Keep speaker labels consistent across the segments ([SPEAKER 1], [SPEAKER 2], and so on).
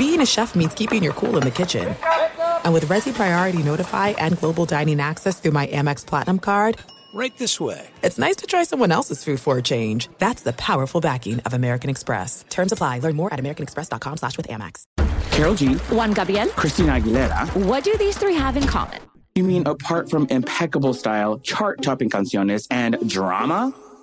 [SPEAKER 1] being a chef means keeping your cool in the kitchen. And with Resy Priority Notify and Global Dining Access through my Amex Platinum card,
[SPEAKER 2] Right this way.
[SPEAKER 1] it's nice to try someone else's food for a change. That's the powerful backing of American Express. Terms apply. Learn more at americanexpress.com slash with Amex.
[SPEAKER 3] Karol G,
[SPEAKER 4] Juan Gabriel.
[SPEAKER 3] Christina Aguilera.
[SPEAKER 4] What do these three have in common?
[SPEAKER 3] You mean apart from impeccable style, chart-topping canciones, and drama?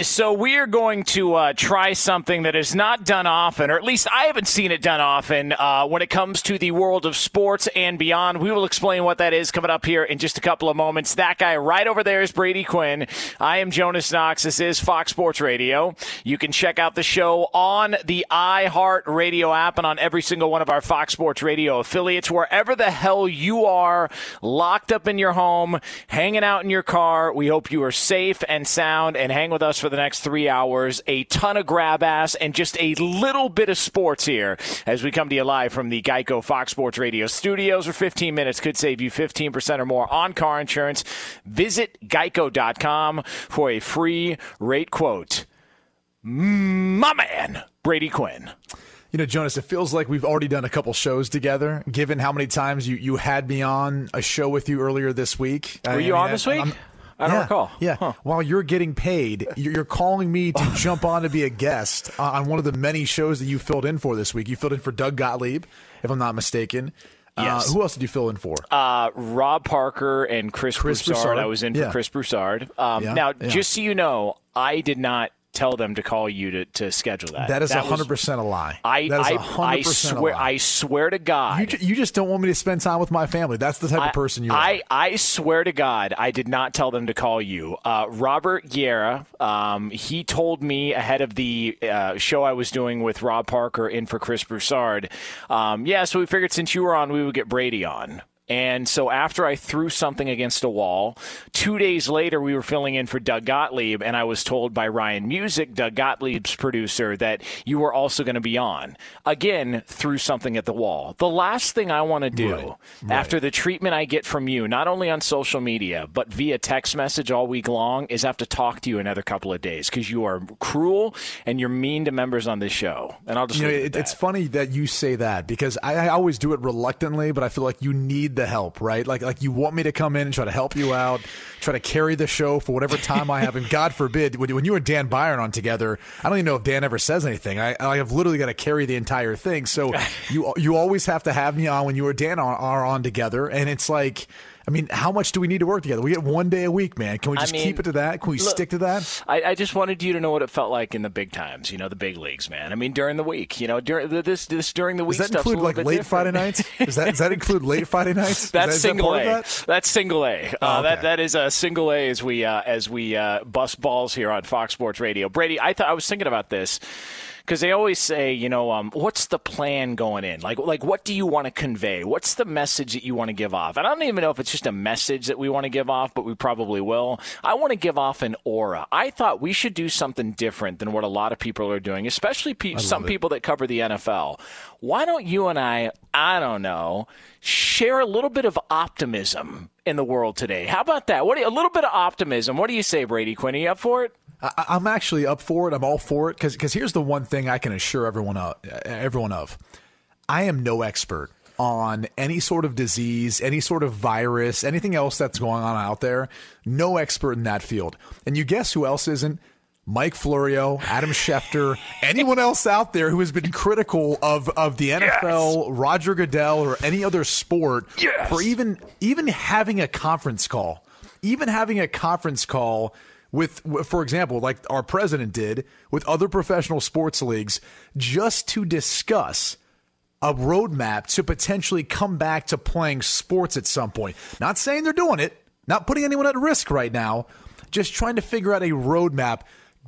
[SPEAKER 5] So we are going to uh, try something that is not done often, or at least I haven't seen it done often uh, when it comes to the world of sports and beyond. We will explain what that is coming up here in just a couple of moments. That guy right over there is Brady Quinn. I am Jonas Knox. This is Fox Sports Radio. You can check out the show on the iHeart Radio app and on every single one of our Fox Sports Radio affiliates, wherever the hell you are, locked up in your home, hanging out in your car. We hope you are safe and sound and hang with us for the next three hours. A ton of grab ass and just a little bit of sports here as we come to you live from the Geico Fox Sports Radio studios. For 15 minutes could save you 15% or more on car insurance. Visit geico.com for a free rate quote. My man, Brady Quinn.
[SPEAKER 6] You know, Jonas, it feels like we've already done a couple shows together, given how many times you, you had me on a show with you earlier this week.
[SPEAKER 5] Were you on this week? I don't
[SPEAKER 6] yeah,
[SPEAKER 5] recall.
[SPEAKER 6] Yeah.
[SPEAKER 5] Huh.
[SPEAKER 6] While you're getting paid, you're calling me to jump on to be a guest on one of the many shows that you filled in for this week. You filled in for Doug Gottlieb, if I'm not mistaken.
[SPEAKER 5] Yes.
[SPEAKER 6] Uh, who else did you fill in for?
[SPEAKER 5] Uh, Rob Parker and Chris,
[SPEAKER 6] Chris
[SPEAKER 5] Broussard.
[SPEAKER 6] Broussard.
[SPEAKER 5] I was in
[SPEAKER 6] Yeah.
[SPEAKER 5] for Chris Broussard. Um,
[SPEAKER 6] Yeah,
[SPEAKER 5] now,
[SPEAKER 6] yeah.
[SPEAKER 5] just so you know, I did not tell them to call you to, to schedule that.
[SPEAKER 6] that is
[SPEAKER 5] was-
[SPEAKER 6] 100% a lie.
[SPEAKER 5] I,
[SPEAKER 6] that is
[SPEAKER 5] I,
[SPEAKER 6] 100%
[SPEAKER 5] I
[SPEAKER 6] a
[SPEAKER 5] swear,
[SPEAKER 6] lie.
[SPEAKER 5] I swear to God.
[SPEAKER 6] You, ju- you just don't want me to spend time with my family. That's the type
[SPEAKER 5] I-
[SPEAKER 6] of person you
[SPEAKER 5] I,
[SPEAKER 6] are.
[SPEAKER 5] I swear to God, I did not tell them to call you. Uh, Robert Guerra, um, he told me ahead of the uh, show I was doing with Rob Parker in for Chris Broussard. Um, yeah, so we figured since you were on, we would get Brady on. And so after I threw something against a wall, two days later we were filling in for Doug Gottlieb, and I was told by Ryan Music, Doug Gottlieb's producer, that you were also going to be on. Again, threw something at the wall. The last thing I want to do after the treatment I get from you, not only on social media, but via text message all week long, is have to talk to you another couple of days because you are cruel and you're mean to members on this show. And I'll just
[SPEAKER 6] You know,
[SPEAKER 5] it,
[SPEAKER 6] it's funny that you say that because I, I always do it reluctantly, but I feel like you need the help, right? Like, like you want me to come in and try to help you out, try to carry the show for whatever time I have. And God forbid, when, when you and Dan Byron on together, I don't even know if Dan ever says anything. I, I have literally got to carry the entire thing. So you you always have to have me on when you and Dan are, are on together, and it's like. I mean, how much do we need to work together? We get one day a week, man. Can we
[SPEAKER 5] I
[SPEAKER 6] just
[SPEAKER 5] mean,
[SPEAKER 6] keep it to that? Can we
[SPEAKER 5] look,
[SPEAKER 6] stick to that?
[SPEAKER 5] I, I just wanted you to know what it felt like in the big times, you know, the big leagues, man. I mean, during the week, you know, during this this during the week
[SPEAKER 6] Does that include like late
[SPEAKER 5] different.
[SPEAKER 6] Friday nights? Does that does that include late Friday nights? That-
[SPEAKER 5] That's
[SPEAKER 6] that
[SPEAKER 5] single
[SPEAKER 6] part
[SPEAKER 5] A.
[SPEAKER 6] that?
[SPEAKER 5] That's single A. Uh,
[SPEAKER 6] Oh, okay.
[SPEAKER 5] That that is a single A as we uh, as we uh, bust balls here on Fox Sports Radio. Brady, I thought I was thinking about this because they always say, you know, um, what's the plan going in? Like, like what do you want to convey? What's the message that you want to give off? And I don't even know if it's just a message that we want to give off, but we probably will. I want to give off an aura. I thought we should do something different than what a lot of people are doing, especially pe- some
[SPEAKER 6] it.
[SPEAKER 5] people that cover the NFL. Why don't you and I, I don't know, share a little bit of optimism in the world today? How about that? What you, a little bit of optimism? What do you say, Brady Quinn? Are you up for it?
[SPEAKER 6] I, I'm actually up for it. I'm all for it because here's the one thing I can assure everyone of, everyone of. I am no expert on any sort of disease, any sort of virus, anything else that's going on out there. No expert in that field. And you guess who else isn't? Mike Florio, Adam Schefter, anyone else out there who has been critical of, of the NFL, Roger Goodell, or any other sport
[SPEAKER 5] Yes.
[SPEAKER 6] for even even having a conference call, even having a conference call with, for example, like our president did with other professional sports leagues, just to discuss a roadmap to potentially come back to playing sports at some point. Not saying they're doing it, not putting anyone at risk right now, just trying to figure out a roadmap.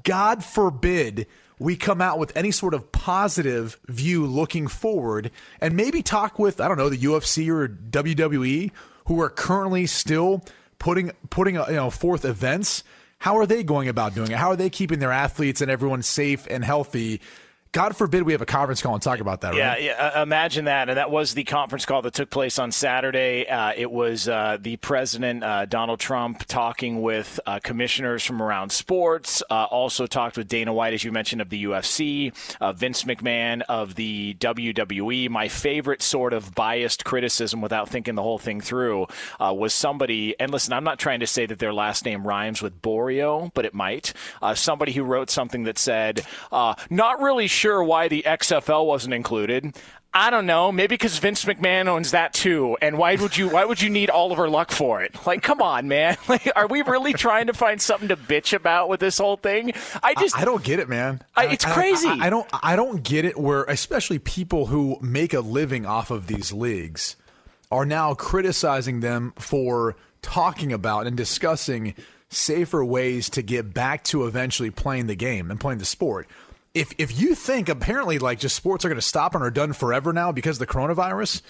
[SPEAKER 6] God forbid we come out with any sort of positive view looking forward and maybe talk with, I don't know, the UFC or WWE who are currently still putting putting you know forth events. How are they going about doing it? How are they keeping their athletes and everyone safe and healthy? God forbid we have a conference call and talk about that,
[SPEAKER 5] yeah,
[SPEAKER 6] right?
[SPEAKER 5] Yeah, uh, imagine that. And that was the conference call that took place on Saturday. Uh, it was uh, the president, uh, Donald Trump, talking with uh, commissioners from around sports. Uh, also talked with Dana White, as you mentioned, of the UFC, Vince McMahon of the WWE. My favorite sort of biased criticism, without thinking the whole thing through, was somebody. And listen, I'm not trying to say that their last name rhymes with Borio, but it might. somebody who wrote something that said, "Not really sure." Sure why the XFL wasn't included. I don't know. Maybe because Vince McMahon owns that too. And why would you? Why would you need Oliver Luck for it? Like, come on, man. Like, are we really trying to find something to bitch about with this whole thing? I just,
[SPEAKER 6] I, I don't get it, man.
[SPEAKER 5] I, it's crazy.
[SPEAKER 6] I, I, don't, I don't get it. Where especially people who make a living off of these leagues are now criticizing them for talking about and discussing safer ways to get back to eventually playing the game and playing the sport if if you think apparently like just sports are going to stop and are done forever now because of the coronavirus,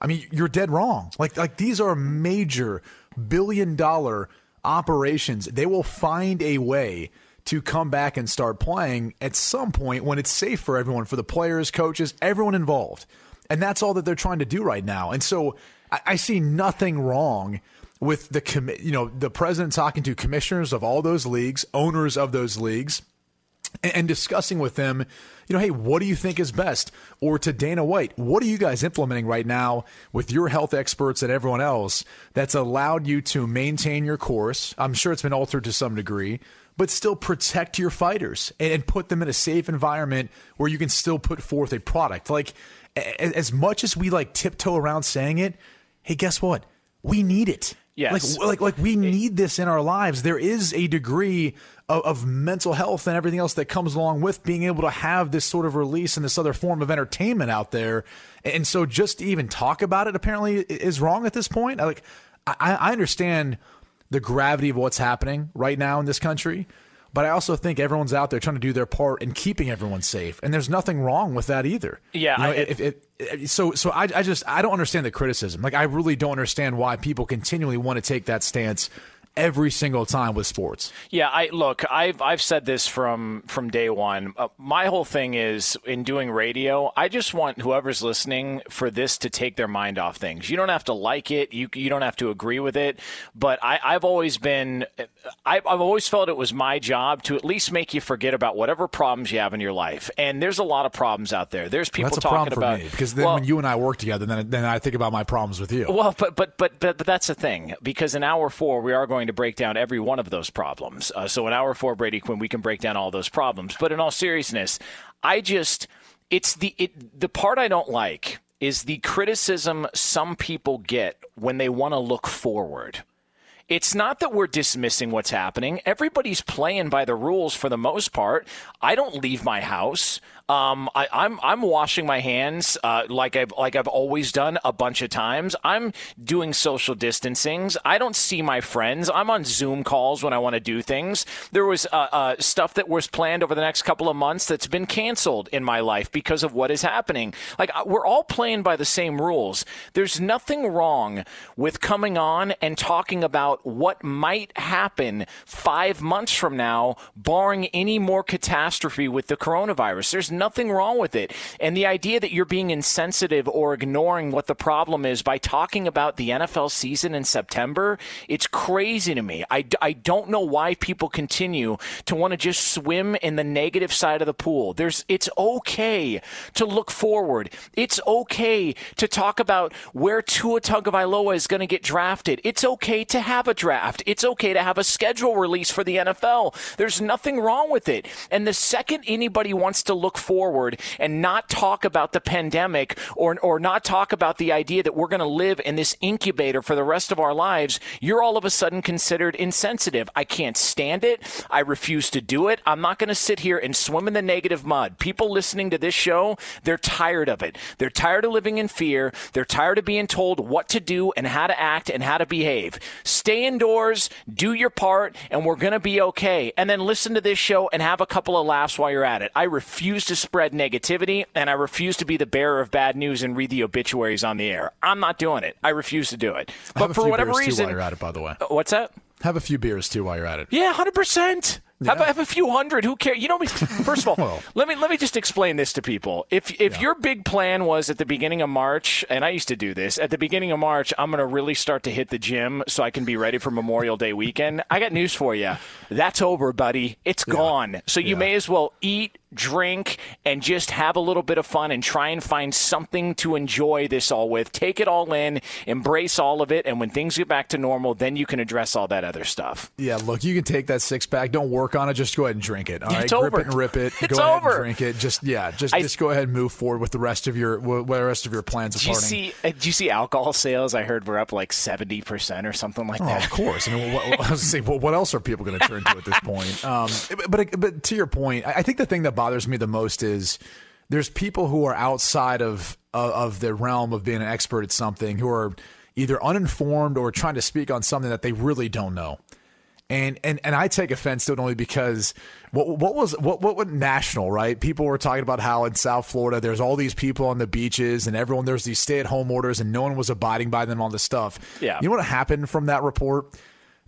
[SPEAKER 6] I mean you're dead wrong. Like like these are major billion dollar operations. They will find a way to come back and start playing at some point when it's safe for everyone, for the players, coaches, everyone involved. And that's all that they're trying to do right now. And so I, I see nothing wrong with the you know the president talking to commissioners of all those leagues, owners of those leagues and discussing with them, you know, hey, what do you think is best? Or to Dana White, what are you guys implementing right now with your health experts and everyone else that's allowed you to maintain your course? I'm sure it's been altered to some degree, but still protect your fighters and, put them in a safe environment where you can still put forth a product. Like, as much as we like tiptoe around saying it, hey, guess what? We need it.
[SPEAKER 5] Yes.
[SPEAKER 6] Like, like, like we need this in our lives. There is a degree of, of, mental health and everything else that comes along with being able to have this sort of release and this other form of entertainment out there. And so just to even talk about it apparently is wrong at this point. Like, I, I understand the gravity of what's happening right now in this country. But I also think everyone's out there trying to do their part in keeping everyone safe, and there's nothing wrong with that either.
[SPEAKER 5] Yeah.
[SPEAKER 6] You know, I, if, if, if, so, so I, I just I don't understand the criticism. Like I really don't understand why people continually want to take that stance every single time with sports.
[SPEAKER 5] Yeah, I look, I've I've said this from from day one. Uh, my whole thing is in doing radio, I just want whoever's listening for this to take their mind off things. You don't have to like it, you you don't have to agree with it, but I I've always been I, I've always felt it was my job to at least make you forget about whatever problems you have in your life. And there's a lot of problems out there. There's people
[SPEAKER 6] That's a
[SPEAKER 5] talking
[SPEAKER 6] problem
[SPEAKER 5] about
[SPEAKER 6] me because then
[SPEAKER 5] well,
[SPEAKER 6] when you and I work together, then then I think about my problems with you.
[SPEAKER 5] Well, but but but but, but that's the thing because in hour four we are going to break down every one of those problems. Uh, so in hour four, Brady Quinn, we can break down all those problems. But in all seriousness, I just it's the it, the part I don't like is the criticism some people get when they want to look forward. It's not that we're dismissing what's happening. Everybody's playing by the rules for the most part. I don't leave my house. Um, I, am I'm, I'm washing my hands uh, like I've like I've always done a bunch of times. I'm doing social distancings. I don't see my friends. I'm on Zoom calls when I want to do things. There was uh, uh, stuff that was planned over the next couple of months that's been canceled in my life because of what is happening. Like uh, we're all playing by the same rules. There's nothing wrong with coming on and talking about what might happen five months from now, barring any more catastrophe with the coronavirus. There's nothing wrong with it. And the idea that you're being insensitive or ignoring what the problem is by talking about the NFL season in September, it's crazy to me. I, I don't know why people continue to want to just swim in the negative side of the pool. There's it's okay to look forward. It's okay to talk about where Tua Tagovailoa is going to get drafted. It's okay to have a draft. It's okay to have a schedule release for the NFL. There's nothing wrong with it. And the second anybody wants to look forward and not talk about the pandemic or, or not talk about the idea that we're going to live in this incubator for the rest of our lives, you're all of a sudden considered insensitive. I can't stand it. I refuse to do it. I'm not going to sit here and swim in the negative mud. People listening to this show, they're tired of it. They're tired of living in fear. They're tired of being told what to do and how to act and how to behave. Stay indoors, do your part, and we're going to be okay. And then listen to this show and have a couple of laughs while you're at it. I refuse to spread negativity, and I refuse to be the bearer of bad news and read the obituaries on the air. I'm not doing it. I refuse to do it. But for whatever reason,
[SPEAKER 6] while you're at it, by the way.
[SPEAKER 5] Uh, what's that?
[SPEAKER 6] Have a few beers too while you're at it.
[SPEAKER 5] Yeah, hundred percent. Have,
[SPEAKER 6] Yeah.
[SPEAKER 5] have a few hundred. Who cares? You know, first of all,
[SPEAKER 6] Well.
[SPEAKER 5] let me let me just explain this to people. If if your big plan was at the beginning of March, and I used to do this at the beginning of March, I'm going to really start to hit the gym so I can be ready for Memorial Day weekend. I got news for you. That's over, buddy. It's gone. So you
[SPEAKER 6] Yeah.
[SPEAKER 5] may as well eat, drink, and just have a little bit of fun and try and find something to enjoy this all with. Take it all in, embrace all of it, and when things get back to normal, then you can address all that other stuff.
[SPEAKER 6] Yeah, look, you can take that six pack. Don't work on it. Just go ahead and drink it. All right,
[SPEAKER 5] It's
[SPEAKER 6] grip
[SPEAKER 5] over.
[SPEAKER 6] it and rip it.
[SPEAKER 5] It's
[SPEAKER 6] go ahead
[SPEAKER 5] over.
[SPEAKER 6] and drink it. Just yeah, just
[SPEAKER 5] I-
[SPEAKER 6] just go ahead and move forward with the rest of your with the rest of your plans of
[SPEAKER 5] Did you
[SPEAKER 6] partying.
[SPEAKER 5] see? Uh, did you see alcohol sales? I heard we're up like seventy percent or something like
[SPEAKER 6] Oh,
[SPEAKER 5] that.
[SPEAKER 6] of course. I mean, what, what, I was saying, what, what else are people going to turn to at this point? Um, but but to your point, I I think the thing that bothers me the most is there's people who are outside of of, of the realm of being an expert at something who are either uninformed or trying to speak on something that they really don't know. And and and I take offense to it only because what what was what what went national, right? People were talking about how in South Florida there's all these people on the beaches and everyone there's these stay at home orders and no one was abiding by them all this stuff.
[SPEAKER 5] Yeah.
[SPEAKER 6] You know what happened from that report?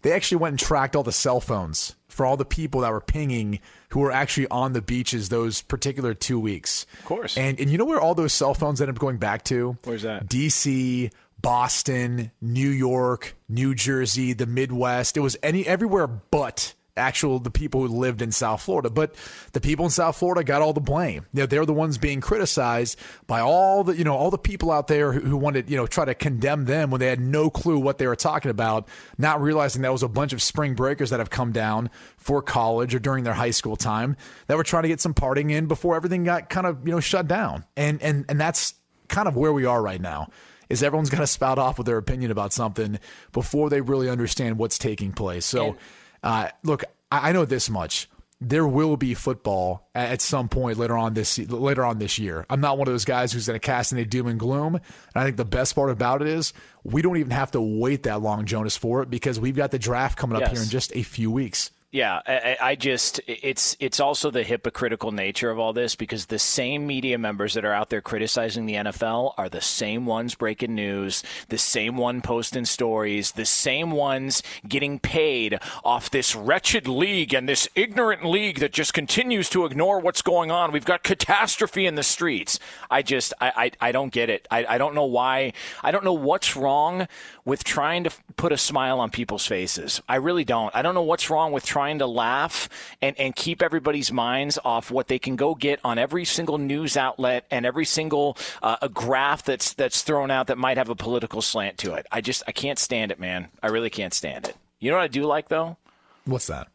[SPEAKER 6] They actually went and tracked all the cell phones for all the people that were pinging who were actually on the beaches those particular two weeks. Of
[SPEAKER 5] course.
[SPEAKER 6] And and you know where all those cell phones ended up going back to?
[SPEAKER 5] Where's that?
[SPEAKER 6] DC, Boston, New York, New Jersey, the Midwest. It was any everywhere but actual the people who lived in South Florida. But the people in South Florida got all the blame. You know, they're the ones being criticized by all the you know all the people out there who, who wanted you know try to condemn them when they had no clue what they were talking about, not realizing that was a bunch of spring breakers that have come down for college or during their high school time that were trying to get some partying in before everything got kind of you know shut down. And and and that's kind of where we are right now is everyone's got to spout off with their opinion about something before they really understand what's taking place. So, uh, look, I, I know this much: there will be football at, some point later on this later on this year. I'm not one of those guys who's going to cast any doom and gloom. And I think the best part about it is we don't even have to wait that long, Jonas, for it because we've got the draft coming up
[SPEAKER 5] Yes.
[SPEAKER 6] here in just a few weeks.
[SPEAKER 5] Yeah, I, I just it's it's also the hypocritical nature of all this because the same media members that are out there criticizing the NFL are the same ones breaking news, the same one posting stories, the same ones getting paid off this wretched league and this ignorant league that just continues to ignore what's going on. We've got catastrophe in the streets. I just I I, I don't get it. I, I don't know why. I don't know what's wrong with trying to put a smile on people's faces. I really don't. I don't know what's wrong with trying to laugh and, and keep everybody's minds off what they can go get on every single news outlet and every single uh, a graph that's that's thrown out that might have a political slant to it. I just I can't stand it, man. I really can't stand it. You know what I do like though?
[SPEAKER 6] What's that?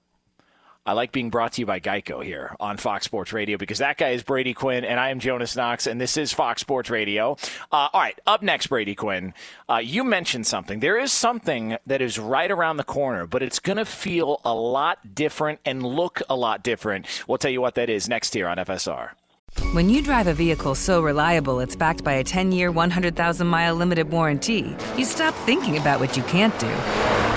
[SPEAKER 5] I like being brought to you by Geico here on Fox Sports Radio because that guy is Brady Quinn and I am Jonas Knox and this is Fox Sports Radio. Uh, all right, up next, Brady Quinn. Uh, you mentioned something. There is something that is right around the corner, but it's going to feel a lot different and look a lot different. We'll tell you what that is next here on FSR.
[SPEAKER 2] When you drive a vehicle so reliable it's backed by a 10 year, 100,000 mile limited warranty, you stop thinking about what you can't do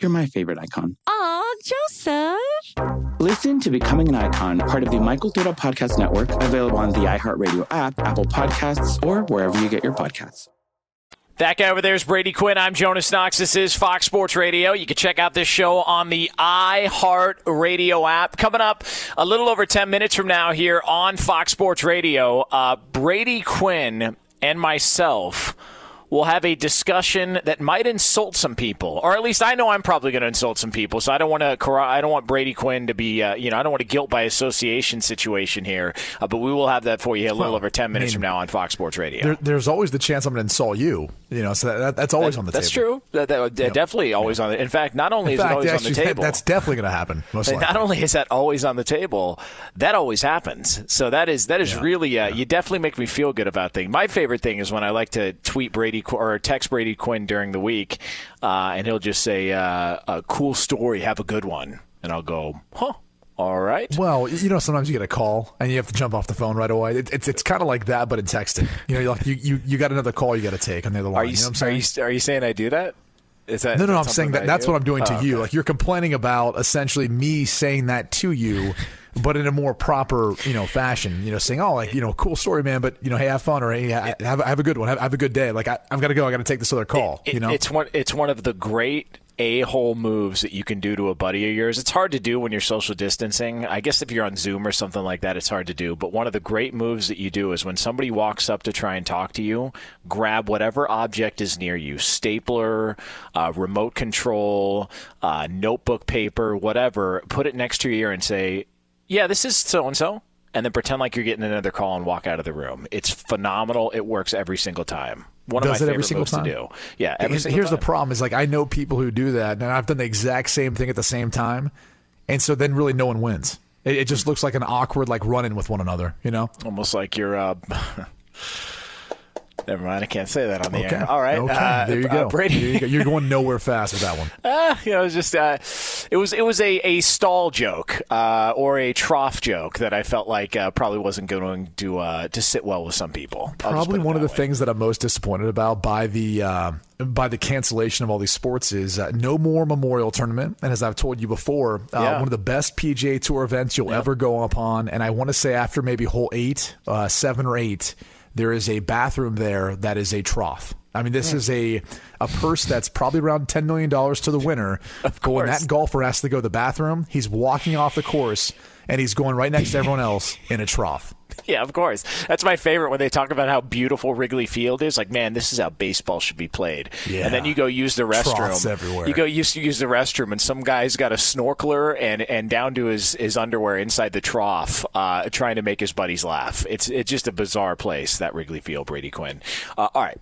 [SPEAKER 3] You're my favorite icon.
[SPEAKER 4] Aw, Joseph!
[SPEAKER 3] Listen to Becoming an Icon, part of the My Cultura Podcast Network, available on the iHeartRadio app, Apple Podcasts, or wherever you get your podcasts.
[SPEAKER 5] That guy over there is Brady Quinn. I'm Jonas Knox. This is Fox Sports Radio. You can check out this show on the iHeart Radio app. Coming up a little over 10 minutes from now here on Fox Sports Radio, uh, Brady Quinn and myself will have a discussion that might insult some people, or at least I know I'm probably going to insult some people. So I don't want to. I don't want Brady Quinn to be. Uh, you know, I don't want a guilt by association situation here. Uh, but we will have that for you a little well, over ten minutes I mean, from now on Fox Sports Radio.
[SPEAKER 6] There, there's always the chance I'm going to insult you. You know, so that, that's always
[SPEAKER 5] that,
[SPEAKER 6] on the
[SPEAKER 5] that's
[SPEAKER 6] table.
[SPEAKER 5] That's true. That, definitely always on the. In fact, not only
[SPEAKER 6] in
[SPEAKER 5] is
[SPEAKER 6] fact,
[SPEAKER 5] it always
[SPEAKER 6] actually,
[SPEAKER 5] on the table,
[SPEAKER 6] that's definitely going to happen. Most likely.
[SPEAKER 5] Not only is that always on the table, that always happens. So that is that is yeah, really. Uh, yeah. You definitely make me feel good about things. My favorite thing is when I like to tweet Brady or text Brady Brady Quinn during the week, uh, and he'll just say, uh, "A cool story, have a good one," and I'll go, "Huh." All right.
[SPEAKER 6] Well, you know, sometimes you get a call and you have to jump off the phone right away. It, it's it's kind of like that, but in texting. You know, like you, you, you got another call you got to take on the other line.
[SPEAKER 5] Are you,
[SPEAKER 6] you know
[SPEAKER 5] are you, are you saying I do that? Is that
[SPEAKER 6] no, no, no I'm saying that, that that's what I'm doing to oh, you. Okay. Like you're complaining about essentially me saying that to you, but in a more proper, you know, fashion. You know, saying, "Oh, like you know, cool story, man," but you know, hey, have fun or hey, have, have a good one, have, have a good day. Like I, have got to go. I got to take this other call.
[SPEAKER 5] It,
[SPEAKER 6] you know,
[SPEAKER 5] it's one it's one of the great a hole moves that you can do to a buddy of yours. It's hard to do when you're social distancing. I guess if you're on Zoom or something like that, it's hard to do. But one of the great moves that you do is when somebody walks up to try and talk to you, grab whatever object is near you stapler, uh, remote control, uh, notebook paper, whatever put it next to your ear and say, Yeah, this is so and so. And then pretend like you're getting another call and walk out of the room. It's phenomenal. It works every single time one
[SPEAKER 6] Does
[SPEAKER 5] of
[SPEAKER 6] my it every single time.
[SPEAKER 5] to do. Yeah, here's
[SPEAKER 6] time.
[SPEAKER 5] the
[SPEAKER 6] problem: is like I know people who do that, and I've done the exact same thing at the same time, and so then really no one wins. It, it just looks like an awkward like running with one another, you know,
[SPEAKER 5] almost like you're. Uh, Never mind. I can't say that on the
[SPEAKER 6] okay.
[SPEAKER 5] air. All right.
[SPEAKER 6] Okay. Uh, there you go. Uh, Brady. There you are going nowhere fast with that one.
[SPEAKER 5] Uh, you know, it was just uh, it was it was a, a stall joke uh, or a trough joke that I felt like uh, probably wasn't going to uh, to sit well with some people.
[SPEAKER 6] Probably one of the way. things that I'm most disappointed about by the by the cancellation of all these sports is uh, no more Memorial Tournament. And as I've told you before, uh, yeah. one of the best PGA Tour events you'll ever go upon. And I want to say after maybe hole eight, uh, seven or eight, there is a bathroom there that is a trough. I mean, this is a a purse that's probably around ten million dollars to the winner.
[SPEAKER 5] Of course.
[SPEAKER 6] when that golfer has to go to the bathroom, he's walking off the course and he's going right next to everyone else in a trough.
[SPEAKER 5] Yeah, of course. That's my favorite when they talk about how beautiful Wrigley Field is. Like, man, this is how baseball should be played.
[SPEAKER 6] Yeah.
[SPEAKER 5] And then you go use the restroom.
[SPEAKER 6] Troughs everywhere.
[SPEAKER 5] You go use use the restroom, and some guy's got a snorkeler and and down to his, his underwear inside the trough, uh, trying to make his buddies laugh. It's it's just a bizarre place that Wrigley Field, Brady Quinn. Uh, all right.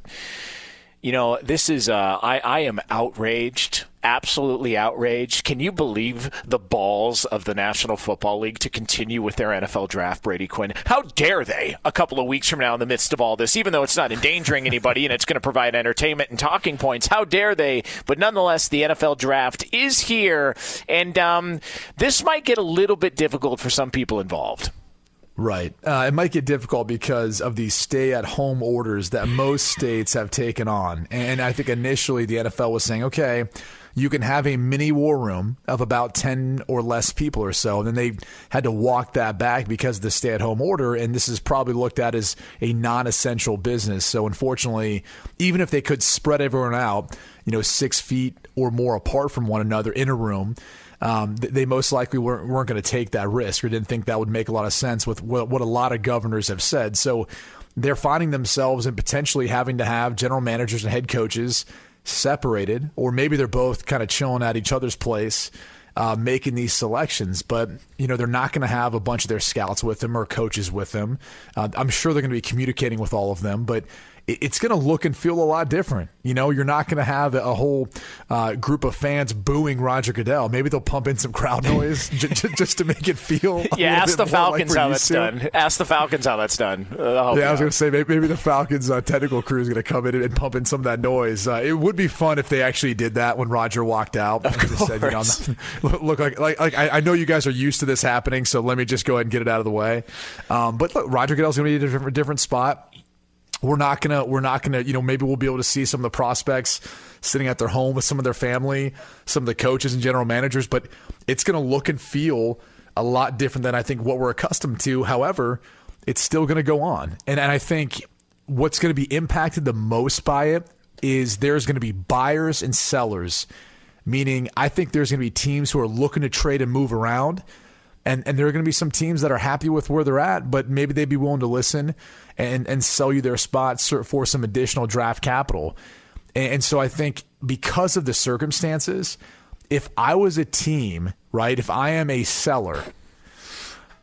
[SPEAKER 5] You know, this is, uh, I, I am outraged, absolutely outraged. Can you believe the balls of the National Football League to continue with their NFL draft, Brady Quinn? How dare they, a couple of weeks from now, in the midst of all this, even though it's not endangering anybody and it's going to provide entertainment and talking points, how dare they? But nonetheless, the NFL draft is here, and um, this might get a little bit difficult for some people involved.
[SPEAKER 6] Right. Uh, it might get difficult because of these stay at home orders that most states have taken on. And I think initially the NFL was saying, okay, you can have a mini war room of about 10 or less people or so. And then they had to walk that back because of the stay at home order. And this is probably looked at as a non essential business. So unfortunately, even if they could spread everyone out, you know, six feet or more apart from one another in a room, um, they most likely weren't, weren't going to take that risk or didn't think that would make a lot of sense with what, what a lot of governors have said. So they're finding themselves and potentially having to have general managers and head coaches separated, or maybe they're both kind of chilling at each other's place. Uh, making these selections, but you know they're not going to have a bunch of their scouts with them or coaches with them. Uh, I'm sure they're going to be communicating with all of them, but it's going to look and feel a lot different. You know, you're not going to have a whole uh, group of fans booing Roger Goodell. Maybe they'll pump in some crowd noise j- j- just to make it feel.
[SPEAKER 5] yeah, ask the Falcons
[SPEAKER 6] like
[SPEAKER 5] how that's
[SPEAKER 6] to.
[SPEAKER 5] done. Ask the Falcons how that's done.
[SPEAKER 6] Uh, yeah, I was going to say maybe, maybe, the Falcons uh, technical crew is going to come in and pump in some of that noise. Uh, it would be fun if they actually did that when Roger walked out.
[SPEAKER 5] Of course. Said, you
[SPEAKER 6] know, look like like, like I, I, know you guys are used to this happening, so let me just go ahead and get it out of the way. Um, but look, Roger Goodell's going to be in a different, different spot we're not gonna we're not gonna you know maybe we'll be able to see some of the prospects sitting at their home with some of their family some of the coaches and general managers but it's gonna look and feel a lot different than i think what we're accustomed to however it's still gonna go on and, and i think what's gonna be impacted the most by it is there's to be buyers and sellers, meaning I think there's to be teams who are looking to trade and move around. And, and there are going to be some teams that are happy with where they're at, but maybe they'd be willing to listen and, and sell you their spots for some additional draft capital. And, so I think because of the circumstances, if I was a team, right, if I am a seller,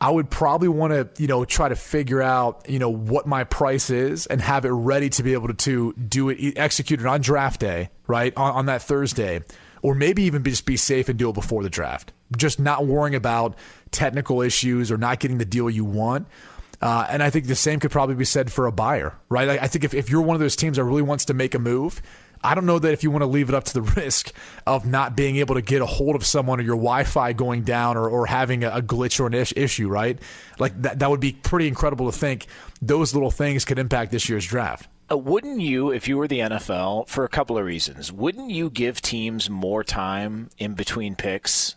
[SPEAKER 6] I would probably want to, you know, try to figure out, you know, what my price is and have it ready to be able to, to do it, execute it on draft day, right, on, on that Thursday, or maybe even just be safe and do it before the draft. Just not worrying about technical issues or not getting the deal you want. Uh, and I think the same could probably be said for a buyer, right? I, I think if, if you're one of those teams that really wants to make a move, I don't know that if you want to leave it up to the risk of not being able to get a hold of someone or your Wi-Fi going down or, or having a, glitch or an ish, issue, right? Like that, that would be pretty incredible to think those little things could impact this year's draft.
[SPEAKER 5] Uh, wouldn't you, if you were the NFL, for a couple of reasons, wouldn't you give teams more time in between picks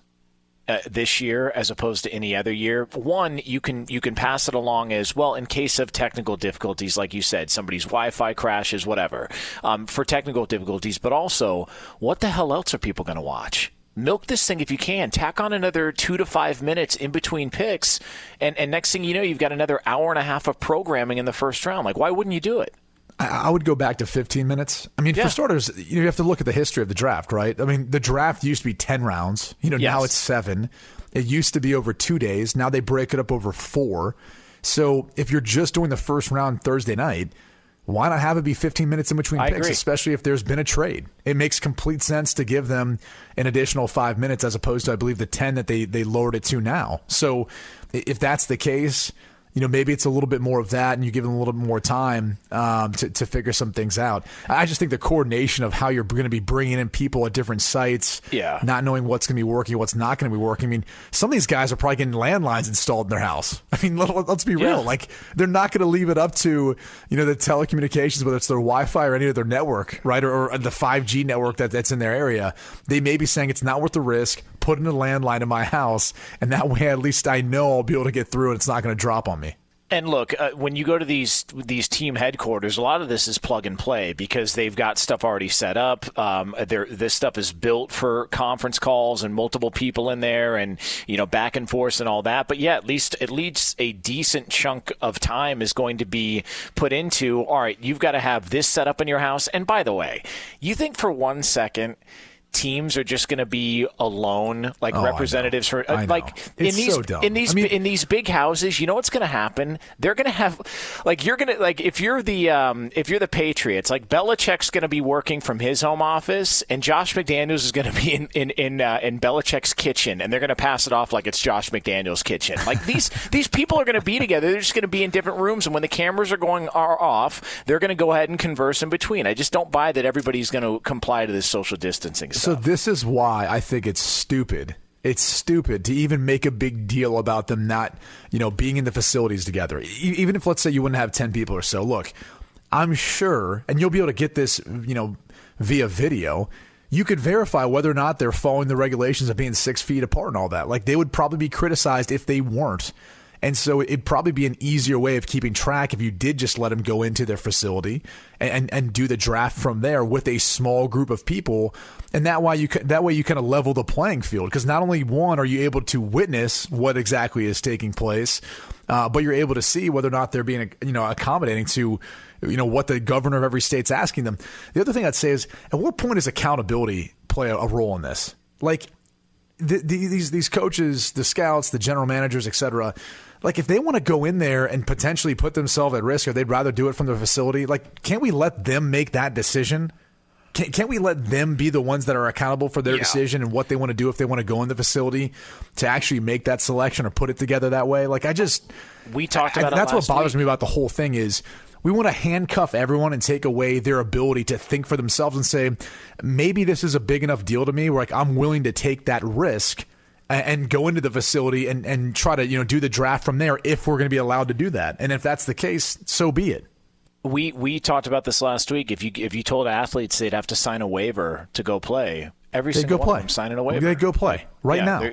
[SPEAKER 5] uh, this year as opposed to any other year. One, you can you can pass it along as well in case of technical difficulties, like you said, somebody's Wi-Fi crashes, whatever, um, for technical difficulties. But also, what the hell else are people going to watch? milk this thing if you can. Tack on another two to five minutes in between picks, and, and next thing you know, you've got another hour and a half of programming in the first round. Like, why wouldn't you do it?
[SPEAKER 6] I would go back to 15 minutes. I mean, yeah. for starters, you have to look at the history of the draft, right? I mean, the draft used to be 10 rounds. You know, yes. now it's seven. It used to be over two days. Now they break it up over four. So if you're just doing the first round Thursday night, why not have it be 15 minutes in between I picks, agree. especially if there's been a trade? It makes complete sense to give them an additional five minutes as opposed to, I believe, the 10 that they, they lowered it to now. So if that's the case, you know, maybe it's a little bit more of that and you give them a little bit more time um, to, to figure some things out. I just think the coordination of how you're going to be bringing in people at different sites,
[SPEAKER 5] yeah.
[SPEAKER 6] not knowing what's going to be working, what's not going to be working. I mean, some of these guys are probably getting landlines installed in their house. I mean, let, us be real. Yeah. Like, they're not going to leave it up to, you know, the telecommunications, whether it's their Wi Fi or any of their network, right? Or, or the 5G network that, that's in their area. They may be saying it's not worth the risk put in a landline in my house, and that way at least I know I'll be able to get through and it's not going to drop on me.
[SPEAKER 5] And look, uh, when you go to these these team headquarters, a lot of this is plug and play because they've got stuff already set up. Um, this stuff is built for conference calls and multiple people in there, and you know back and forth and all that. But yeah, at least at least a decent chunk of time is going to be put into. All right, you've got to have this set up in your house. And by the way, you think for one second teams are just going to be alone, like oh, representatives for uh, like in these
[SPEAKER 6] so
[SPEAKER 5] in these
[SPEAKER 6] I mean,
[SPEAKER 5] in these big houses. You know what's going to happen? They're going to have like you're going to like if you're the um, if you're the Patriots, like Belichick's going to be working from his home office, and Josh McDaniels is going to be in in in, uh, in Belichick's kitchen, and they're going to pass it off like it's Josh McDaniels' kitchen. Like these these people are going to be together. They're just going to be in different rooms, and when the cameras are going are off, they're going to go ahead and converse in between. I just don't buy that everybody's going to comply to this social distancing.
[SPEAKER 6] So this is why I think it's stupid. It's stupid to even make a big deal about them not, you know, being in the facilities together. Even if let's say you wouldn't have 10 people or so. Look, I'm sure and you'll be able to get this, you know, via video you could verify whether or not they're following the regulations of being six feet apart and all that. Like they would probably be criticized if they weren't. And so it'd probably be an easier way of keeping track if you did just let them go into their facility and, and, and do the draft from there with a small group of people. And that why you that way you kind of level the playing field because not only one are you able to witness what exactly is taking place, uh, but you're able to see whether or not they're being you know accommodating to you know what the governor of every state's asking them. The other thing I'd say is at what point does accountability play a, a role in this? Like the, the, these these coaches, the scouts, the general managers, etc like if they want to go in there and potentially put themselves at risk or they'd rather do it from the facility, like can't we let them make that decision? Can't, can't we let them be the ones that are accountable for their yeah. decision and what they want to do if they want to go in the facility to actually make that selection or put it together that way? Like I just
[SPEAKER 5] we talked about
[SPEAKER 6] I, that's what bothers
[SPEAKER 5] week.
[SPEAKER 6] me about the whole thing is we want to handcuff everyone and take away their ability to think for themselves and say maybe this is a big enough deal to me where like I'm willing to take that risk and go into the facility and, and try to you know do the draft from there if we're going to be allowed to do that. And if that's the case, so be it.
[SPEAKER 5] We we talked about this last week. If you if you told athletes they'd have to sign a waiver to go play, every
[SPEAKER 6] they
[SPEAKER 5] single
[SPEAKER 6] go
[SPEAKER 5] one
[SPEAKER 6] play.
[SPEAKER 5] of them signing a waiver.
[SPEAKER 6] They go play right yeah, now.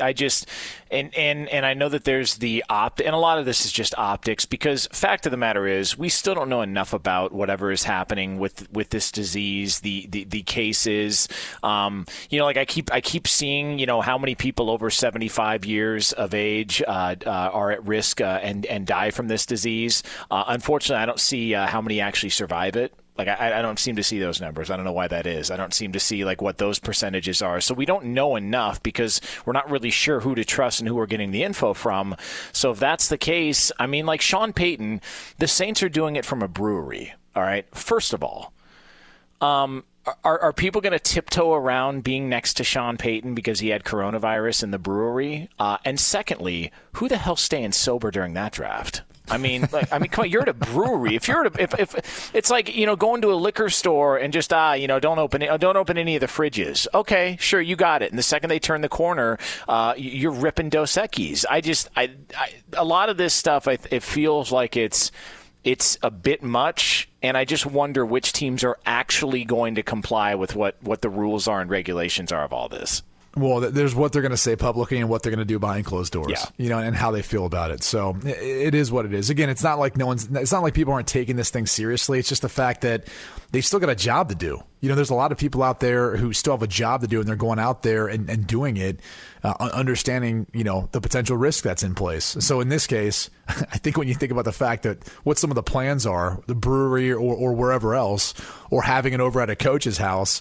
[SPEAKER 5] I just and and and I know that there's the opt and a lot of this is just optics because fact of the matter is we still don't know enough about whatever is happening with with this disease, the the, the cases. Um, you know, like I keep I keep seeing you know how many people over 75 years of age uh, uh, are at risk uh, and and die from this disease. Uh, unfortunately, I don't see uh, how many actually survive it. Like I, I don't seem to see those numbers. I don't know why that is. I don't seem to see like what those percentages are. So we don't know enough because we're not really sure who to trust and who we're getting the info from. So if that's the case, I mean, like Sean Payton, the Saints are doing it from a brewery. All right. First of all, um, are, are people going to tiptoe around being next to Sean Payton because he had coronavirus in the brewery? Uh, and secondly, who the hell's staying sober during that draft? I mean, like, I mean, come on, you're at a brewery. If you're at a, if, if it's like you know going to a liquor store and just ah, you know, don't open it, don't open any of the fridges. Okay, sure, you got it. And the second they turn the corner, uh, you're ripping Dos Equis. I just, I, I, a lot of this stuff, I, it feels like it's it's a bit much and I just wonder which teams are actually going to comply with what, what the rules are and regulations are of all this.
[SPEAKER 6] Well, there's what they're going to say publicly and what they're going to do behind closed doors.
[SPEAKER 5] Yeah.
[SPEAKER 6] You know, and how they feel about it. So it is what it is. Again, it's not like no one's. It's not like people aren't taking this thing seriously. It's just the fact that they've still got a job to do. You know, there's a lot of people out there who still have a job to do, and they're going out there and, and doing it, uh, understanding you know the potential risk that's in place. So in this case, I think when you think about the fact that what some of the plans are, the brewery or, or wherever else, or having it over at a coach's house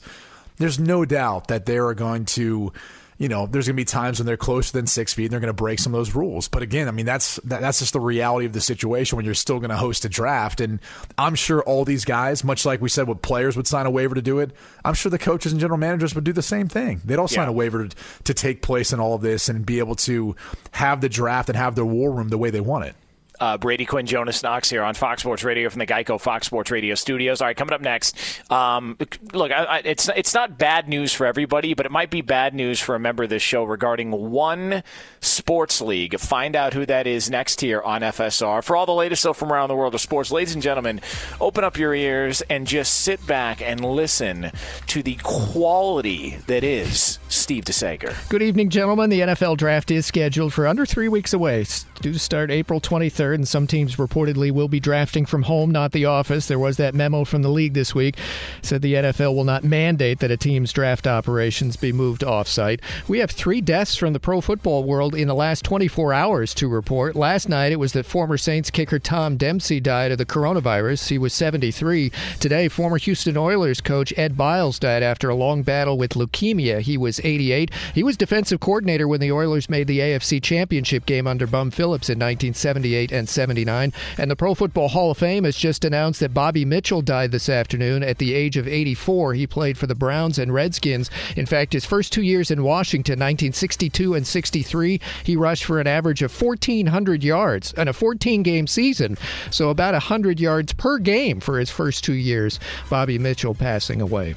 [SPEAKER 6] there's no doubt that they are going to you know, there's going to be times when they're closer than six feet and they're going to break some of those rules. But again, I mean, that's that's just the reality of the situation when you're still going to host a draft. And I'm sure all these guys, much like we said, what players would sign a waiver to do it. I'm sure the coaches and general managers would do the same thing. They'd all sign a waiver to, to take place in all of this and be able to have the draft and have their war room the way they want it.
[SPEAKER 5] Uh, Brady Quinn, Jonas Knox here on Fox Sports Radio from the Geico Fox Sports Radio studios. All right, coming up next. Um, look, I, I, it's it's not bad news for everybody, but it might be bad news for a member of this show regarding one sports league. Find out who that is next here on FSR. For all the latest stuff from around the world of sports, ladies and gentlemen, open up your ears and just sit back and listen to the quality that is Steve DeSager.
[SPEAKER 7] Good evening, gentlemen. The NFL draft is scheduled for under three weeks away. Due to start April 23rd. 23rd, and some teams reportedly will be drafting from home, not the office. There was that memo from the league this week said the NFL will not mandate that a team's draft operations be moved offsite. We have three deaths from the pro football world in the last 24 hours to report. Last night it was that former Saints kicker Tom Dempsey died of the coronavirus. He was 73. Today, former Houston Oilers coach Ed Biles died after a long battle with leukemia. He was 88. He was defensive coordinator when the Oilers made the AFC Championship game under Bum Phillips in 1978 and 79. And the Pro Football Hall of Fame has just announced that Bobby Mitchell died this afternoon at the age of 84. He played for the Browns and Redskins. In fact, his first two years in Washington, 1962 and 63, he rushed for an average of 1,400 yards in a 14 game season. So about 100 yards per game for his first two years. Bobby Mitchell passing away.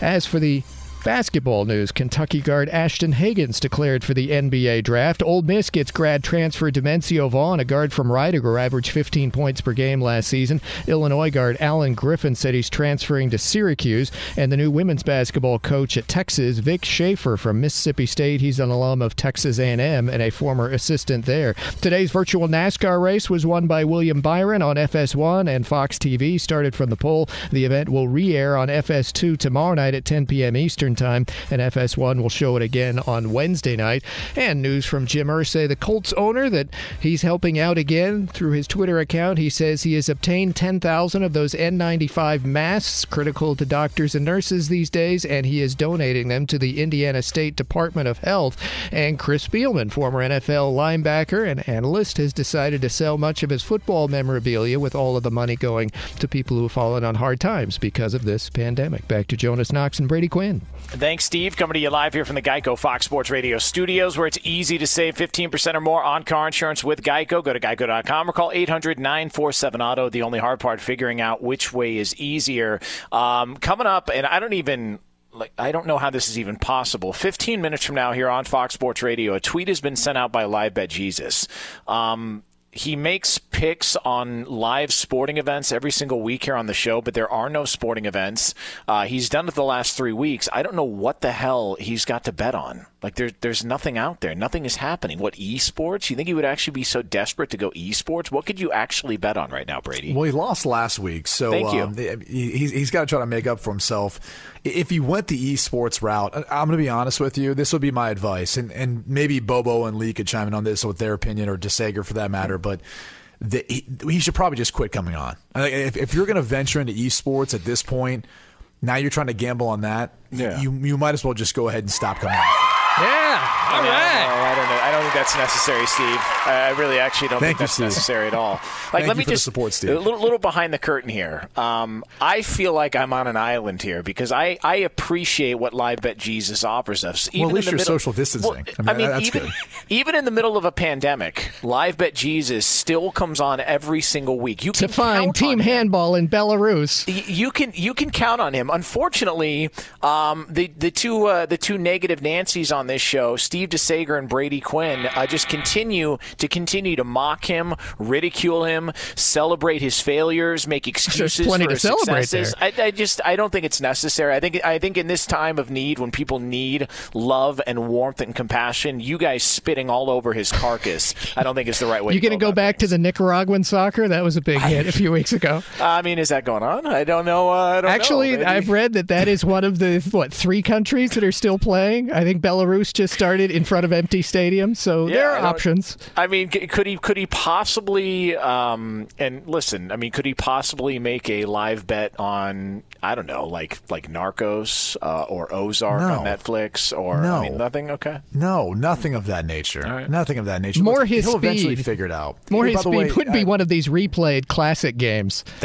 [SPEAKER 7] As for the Basketball news Kentucky guard Ashton Hagans declared for the NBA draft. Ole Miss gets grad transfer Dimencio Vaughn, a guard from Rider, who averaged 15 points per game last season. Illinois guard Alan Griffin said he's transferring to Syracuse. And the new women's basketball coach at Texas, Vic Schaefer from Mississippi State. He's an alum of Texas A&M and a former assistant there. Today's virtual NASCAR race was won by William Byron on FS1 and Fox TV. Started from the pole. The event will re-air on FS2 tomorrow night at 10 p.m. Eastern time, and FS1 will show it again on Wednesday night. And news from Jim Irsay, the Colts owner, that he's helping out again through his Twitter account. He says he has obtained 10,000 of those N95 masks, critical to doctors and nurses these days, and he is donating them to the Indiana State Department of Health. And Chris Spielman, former NFL linebacker and analyst, has decided to sell much of his football memorabilia with all of the money going to people who have fallen on hard times because of this pandemic. Back to Jonas Knox and Brady Quinn.
[SPEAKER 5] Thanks, Steve. Coming to you live here from the Geico Fox Sports Radio studios, where it's easy to save 15% or more on car insurance with Geico. Go to geico.com or call 800 947 Auto. The only hard part, figuring out which way is easier. Um, coming up, and I don't even like I don't know how this is even possible. 15 minutes from now here on Fox Sports Radio, a tweet has been sent out by Live Bet Jesus. Um, he makes picks on live sporting events every single week here on the show, but there are no sporting events. Uh, he's done it the last three weeks. I don't know what the hell he's got to bet on. Like there, there's nothing out there. Nothing is happening. What esports? You think he would actually be so desperate to go esports? What could you actually bet on right now, Brady?
[SPEAKER 6] Well, he lost last week, so
[SPEAKER 5] Thank you.
[SPEAKER 6] Um, he, he's got to try to make up for himself. If he went the esports route, I'm going to be honest with you. This would be my advice, and and maybe Bobo and Lee could chime in on this with their opinion, or DeSager for that matter. But the, he, he, should probably just quit coming on. If, if you're going to venture into esports at this point, now you're trying to gamble on that.
[SPEAKER 5] Yeah.
[SPEAKER 6] You you might as well just go ahead and stop coming on.
[SPEAKER 7] Yeah. All
[SPEAKER 5] I,
[SPEAKER 7] right.
[SPEAKER 5] I don't know. I don't think that's necessary, Steve. I really actually don't
[SPEAKER 6] Thank
[SPEAKER 5] think
[SPEAKER 6] you,
[SPEAKER 5] that's
[SPEAKER 6] Steve.
[SPEAKER 5] necessary at all. Like,
[SPEAKER 6] Thank
[SPEAKER 5] let
[SPEAKER 6] you
[SPEAKER 5] me
[SPEAKER 6] for the
[SPEAKER 5] just
[SPEAKER 6] support, Steve.
[SPEAKER 5] A little, little behind the curtain here. Um, I feel like I'm on an island here because I, I appreciate what Live Bet Jesus offers us.
[SPEAKER 6] Well, at least
[SPEAKER 5] the
[SPEAKER 6] you're
[SPEAKER 5] middle-
[SPEAKER 6] social distancing.
[SPEAKER 5] Well,
[SPEAKER 6] I mean, that's
[SPEAKER 5] even
[SPEAKER 6] good.
[SPEAKER 5] even in the middle of a pandemic, Live Bet Jesus still comes on every single week. You
[SPEAKER 7] To
[SPEAKER 5] can
[SPEAKER 7] find
[SPEAKER 5] count
[SPEAKER 7] team
[SPEAKER 5] on him.
[SPEAKER 7] handball in Belarus.
[SPEAKER 5] Y- You can you can count on him. Unfortunately, um, the the two uh, the two negative Nancys on this show, Steve DeSager and Brady Quinn, uh, just continue to continue to mock him, ridicule him, celebrate his failures, make excuses
[SPEAKER 7] plenty
[SPEAKER 5] for
[SPEAKER 7] to
[SPEAKER 5] his
[SPEAKER 7] celebrate
[SPEAKER 5] successes. I, I just I don't think it's necessary. I think I think in this time of need, when people need love and warmth and compassion, you guys spitting all over his carcass, I don't think it's the right way.
[SPEAKER 7] You going to go
[SPEAKER 5] about
[SPEAKER 7] back to the Nicaraguan soccer? That was a big hit a few weeks ago.
[SPEAKER 5] I mean, is that going on? I don't know. Uh, I don't
[SPEAKER 7] Actually,
[SPEAKER 5] know.
[SPEAKER 7] I've read that that is one of the what three countries that are still playing. I think Belarus just started in front of empty stadiums, so
[SPEAKER 5] Yeah,
[SPEAKER 7] there are
[SPEAKER 5] don't-
[SPEAKER 7] options.
[SPEAKER 5] I mean, could he could he possibly um, and listen? I mean, could he possibly make a live bet on I don't know, like like Narcos uh, or Ozark
[SPEAKER 6] No.
[SPEAKER 5] on Netflix or
[SPEAKER 6] No.
[SPEAKER 5] I mean nothing? Okay,
[SPEAKER 6] No, nothing of that nature.
[SPEAKER 5] right.
[SPEAKER 6] Nothing of that nature.
[SPEAKER 7] More
[SPEAKER 6] Look,
[SPEAKER 7] his
[SPEAKER 6] He'll eventually figure it out.
[SPEAKER 7] More
[SPEAKER 6] Hey,
[SPEAKER 7] his
[SPEAKER 6] by
[SPEAKER 7] speed
[SPEAKER 6] way,
[SPEAKER 7] would be one of these replayed classic games.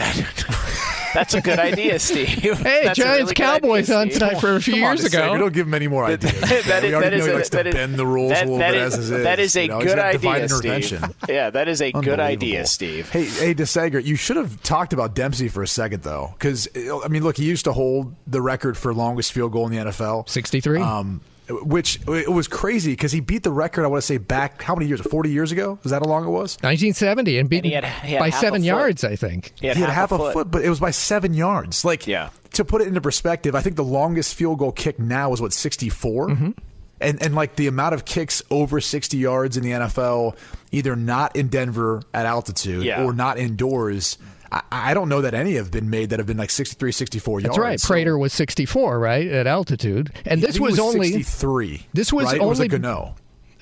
[SPEAKER 5] that's a good idea, Steve.
[SPEAKER 7] Hey,
[SPEAKER 5] That's
[SPEAKER 7] Giants
[SPEAKER 5] really
[SPEAKER 7] Cowboys
[SPEAKER 5] idea,
[SPEAKER 7] on tonight for a few
[SPEAKER 6] Come on,
[SPEAKER 7] years
[SPEAKER 6] DeSager,
[SPEAKER 7] ago.
[SPEAKER 6] Don't give him any more ideas.
[SPEAKER 5] That
[SPEAKER 6] we
[SPEAKER 5] is- that is a-
[SPEAKER 6] likes
[SPEAKER 5] that
[SPEAKER 6] to
[SPEAKER 5] is-
[SPEAKER 6] bend the rules
[SPEAKER 5] that-
[SPEAKER 6] a little
[SPEAKER 5] that
[SPEAKER 6] bit
[SPEAKER 5] is-
[SPEAKER 6] as is.
[SPEAKER 5] that is a
[SPEAKER 6] You know,
[SPEAKER 5] good
[SPEAKER 6] got divine
[SPEAKER 5] idea, Steve. Yeah, that is a good idea, Steve.
[SPEAKER 6] Hey, hey, DeSager, you should have talked about Dempsey for a second, though, because I mean, look, he used to hold the record for longest field goal in the NFL,
[SPEAKER 7] 63.
[SPEAKER 6] Um, which it was crazy because he beat the record. I want to say back how many years? Forty years ago? Is that how long it was?
[SPEAKER 7] 1970 and beaten
[SPEAKER 5] he had- he had
[SPEAKER 7] by seven yards, I think.
[SPEAKER 5] He had,
[SPEAKER 6] he had
[SPEAKER 5] half,
[SPEAKER 6] half, a, foot. but it was by seven yards. Like,
[SPEAKER 5] Yeah.
[SPEAKER 6] to put it into perspective, I think the longest field goal kick now is what 64.
[SPEAKER 5] Mm-hmm.
[SPEAKER 6] And, and like the amount of kicks over 60 yards in the NFL, either not in Denver at altitude
[SPEAKER 5] Yeah.
[SPEAKER 6] or not indoors, I, I don't know that any have been made that have been like 63, 64 yards.
[SPEAKER 7] That's right.
[SPEAKER 6] So-
[SPEAKER 7] Prater was 64, right, at altitude. And
[SPEAKER 6] I
[SPEAKER 7] this
[SPEAKER 6] he
[SPEAKER 7] was, only
[SPEAKER 6] 63.
[SPEAKER 7] This was
[SPEAKER 6] right? Or was
[SPEAKER 7] only-
[SPEAKER 6] it Gano?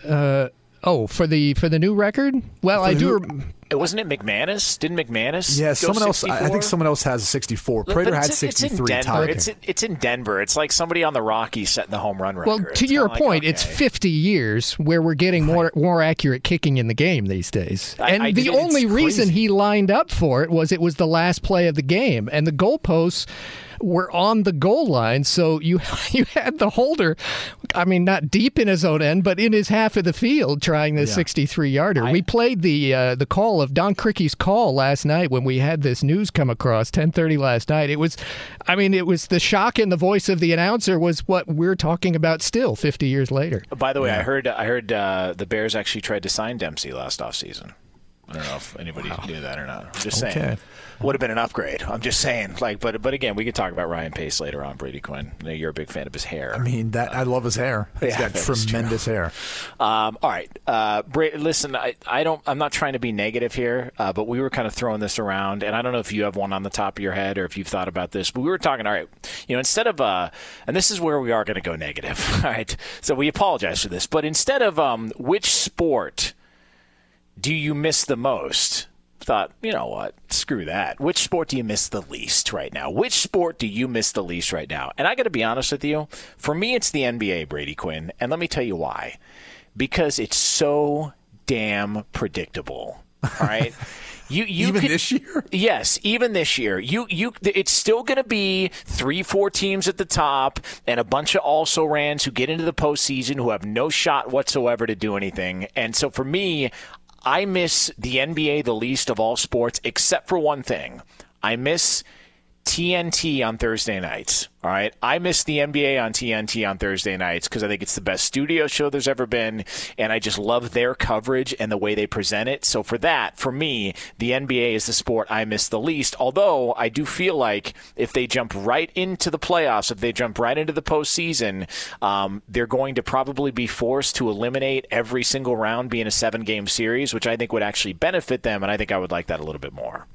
[SPEAKER 7] Uh, Oh, for the for the new record? Well, I do
[SPEAKER 6] new-
[SPEAKER 7] rem-
[SPEAKER 5] It wasn't it McManus? Didn't McManus?
[SPEAKER 6] Yeah,
[SPEAKER 5] go
[SPEAKER 6] someone else. I I
[SPEAKER 5] 64?
[SPEAKER 6] think someone else has 64. Prater had 63
[SPEAKER 5] It's in Denver. It's in, it's in Denver. It's like somebody on the Rockies setting the home run record.
[SPEAKER 7] Well, to
[SPEAKER 5] It's
[SPEAKER 7] your
[SPEAKER 5] kinda like,
[SPEAKER 7] point, it's 50 years where we're getting more more accurate kicking in the game these days. And
[SPEAKER 5] I-
[SPEAKER 7] the
[SPEAKER 5] it's
[SPEAKER 7] only reason
[SPEAKER 6] crazy.
[SPEAKER 7] he lined up for it was it was the last play of the game, and the goalposts were on the goal line, so you you had the holder. I mean, not deep in his own end, but in his half of the field trying the 63 yarder. we played the uh, the call of Don Crickey's call last night when we had this news come across 10:30 last night. It was, I mean, it was the shock in the voice of the announcer was what we're talking about still 50 years later.
[SPEAKER 5] By the way, I heard I heard uh, the Bears actually tried to sign Dempsey last offseason. I don't know if anybody knew that or not. I'm just saying.
[SPEAKER 6] Okay.
[SPEAKER 5] Would have been an upgrade. I'm just saying. Like, but but again, we could talk about Ryan Pace later on. Brady Quinn. You're a big fan of his hair.
[SPEAKER 6] I mean, that I love his hair. He's
[SPEAKER 5] Yeah,
[SPEAKER 6] got
[SPEAKER 5] that is true.
[SPEAKER 6] tremendous hair.
[SPEAKER 5] Um, all right, uh, Bra- listen, I, I don't. I'm not trying to be negative here, uh, but we were kind of throwing this around, and I don't know if you have one on the top of your head or if you've thought about this. But we were talking. All right, you know, instead of uh, and this is where we are going to go negative. All right, so we apologize for this, but instead of um, which sport do you miss the most? Thought, you know what? Screw that. Which sport do you miss the least right now? Which sport do you miss the least right now? And I got to be honest with you. For me, it's the NBA, Brady Quinn. And let me tell you why. Because it's so damn predictable. All right. You, you
[SPEAKER 6] Even
[SPEAKER 5] could-
[SPEAKER 6] this year?
[SPEAKER 5] Yes, even this year. You you it's still going to be 3-4 teams at the top and a bunch of also rans who get into the postseason who have no shot whatsoever to do anything. And so for me, I miss the NBA the least of all sports except for one thing. I miss TNT on Thursday nights. All right. I miss the NBA on TNT on Thursday nights because I think it's the best studio show there's ever been. And I just love their coverage and the way they present it. So for that, for me, the NBA is the sport I miss the least. Although I do feel like if they jump right into the playoffs, if they jump right into the postseason, um, they're going to probably be forced to eliminate every single round being a seven game series, which I think would actually benefit them. And I think I would like that a little bit more.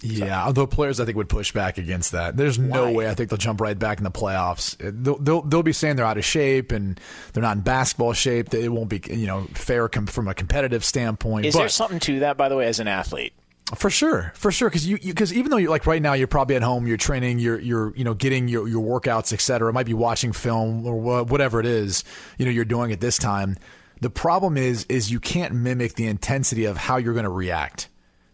[SPEAKER 6] Yeah, although players I think would push back against that. There's no
[SPEAKER 5] Why?
[SPEAKER 6] way I think they'll jump right back in the playoffs. They'll, they'll, they'll be saying they're out of shape and they're not in basketball shape. It won't be you know fair com- from a competitive standpoint.
[SPEAKER 5] Is
[SPEAKER 6] but
[SPEAKER 5] there something to that, by the way, as an athlete?
[SPEAKER 6] for sure, for sure, because you because even though you're like right now you're probably at home, you're training, you're you're you know getting your your workouts, etc. It might be watching film or wha- whatever it is you know you're doing at this time. The problem is is you can't mimic the intensity of how you're going to react.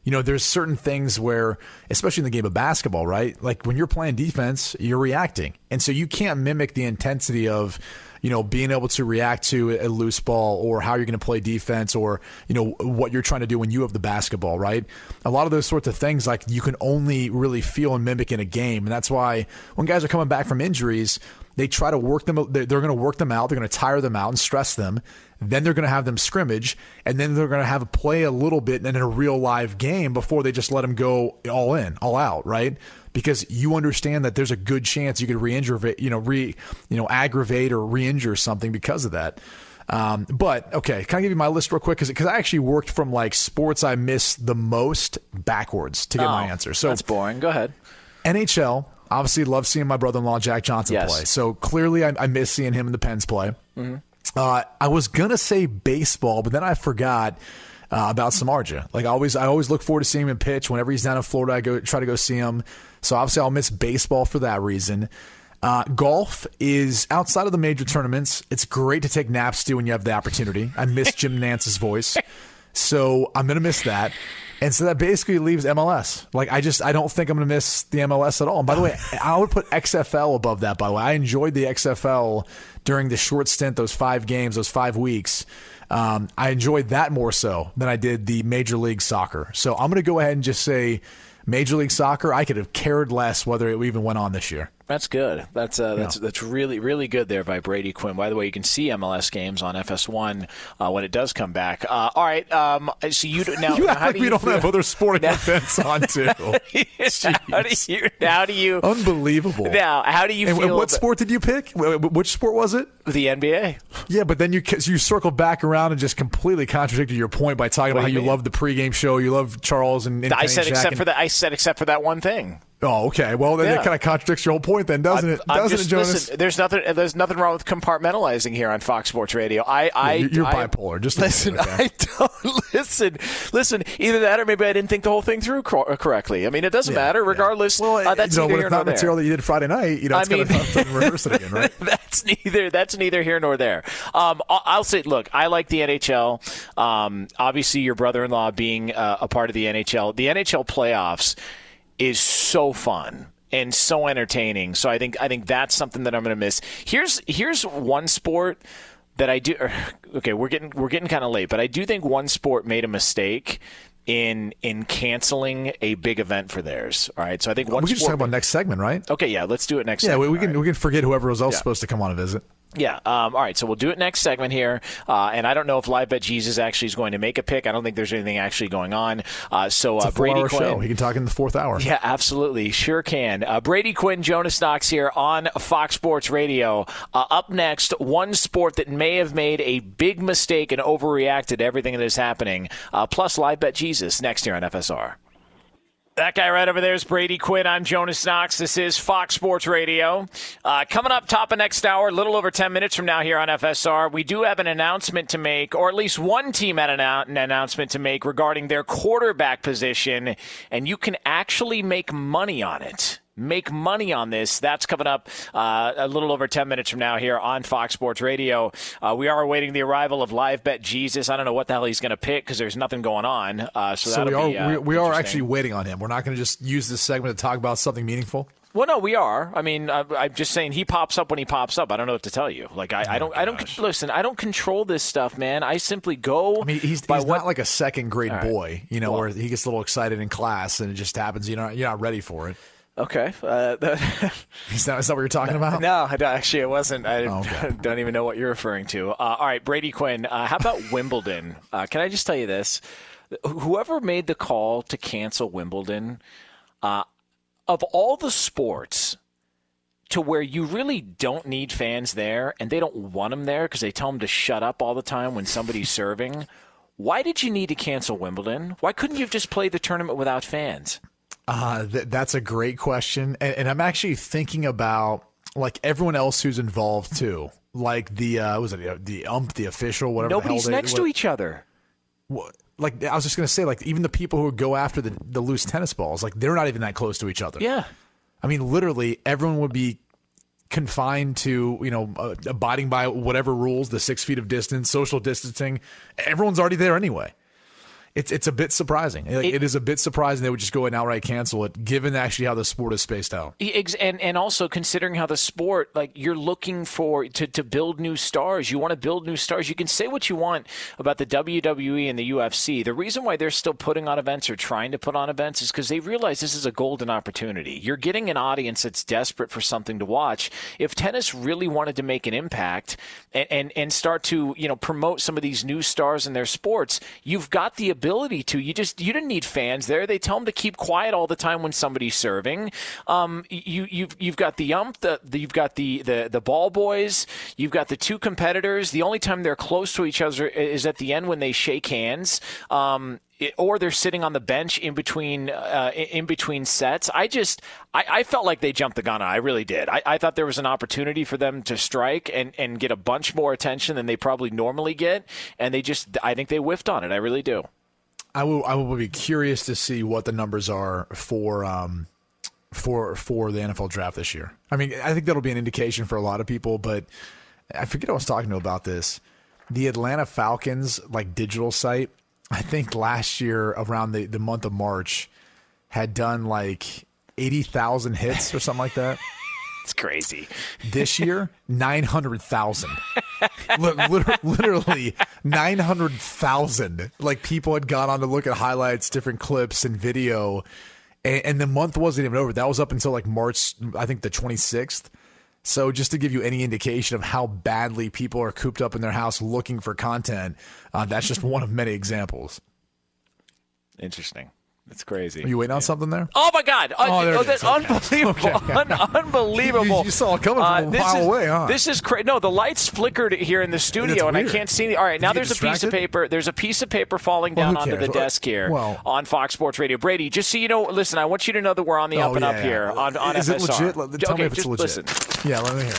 [SPEAKER 6] You know, there's certain things where, especially in the game of basketball, right? Like when you're playing defense, you're reacting. And so you can't mimic the intensity of, you know, being able to react to a loose ball or how you're going to play defense or, you know, what you're trying to do when you have the basketball, right? A lot of those sorts of things, like you can only really feel and mimic in a game. And that's why when guys are coming back from injuries, they try to work them. They're going to work them out. They're going to tire them out and stress them. Then they're going to have them scrimmage, and then they're going to have a play a little bit and then in a real live game before they just let them go all in, all out, right? Because you understand that there's a good chance you could re-injure, you know, re, you know, aggravate or re-injure something because of that. Um, but okay, can I give you my list real quick? Because I actually worked from like sports I miss the most backwards to get my
[SPEAKER 5] Oh,
[SPEAKER 6] answer. So
[SPEAKER 5] that's boring. Go ahead.
[SPEAKER 6] NHL, obviously, love seeing my brother in law, Jack Johnson,
[SPEAKER 5] Yes.
[SPEAKER 6] play. So clearly, I, I miss seeing him in the Pens play. Uh, I was to say baseball, but then I forgot. Uh, about Samardzija, like I always, I always look forward to seeing him pitch. Whenever he's down in Florida, I go try to go see him. So obviously, I'll miss baseball for that reason. Uh, golf is outside of the major tournaments. It's great to take naps to when you have the opportunity. I miss Jim Nantz's voice, so I'm gonna miss that. And so that basically leaves MLS. Like I just I don't think I'm gonna miss the MLS at all. And by the way, I would put XFL above that. By the way, I enjoyed the XFL during the short stint, those five games, those five weeks. Um, I enjoyed that more so than I did the Major League Soccer. So I'm gonna go ahead and just say Major League Soccer. I could have cared less whether it even went on this year.
[SPEAKER 5] That's good. That's uh, that's that's really really good there by Brady Quinn. By the way, you can see MLS games on FS1 uh, when it does come back. Uh, all right. Um, so you do- now
[SPEAKER 6] you act
[SPEAKER 5] how
[SPEAKER 6] like
[SPEAKER 5] do
[SPEAKER 6] we
[SPEAKER 5] you
[SPEAKER 6] don't have other sporting events on too.
[SPEAKER 5] how do you how do you
[SPEAKER 6] Unbelievable.
[SPEAKER 5] now how do you
[SPEAKER 6] and,
[SPEAKER 5] feel
[SPEAKER 6] and what sport did you pick? Wh- wh- Which sport was it?
[SPEAKER 5] the NBA?
[SPEAKER 6] Yeah, but then you you circled back around and just completely contradicted your point by talking
[SPEAKER 5] What
[SPEAKER 6] about how
[SPEAKER 5] you mean?
[SPEAKER 6] love the pregame show, you love Charles and, and
[SPEAKER 5] I said except
[SPEAKER 6] and-
[SPEAKER 5] for that. I said except for that one thing.
[SPEAKER 6] Oh, okay. Well, then
[SPEAKER 5] Yeah.
[SPEAKER 6] that kind of contradicts your whole point, then, doesn't
[SPEAKER 5] I'm-
[SPEAKER 6] it?
[SPEAKER 5] I'm
[SPEAKER 6] Doesn't
[SPEAKER 5] just-
[SPEAKER 6] it, Jonas?
[SPEAKER 5] Listen, there's nothing. There's nothing wrong with compartmentalizing here on Fox Sports Radio. I, I,
[SPEAKER 6] you're- you're
[SPEAKER 5] I-
[SPEAKER 6] bipolar, just it,
[SPEAKER 5] listen.
[SPEAKER 6] okay?
[SPEAKER 5] I don't listen. Listen. Either that, or maybe I didn't think the whole thing through cor- correctly. I mean, it doesn't
[SPEAKER 6] Yeah,
[SPEAKER 5] matter.
[SPEAKER 6] yeah.
[SPEAKER 5] Regardless,
[SPEAKER 6] well,
[SPEAKER 5] uh, that's
[SPEAKER 6] you know,
[SPEAKER 5] neither here nor
[SPEAKER 6] not
[SPEAKER 5] there.
[SPEAKER 6] material that you did Friday night, you know,
[SPEAKER 5] I
[SPEAKER 6] it's kind
[SPEAKER 5] mean-
[SPEAKER 6] to rehearse it again, right?
[SPEAKER 5] that's neither that's neither here nor there. Um, I- I'll say, look, I like the NHL. Um, obviously, your brother-in-law being uh, a part of the NHL, the NHL playoffs is so fun and so entertaining. So I think I think that's something that I'm going to miss. Here's here's one sport that I do. Okay, we're getting we're getting kind of late, but I do think one sport made a mistake. In in canceling a big event for theirs, all right. So I think one
[SPEAKER 6] we can just
[SPEAKER 5] sport
[SPEAKER 6] talk about next segment, right?
[SPEAKER 5] Okay, yeah, let's do it next.
[SPEAKER 6] Yeah,
[SPEAKER 5] segment,
[SPEAKER 6] we, we can
[SPEAKER 5] right?
[SPEAKER 6] we can forget whoever was else
[SPEAKER 5] Yeah.
[SPEAKER 6] supposed to come on a visit.
[SPEAKER 5] Yeah. Um, all right. So we'll do it next segment here. Uh, and I don't know if Live Bet Jesus actually is going to make a pick. I don't think there's anything actually going on. Uh, so uh, Brady Quinn.
[SPEAKER 6] show. He can talk in the fourth hour.
[SPEAKER 5] Yeah, absolutely. Sure can. Uh, Brady Quinn, Jonas Knox here on Fox Sports Radio. Uh, up next, one sport that may have made a big mistake and overreacted to everything that is happening. Uh, plus, Live Bet Jesus next here on FSR. That guy right over there is Brady Quinn. I'm Jonas Knox. This is Fox Sports Radio. Uh, coming up top of next hour, a little over 10 minutes from now here on FSR, we do have an announcement to make, or at least one team had an, an announcement to make regarding their quarterback position, and you can actually make money on it. Make money on this. That's coming up uh, a little over 10 minutes from now here on Fox Sports Radio. Uh, we are awaiting the arrival of Live Bet Jesus. I don't know what the hell he's going to pick because there's nothing going on. Uh, so
[SPEAKER 6] So we are
[SPEAKER 5] be, uh,
[SPEAKER 6] we, we are actually waiting on him. We're not going to just use this segment to talk about something meaningful.
[SPEAKER 5] Well, no, we are. I mean, I, I'm just saying he pops up when he pops up. I don't know what to tell you. Like, I, I don't, I don't listen. I don't control this stuff, man. I simply go.
[SPEAKER 6] I mean, he's, he's
[SPEAKER 5] what,
[SPEAKER 6] not like a second grade
[SPEAKER 5] right.
[SPEAKER 6] boy, you know,
[SPEAKER 5] Well-
[SPEAKER 6] where he gets a little excited in class and it just happens. You know, you're not ready for it.
[SPEAKER 5] Okay. Uh, that,
[SPEAKER 6] Is that, is that what you're talking about?
[SPEAKER 5] no, actually, it wasn't. I
[SPEAKER 6] Oh, okay.
[SPEAKER 5] don't even know what you're referring to. Uh, all right, Brady Quinn. Uh, how about Wimbledon? Uh, can I just tell you this? Whoever made the call to cancel Wimbledon, uh, of all the sports to where you really don't need fans there and they don't want them there because they tell them to shut up all the time when somebody's serving. Why did you need to cancel Wimbledon? Why couldn't you have just played the tournament without fans?
[SPEAKER 6] Uh, th- that's a great question, and, and I'm actually thinking about like everyone else who's involved too, like the uh, what was it the ump, the official, whatever. the
[SPEAKER 5] Nobody's
[SPEAKER 6] they-
[SPEAKER 5] next
[SPEAKER 6] what-
[SPEAKER 5] to each other.
[SPEAKER 6] what- like I was just gonna say, like even the people who go after the, the loose tennis balls, like they're not even that close to each other.
[SPEAKER 5] Yeah.
[SPEAKER 6] I mean, literally, everyone would be confined to you know uh, abiding by whatever rules, the six feet of distance, social distancing. Everyone's already there anyway. It's it's a bit surprising. Like,
[SPEAKER 5] It-
[SPEAKER 6] it is a bit surprising they would just go and outright cancel it, given actually how the sport is spaced out.
[SPEAKER 5] And and also considering how the sport like you're looking for to, to build new stars. You want to build new stars. You can say what you want about the WWE and the UFC the reason why they're still putting on events or trying to put on events is because they realize this is a golden opportunity. You're getting an audience that's desperate for something to watch. If tennis really wanted to make an impact and and, and start to you know promote some of these new stars in their sports you've got the ability to you just you didn't need fans there they tell them to keep quiet all the time when somebody's serving um, you you've you've got the ump, the, the you've got the, the the ball boys, you've got the two competitors. The only time they're close to each other is at the end when they shake hands. Um, or they're sitting on the bench in between uh, in in between sets. I just I, I felt like they jumped the gun. I really did. I, I thought there was an opportunity for them to strike and, and get a bunch more attention than they probably normally get, and they just I think they whiffed on it. I really do.
[SPEAKER 6] I will I will be curious to see what the numbers are for um for for the NFL draft this year. I mean, I think that'll be an indication for a lot of people, but I forget I was talking to about this. The Atlanta Falcons like digital site, I think last year around the, the month of March had done like 80,000 hits or something like that.
[SPEAKER 5] It's crazy.
[SPEAKER 6] This year, 900,000. Literally 900,000. Like people had gone on to look at highlights, different clips, and video. And, and the month wasn't even over. That was up until like March, I think the 26th. So just to give you any indication of how badly people are cooped up in their house looking for content, uh, that's just one of many examples.
[SPEAKER 5] Interesting. That's crazy.
[SPEAKER 6] Are you waiting on something there?
[SPEAKER 5] Oh my God!
[SPEAKER 6] Oh, there it
[SPEAKER 5] that's
[SPEAKER 6] is. Okay.
[SPEAKER 5] unbelievable! Un- unbelievable!
[SPEAKER 6] You- you saw it coming from a
[SPEAKER 5] Uh, this
[SPEAKER 6] mile
[SPEAKER 5] is,
[SPEAKER 6] away, huh?
[SPEAKER 5] This is crazy. No, the lights flickered here in the studio, and I can't see. The- All right, now
[SPEAKER 6] Did you
[SPEAKER 5] there's a piece of paper. There's a piece of paper falling
[SPEAKER 6] Well,
[SPEAKER 5] down onto the desk here
[SPEAKER 6] well-
[SPEAKER 5] on Fox Sports Radio. Brady, just so you know, listen, I want you to know that we're on the
[SPEAKER 6] Oh,
[SPEAKER 5] up and
[SPEAKER 6] yeah,
[SPEAKER 5] up
[SPEAKER 6] yeah.
[SPEAKER 5] here on, on
[SPEAKER 6] Is
[SPEAKER 5] FSR.
[SPEAKER 6] it legit? Let- Tell
[SPEAKER 5] okay,
[SPEAKER 6] me if it's
[SPEAKER 5] just
[SPEAKER 6] legit.
[SPEAKER 5] listen.
[SPEAKER 6] Yeah, let me hear.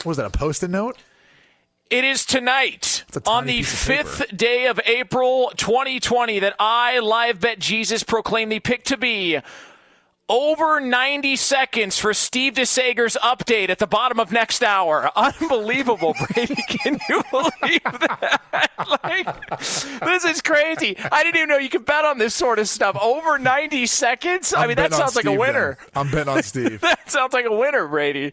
[SPEAKER 6] What was that? A post-it note?
[SPEAKER 5] It is tonight
[SPEAKER 6] It's a tiny
[SPEAKER 5] on the
[SPEAKER 6] piece of paper.
[SPEAKER 5] fifth day of April 2020 that I, Live Bet Jesus, proclaim the pick to be over 90 seconds for Steve DeSager's update at the bottom of next hour. Unbelievable, Brady. Can you believe that? Like, this is crazy. I didn't even know you could bet on this sort of stuff. Over 90 seconds? I mean, that sounds like a winner.
[SPEAKER 6] then. I'm betting on Steve.
[SPEAKER 5] That sounds like a winner, Brady.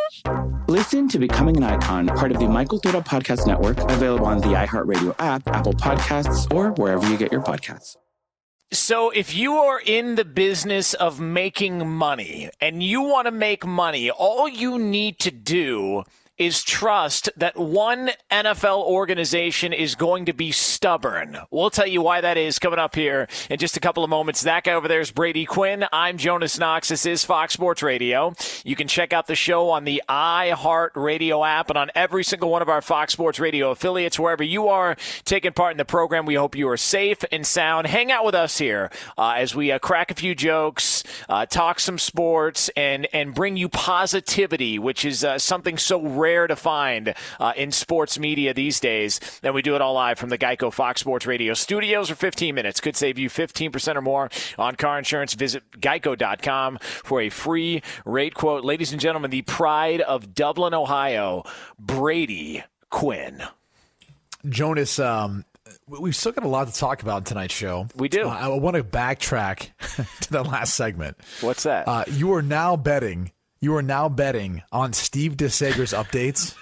[SPEAKER 3] Listen to Becoming an Icon, part of the My Cultura Podcast Network, available on the iHeartRadio app, Apple Podcasts, or wherever you get your podcasts.
[SPEAKER 5] So, if you are in the business of making money and you want to make money, all you need to do is trust that one NFL organization is going to be stubborn. We'll tell you why that is coming up here in just a couple of moments. That guy over there is Brady Quinn. I'm Jonas Knox. This is Fox Sports Radio. You can check out the show on the iHeart Radio app and on every single one of our Fox Sports Radio affiliates. Wherever you are taking part in the program, we hope you are safe and sound. Hang out with us here uh, as we uh, crack a few jokes, uh, talk some sports, and, and bring you positivity, which is uh, something so rare rare to find uh, in sports media these days. And we do it all live from the Geico Fox Sports Radio studios for 15 minutes. Could save you 15% or more on car insurance. Visit geico.com for a free rate quote. Ladies and gentlemen, the pride of Dublin, Ohio, Brady Quinn.
[SPEAKER 6] Jonas, um, we've still got a lot to talk about in tonight's show.
[SPEAKER 5] We do.
[SPEAKER 6] Uh, I want to backtrack to that last segment.
[SPEAKER 5] What's that?
[SPEAKER 6] Uh, you are now betting you are now betting on Steve DeSager's updates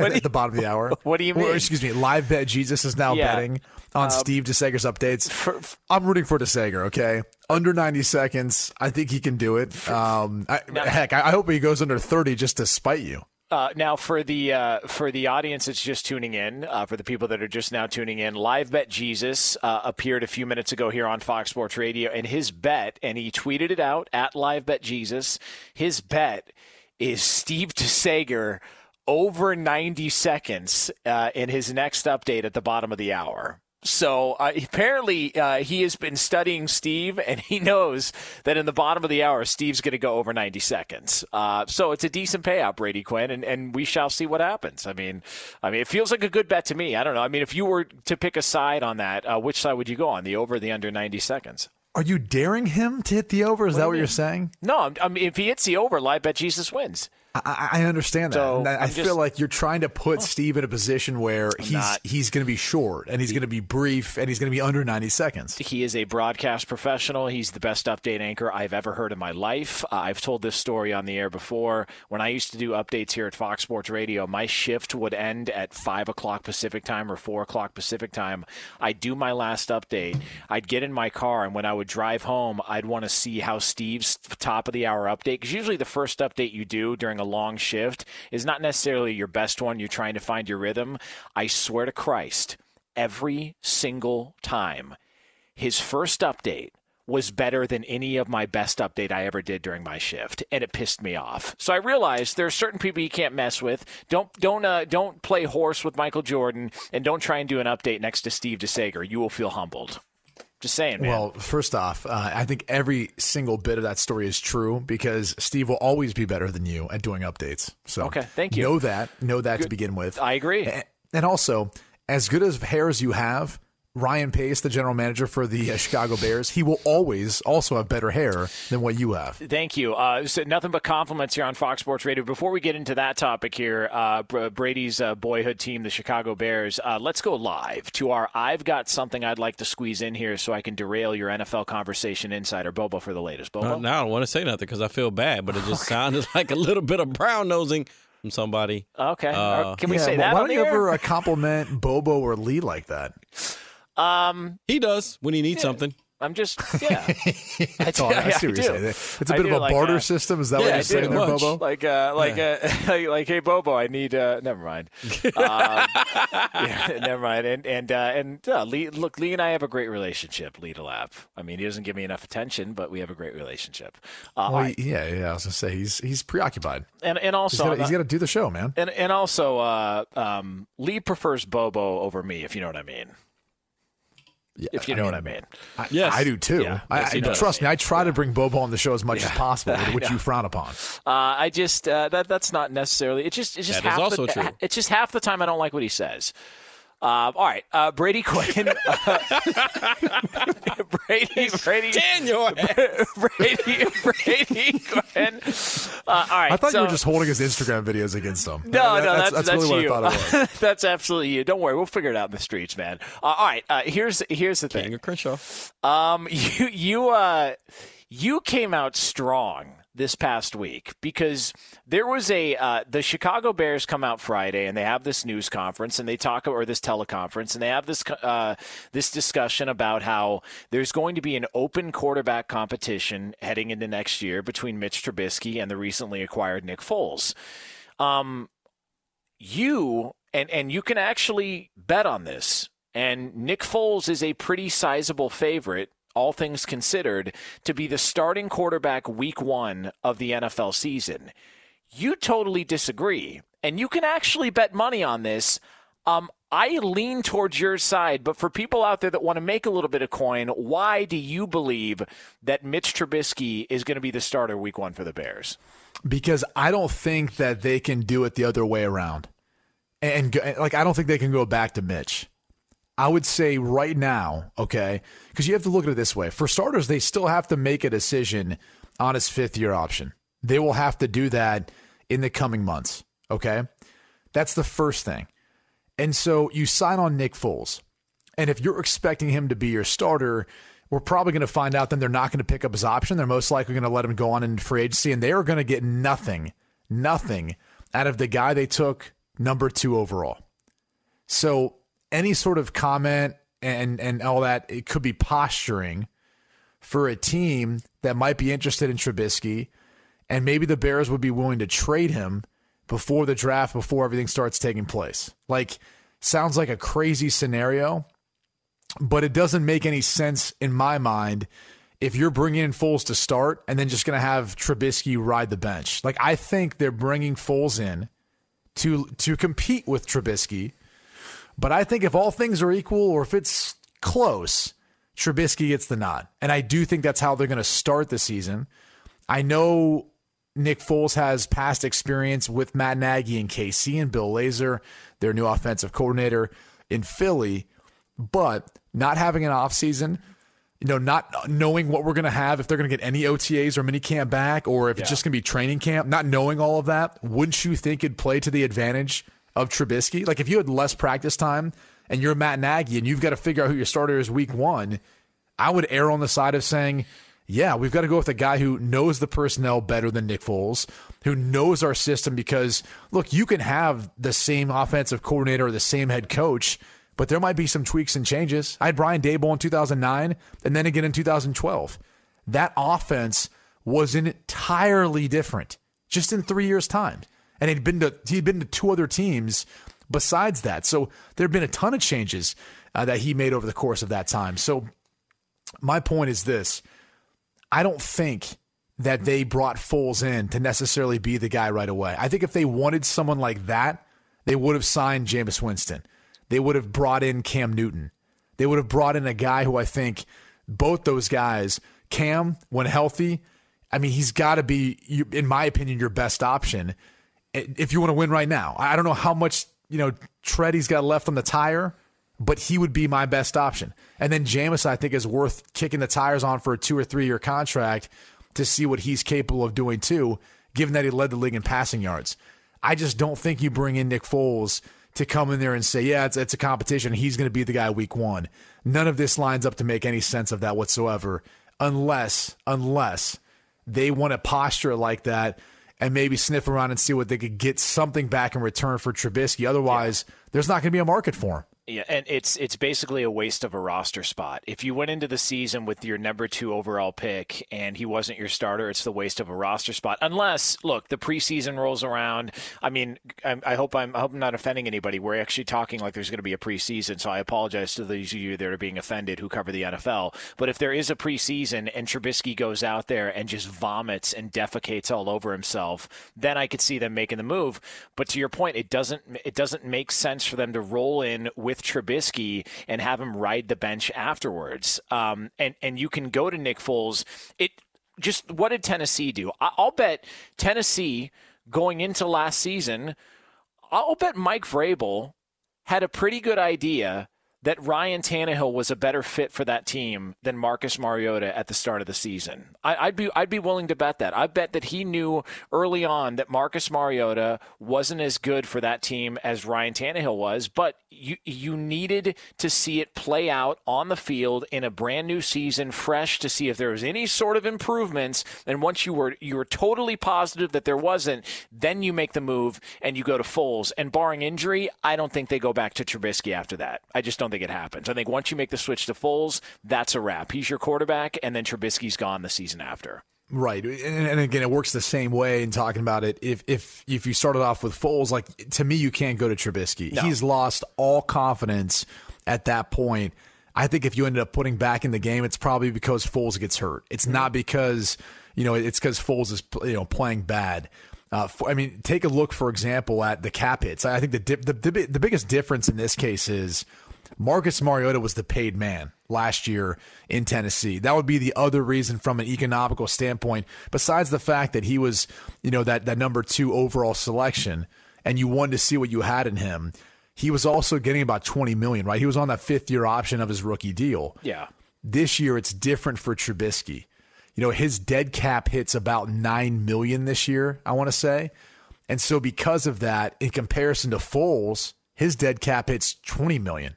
[SPEAKER 6] at the bottom of the hour.
[SPEAKER 5] What do you mean?
[SPEAKER 6] Or, excuse me, live bet Jesus is now
[SPEAKER 5] Yeah.
[SPEAKER 6] betting on
[SPEAKER 5] Um,
[SPEAKER 6] Steve DeSager's updates.
[SPEAKER 5] for-
[SPEAKER 6] I'm rooting for DeSager. Okay, under 90 seconds, I think he can do it. Um, I, heck, I, I hope he goes under 30 just to spite you.
[SPEAKER 5] Uh, now, for the uh, for the audience that's just tuning in, uh, for the people that are just now tuning in, Live Bet Jesus uh, appeared a few minutes ago here on Fox Sports Radio, and his bet, and he tweeted it out at Live Bet Jesus. His bet is Steve DeSager over 90 seconds uh, in his next update at the bottom of the hour. So uh, apparently, uh, he has been studying Steve, and he knows that in the bottom of the hour, Steve's going to go over 90 seconds. Uh, so it's a decent payout, Brady Quinn, and, and we shall see what happens. I mean, I mean, it feels like a good bet to me. I don't know. I mean, if you were to pick a side on that, uh, which side would you go on? The over, or the under 90 seconds?
[SPEAKER 6] Are you daring him to hit the over? Is
[SPEAKER 5] What
[SPEAKER 6] that what you're saying?
[SPEAKER 5] No, I'm- I mean, if he hits the over, live bet Jesus wins.
[SPEAKER 6] I, I understand that.
[SPEAKER 5] So,
[SPEAKER 6] I, I
[SPEAKER 5] I'm
[SPEAKER 6] feel
[SPEAKER 5] just-
[SPEAKER 6] like you're trying to put Steve in a position where he's
[SPEAKER 5] not.
[SPEAKER 6] he's going to be short and he's going to be brief and he's going to be under 90 seconds.
[SPEAKER 5] He is a broadcast professional. He's the best update anchor I've ever heard in my life. Uh, I've told this story on the air before. When I used to do updates here at Fox Sports Radio, my shift would end at 5 o'clock Pacific time or 4 o'clock Pacific time. I'd do my last update. I'd get in my car, and when I would drive home, I'd want to see how Steve's top of the hour update, because usually the first update you do during a long shift is not necessarily your best one. You're trying to find your rhythm. I swear to Christ, every single time his first update was better than any of my best update I ever did during my shift, and it pissed me off. So I realized there are certain people you can't mess with. Don't don't uh, don't play horse with Michael Jordan, and don't try and do an update next to Steve DeSager. You will feel humbled. Just saying, man.
[SPEAKER 6] Well, first off, uh, I think every single bit of that story is true because Steve will always be better than you at doing updates. So
[SPEAKER 5] Okay, thank you.
[SPEAKER 6] Know that. Know that to begin with.
[SPEAKER 5] I agree.
[SPEAKER 6] And also, as good as hair as you have, Ryan Pace, the general manager for the uh, Chicago Bears, he will always also have better hair than what you have.
[SPEAKER 5] Thank you. Uh, so nothing but compliments here on Fox Sports Radio. Before we get into that topic here, uh, Brady's uh, boyhood team, the Chicago Bears, uh, let's go live to our I've got something I'd like to squeeze in here so I can derail your NFL conversation insider. Bobo for the latest. Bobo?
[SPEAKER 8] Uh, now I don't want to say nothing because I feel bad, but it just sounded like a little bit of brown nosing from somebody.
[SPEAKER 5] Okay.
[SPEAKER 8] Uh,
[SPEAKER 5] Can we
[SPEAKER 6] Yeah,
[SPEAKER 5] say
[SPEAKER 6] but
[SPEAKER 5] that
[SPEAKER 6] Why don't you ever uh, compliment Bobo or Lee like that?
[SPEAKER 5] Um,
[SPEAKER 8] He does when he needs something.
[SPEAKER 5] I'm just yeah. I,
[SPEAKER 6] Oh, I
[SPEAKER 5] yeah,
[SPEAKER 6] see what you're saying. It's a
[SPEAKER 5] I
[SPEAKER 6] bit of a
[SPEAKER 5] like,
[SPEAKER 6] barter
[SPEAKER 5] uh,
[SPEAKER 6] system. Is that
[SPEAKER 5] yeah,
[SPEAKER 6] what you're saying there. Bobo?
[SPEAKER 5] Like uh, like uh, like, like hey Bobo, I need uh, never mind. Um, yeah, never mind. And and uh, and uh, Lee, look, Lee and I have a great relationship. Lee Delap. I mean, he doesn't give me enough attention, but we have a great relationship. Uh,
[SPEAKER 6] Well,
[SPEAKER 5] I-
[SPEAKER 6] yeah, yeah. I was gonna say he's he's preoccupied.
[SPEAKER 5] and and
[SPEAKER 6] He's
[SPEAKER 5] also
[SPEAKER 6] got
[SPEAKER 5] I'm not-
[SPEAKER 6] to do the show, man.
[SPEAKER 5] and and also uh, um, Lee prefers Bobo over me, if you know what I mean.
[SPEAKER 6] Yeah,
[SPEAKER 5] If you know what I mean.
[SPEAKER 6] I,
[SPEAKER 8] Yes.
[SPEAKER 6] I do too.
[SPEAKER 5] Yeah.
[SPEAKER 6] I,
[SPEAKER 8] Yes,
[SPEAKER 6] I- trust me, I try to bring Bobo on the show as much as possible, which you frown upon.
[SPEAKER 5] Uh, I just uh, that that's not necessarily. It's just it's just
[SPEAKER 8] That is
[SPEAKER 5] half
[SPEAKER 8] also
[SPEAKER 5] the,
[SPEAKER 8] true.
[SPEAKER 5] It's just half the time I don't like what he says. Um, all right, uh, Brady Quinn. uh, Brady, Brady,
[SPEAKER 8] In your head.
[SPEAKER 5] Brady, Brady Quinn. Uh, all right,
[SPEAKER 6] I thought
[SPEAKER 5] so,
[SPEAKER 6] you were just holding his Instagram videos against him.
[SPEAKER 5] No,
[SPEAKER 6] That-
[SPEAKER 5] no,
[SPEAKER 6] that's,
[SPEAKER 5] that's,
[SPEAKER 6] that's really
[SPEAKER 5] you.
[SPEAKER 6] what I thought it was.
[SPEAKER 5] that's absolutely you. Don't worry, we'll figure it out in the streets, man. Uh, all right, uh, here's here's the
[SPEAKER 8] King
[SPEAKER 5] thing.
[SPEAKER 8] of Crenshaw.
[SPEAKER 5] Um, you you uh, you came out strong this past week because there was a uh, the Chicago Bears come out Friday and they have this news conference and they talk or this teleconference and they have this uh, this discussion about how there's going to be an open quarterback competition heading into next year between Mitch Trubisky and the recently acquired Nick Foles. Um, you and and you can actually bet on this. And Nick Foles is a pretty sizable favorite all things considered, to be the starting quarterback week one of the NFL season. You totally disagree. And you can actually bet money on this. Um, I lean towards your side, but for people out there that want to make a little bit of coin, why do you believe that Mitch Trubisky is going to be the starter week one for the Bears?
[SPEAKER 6] Because I don't think that they can do it the other way around. And, and like, I don't think they can go back to Mitch. I would say right now, okay, because you have to look at it this way. For starters, they still have to make a decision on his fifth year option. They will have to do that in the coming months, okay? That's the first thing. And so you sign on Nick Foles. And if you're expecting him to be your starter, we're probably going to find out then they're not going to pick up his option. They're most likely going to let him go on in free agency, and they are going to get nothing, nothing out of the guy they took number two overall. So any sort of comment and and all that it could be posturing for a team that might be interested in Trubisky, and maybe the Bears would be willing to trade him before the draft, before everything starts taking place. Like, sounds like a crazy scenario, but it doesn't make any sense in my mind if you're bringing in Foles to start and then just going to have Trubisky ride the bench. Like, I think they're bringing Foles in to to compete with Trubisky but I think if all things are equal or if it's close, Trubisky gets the nod. And I do think that's how they're going to start the season. I know Nick Foles has past experience with Matt Nagy and KC and Bill Lazor, their new offensive coordinator in Philly, but not having an offseason, you know, not knowing what we're going to have, if they're going to get any OTAs or mini camp back, or if yeah. it's just going to be training camp, not knowing all of that, wouldn't you think it'd play to the advantage of Trubisky. Like if you had less practice time and you're Matt Nagy and you've got to figure out who your starter is week one, I would err on the side of saying, yeah, we've got to go with a guy who knows the personnel better than Nick Foles, who knows our system because look, you can have the same offensive coordinator or the same head coach, but there might be some tweaks and changes. I had Brian Daboll in 2009 and then again in 2012. That offense was entirely different just in three years' time and he'd been to he'd been to two other teams besides that. So there have been a ton of changes uh, that he made over the course of that time. So my point is this: I don't think that they brought Foles in to necessarily be the guy right away. I think if they wanted someone like that, they would have signed Jameis Winston. They would have brought in Cam Newton. They would have brought in a guy who I think both those guys, Cam, when healthy, I mean, he's got to be, in my opinion, your best option if you want to win right now. I don't know how much, you know, tread he's got left on the tire, but he would be my best option. And then Jameis, I think, is worth kicking the tires on for a two or three year contract to see what he's capable of doing too, given that he led the league in passing yards. I just don't think you bring in Nick Foles to come in there and say, yeah, it's, it's a competition. He's going to be the guy week one. None of this lines up to make any sense of that whatsoever, unless, unless they want to posture like that and maybe sniff around and see what they could get something back in return for Trubisky. Otherwise, yeah. there's not going to be a market for him.
[SPEAKER 5] Yeah, and it's it's basically a waste of a roster spot. If you went into the season with your number two overall pick and he wasn't your starter, it's the waste of a roster spot. Unless, look, the preseason rolls around. I mean, I, I hope I'm I hope I'm not offending anybody. We're actually talking like there's going to be a preseason, so I apologize to those of you that are being offended who cover the NFL. But if there is a preseason and Trubisky goes out there and just vomits and defecates all over himself, then I could see them making the move. But to your point, it doesn't it doesn't make sense for them to roll in with with Trubisky and have him ride the bench afterwards. Um, and and you can go to Nick Foles. It just what did Tennessee do? I'll bet Tennessee going into last season. I'll bet Mike Vrabel had a pretty good idea that Ryan Tannehill was a better fit for that team than Marcus Mariota at the start of the season. I, would be I'd be willing to bet that. I bet that he knew early on that Marcus Mariota wasn't as good for that team as Ryan Tannehill was, but you you needed to see it play out on the field in a brand new season, fresh, to see if there was any sort of improvements. And once you were you were totally positive that there wasn't, then you make the move and you go to Foles. And barring injury, I don't think they go back to Trubisky after that. I just don't think it happens. I think once you make the switch to Foles, that's a wrap. He's your quarterback, and then Trubisky's gone the season after.
[SPEAKER 6] Right, and, and, again, it works the same way. In talking about it, if if if you started off with Foles, like to me, you can't go to Trubisky. No. He's lost all confidence at that point. I think if you ended up putting back in the game, it's probably because Foles gets hurt. It's mm-hmm. not because you know it's because Foles is you know playing bad. Uh, for, I mean, take a look, for example, at the cap hits. I think the, dip, the the the biggest difference in this case is Marcus Mariota was the paid man last year in Tennessee. That would be the other reason from an economical standpoint, besides the fact that he was, you know, that, that number two overall selection and you wanted to see what you had in him. He was also getting about 20 million, right? He was on that fifth year option of his rookie deal.
[SPEAKER 5] Yeah.
[SPEAKER 6] This year it's different for Trubisky. You know, his dead cap hits about 9 million this year, I want to say. And so because of that, in comparison to Foles, his dead cap hits 20 million.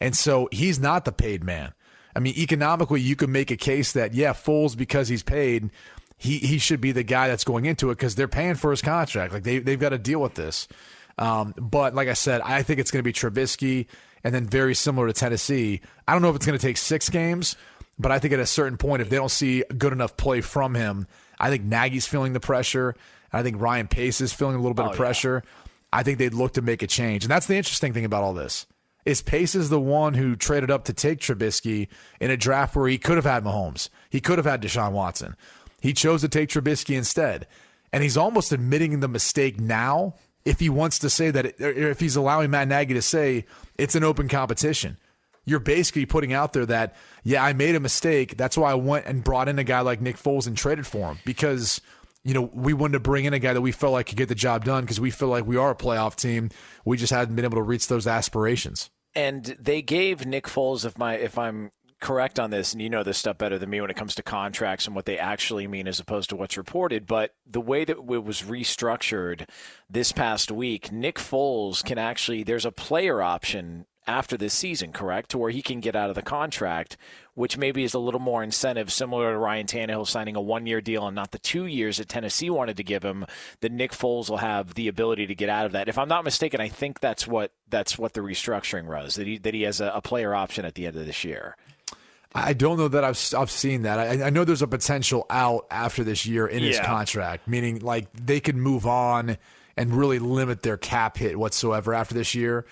[SPEAKER 6] And so he's not the paid man. I mean, economically, you could make a case that, yeah, Foles, because he's paid, he, he should be the guy that's going into it because they're paying for his contract. Like, they, they've got to deal with this. Um, but like I said, I think it's going to be Trubisky and then very similar to Tennessee. I don't know if it's going to take six games, but I think at a certain point, if they don't see good enough play from him, I think Nagy's feeling the pressure. I think Ryan Pace is feeling a little bit oh, of pressure. Yeah. I think they'd look to make a change. And that's the interesting thing about all this is Pace is the one who traded up to take Trubisky in a draft where he could have had Mahomes. He could have had Deshaun Watson. He chose to take Trubisky instead. And he's almost admitting the mistake now if he wants to say that, it, if he's allowing Matt Nagy to say it's an open competition. You're basically putting out there that, yeah, I made a mistake. That's why I went and brought in a guy like Nick Foles and traded for him because you know, we wanted to bring in a guy that we felt like could get the job done because we feel like we are a playoff team. We just hadn't been able to reach those aspirations
[SPEAKER 5] and they gave Nick Foles, if my if I'm correct on this, and you know this stuff better than me when it comes to contracts and what they actually mean as opposed to what's reported. But the way that it was restructured this past week, Nick Foles can actually there's a player option after this season, correct? To where he can get out of the contract, which maybe is a little more incentive, similar to Ryan Tannehill signing a one year deal and not the two years that Tennessee wanted to give him, that Nick Foles will have the ability to get out of that. If I'm not mistaken, I think that's what that's what the restructuring was, that he that he has a, a player option at the end of this year.
[SPEAKER 6] I don't know that I've I've seen that. I, I know there's a potential out after this year in his contract, meaning like they could move on and really limit their cap hit whatsoever after this year.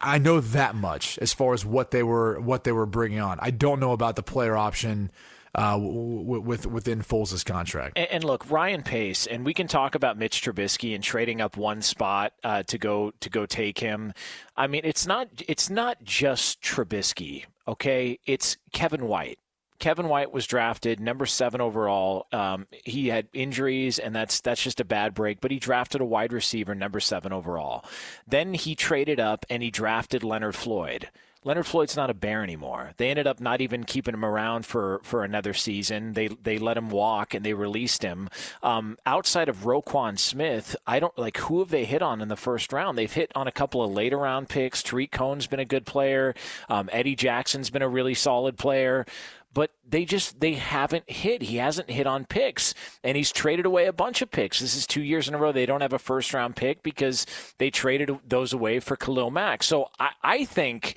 [SPEAKER 6] I know that much as far as what they were what they were bringing on. I don't know about the player option uh, with within Foles' contract.
[SPEAKER 5] And, and, look, Ryan Pace, and we can talk about Mitch Trubisky and trading up one spot uh, to go to go take him. I mean, it's not it's not just Trubisky. Okay, it's Kevin White. Kevin White was drafted number seven overall. Um, he had injuries, and that's that's just a bad break. But he drafted a wide receiver, number seven overall. Then he traded up and he drafted Leonard Floyd. Leonard Floyd's not a bear anymore. They ended up not even keeping him around for, for another season. They they let him walk and they released him. Um, outside of Roquan Smith, I don't like who have they hit on in the first round. They've hit on a couple of later round picks. Tarik Cohen's been a good player. Um, Eddie Jackson's been a really solid player but they just they haven't hit. He hasn't hit on picks, and he's traded away a bunch of picks. This is two years in a row they don't have a first round pick because they traded those away for Khalil Mack. So I, I think,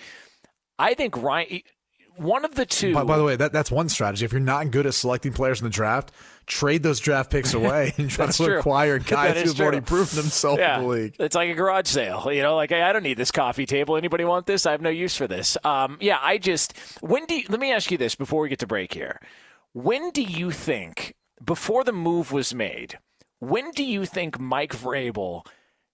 [SPEAKER 5] I think Ryan one of the two.
[SPEAKER 6] By, by, the way, that, that's one strategy. If you're not good at selecting players in the draft, trade those draft picks away and try to true. acquire guys who've true. already proven themselves yeah. in the league.
[SPEAKER 5] It's like a garage sale. You know, like I don't need this coffee table. Anybody want this? I have no use for this. Um, yeah, I just when do you, let me ask you this before we get to break here. When do you think before the move was made? When do you think Mike Vrabel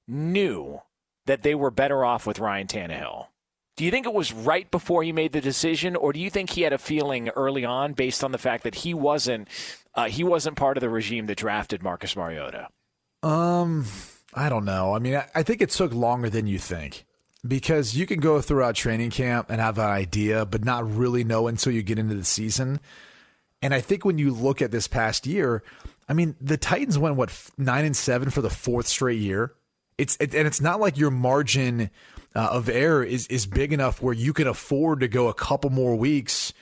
[SPEAKER 5] knew that they were better off with Ryan Tannehill? Do you think it was right before he made the decision, or do you think he had a feeling early on based on the fact that he wasn't uh, he wasn't part of the regime that drafted Marcus Mariota?
[SPEAKER 6] Um, I don't know. I mean, I, I think it took longer than you think because you can go throughout training camp and have an idea, but not really know until you get into the season. And I think when you look at this past year, I mean, the Titans went what nine and seven for the fourth straight year. It's it, and it's not like your margin uh, of error is is big enough where you can afford to go a couple more weeks,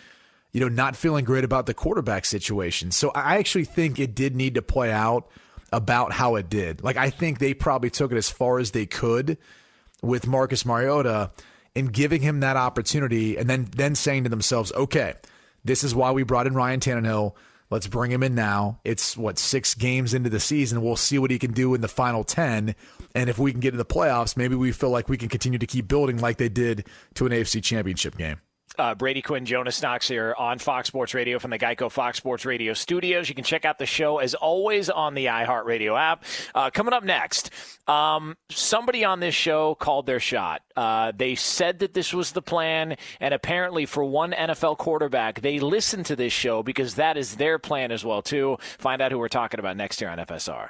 [SPEAKER 6] you know, not feeling great about the quarterback situation. So I actually think it did need to play out about how it did. Like I think they probably took it as far as they could with Marcus Mariota and giving him that opportunity and then then saying to themselves, okay, this is why we brought in Ryan Tannehill. Let's bring him in now. It's what six games into the season. We'll see what he can do in the final 10. And if we can get in the playoffs, maybe we feel like we can continue to keep building like they did to an AFC championship game.
[SPEAKER 5] Uh, Brady Quinn, Jonas Knox here on Fox Sports Radio from the Geico Fox Sports Radio studios. You can check out the show as always on the iHeartRadio app. Uh, coming up next, um, somebody on this show called their shot. Uh, they said that this was the plan, and apparently, for one NFL quarterback, they listened to this show because that is their plan as well too. Find out who we're talking about next here on FSR.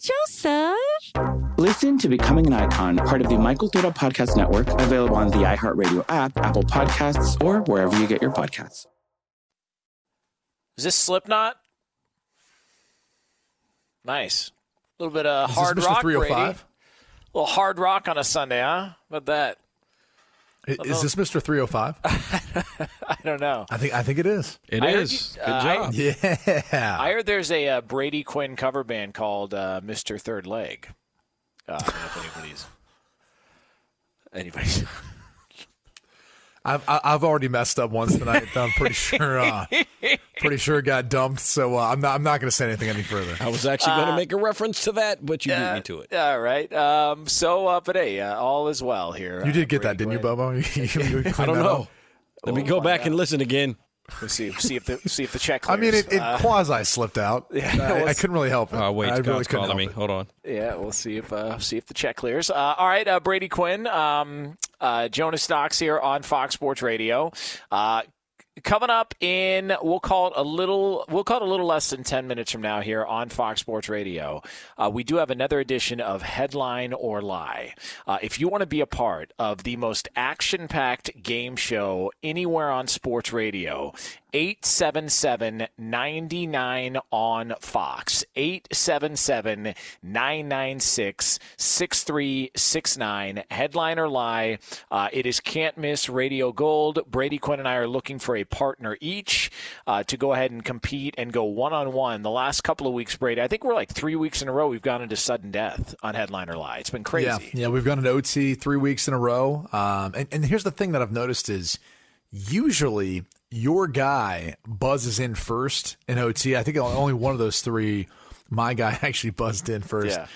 [SPEAKER 4] Joseph!
[SPEAKER 3] Listen to Becoming an Icon, part of the My Cultura Podcast Network, available on the iHeartRadio app, Apple Podcasts, or wherever you get your podcasts.
[SPEAKER 5] Is this Slipknot? Nice. A little bit of
[SPEAKER 6] Is
[SPEAKER 5] hard
[SPEAKER 6] this Mr.
[SPEAKER 5] rock, Brady. A little hard rock on a Sunday, huh? How about that?
[SPEAKER 6] I- Is this Mr. 305?
[SPEAKER 5] I don't know.
[SPEAKER 6] I think I think it is.
[SPEAKER 8] It
[SPEAKER 5] I heard
[SPEAKER 8] is.
[SPEAKER 5] you-
[SPEAKER 8] Good
[SPEAKER 5] uh, I-
[SPEAKER 8] job.
[SPEAKER 6] Yeah.
[SPEAKER 5] I heard there's a uh, Brady Quinn cover band called uh, Mr. Third Leg. Uh, I don't know if anybody's. Anybody's.
[SPEAKER 6] I've I- I've already messed up once tonight. I'm pretty sure. Uh, pretty sure it got dumped. So uh, I'm not. I'm not going to say anything any further.
[SPEAKER 8] I was actually going
[SPEAKER 5] Uh,
[SPEAKER 8] to make a reference to that, but you beat me to it.
[SPEAKER 5] All right. Um, so, uh, but hey, uh, all is well here.
[SPEAKER 6] You
[SPEAKER 5] uh,
[SPEAKER 6] did get that, didn't you, Bobo? You, you, you
[SPEAKER 8] I don't know.
[SPEAKER 6] up?
[SPEAKER 8] Let me
[SPEAKER 5] Oh
[SPEAKER 8] go back
[SPEAKER 5] God.
[SPEAKER 8] and listen again.
[SPEAKER 5] Let's see, see if the see if the check. Clears.
[SPEAKER 6] I mean, it, it
[SPEAKER 5] Uh,
[SPEAKER 6] quasi slipped out.
[SPEAKER 5] Yeah,
[SPEAKER 6] I, I couldn't really help it.
[SPEAKER 8] Oh, wait,
[SPEAKER 6] I
[SPEAKER 8] Scott's
[SPEAKER 6] really couldn't
[SPEAKER 8] calling me.
[SPEAKER 6] it.
[SPEAKER 8] Hold on.
[SPEAKER 5] Yeah, we'll see if uh, see if the check clears. Uh, all right, uh, Brady Quinn, um, uh, Jonas Knox here on Fox Sports Radio. Uh, coming up in we'll call it a little we'll call it a little less than 10 minutes from now here on fox sports radio uh, we do have another edition of headline or lie uh, if you want to be a part of the most action-packed game show anywhere on sports radio 877-99 on fox 877-996-6369 headline or lie uh, it is can't miss radio gold. Brady quinn and i are looking for a partner each uh, to go ahead and compete and go one-on-one. The last couple of weeks brady i think we're like three weeks in a row we've gone into sudden death on headline or lie. It's been crazy.
[SPEAKER 6] Yeah, yeah, we've gone an OT three weeks in a row. Um, and, and here's the thing that I've noticed is usually your guy buzzes in first in OT. I think only one of those three, my guy actually buzzed in first.
[SPEAKER 5] Yeah.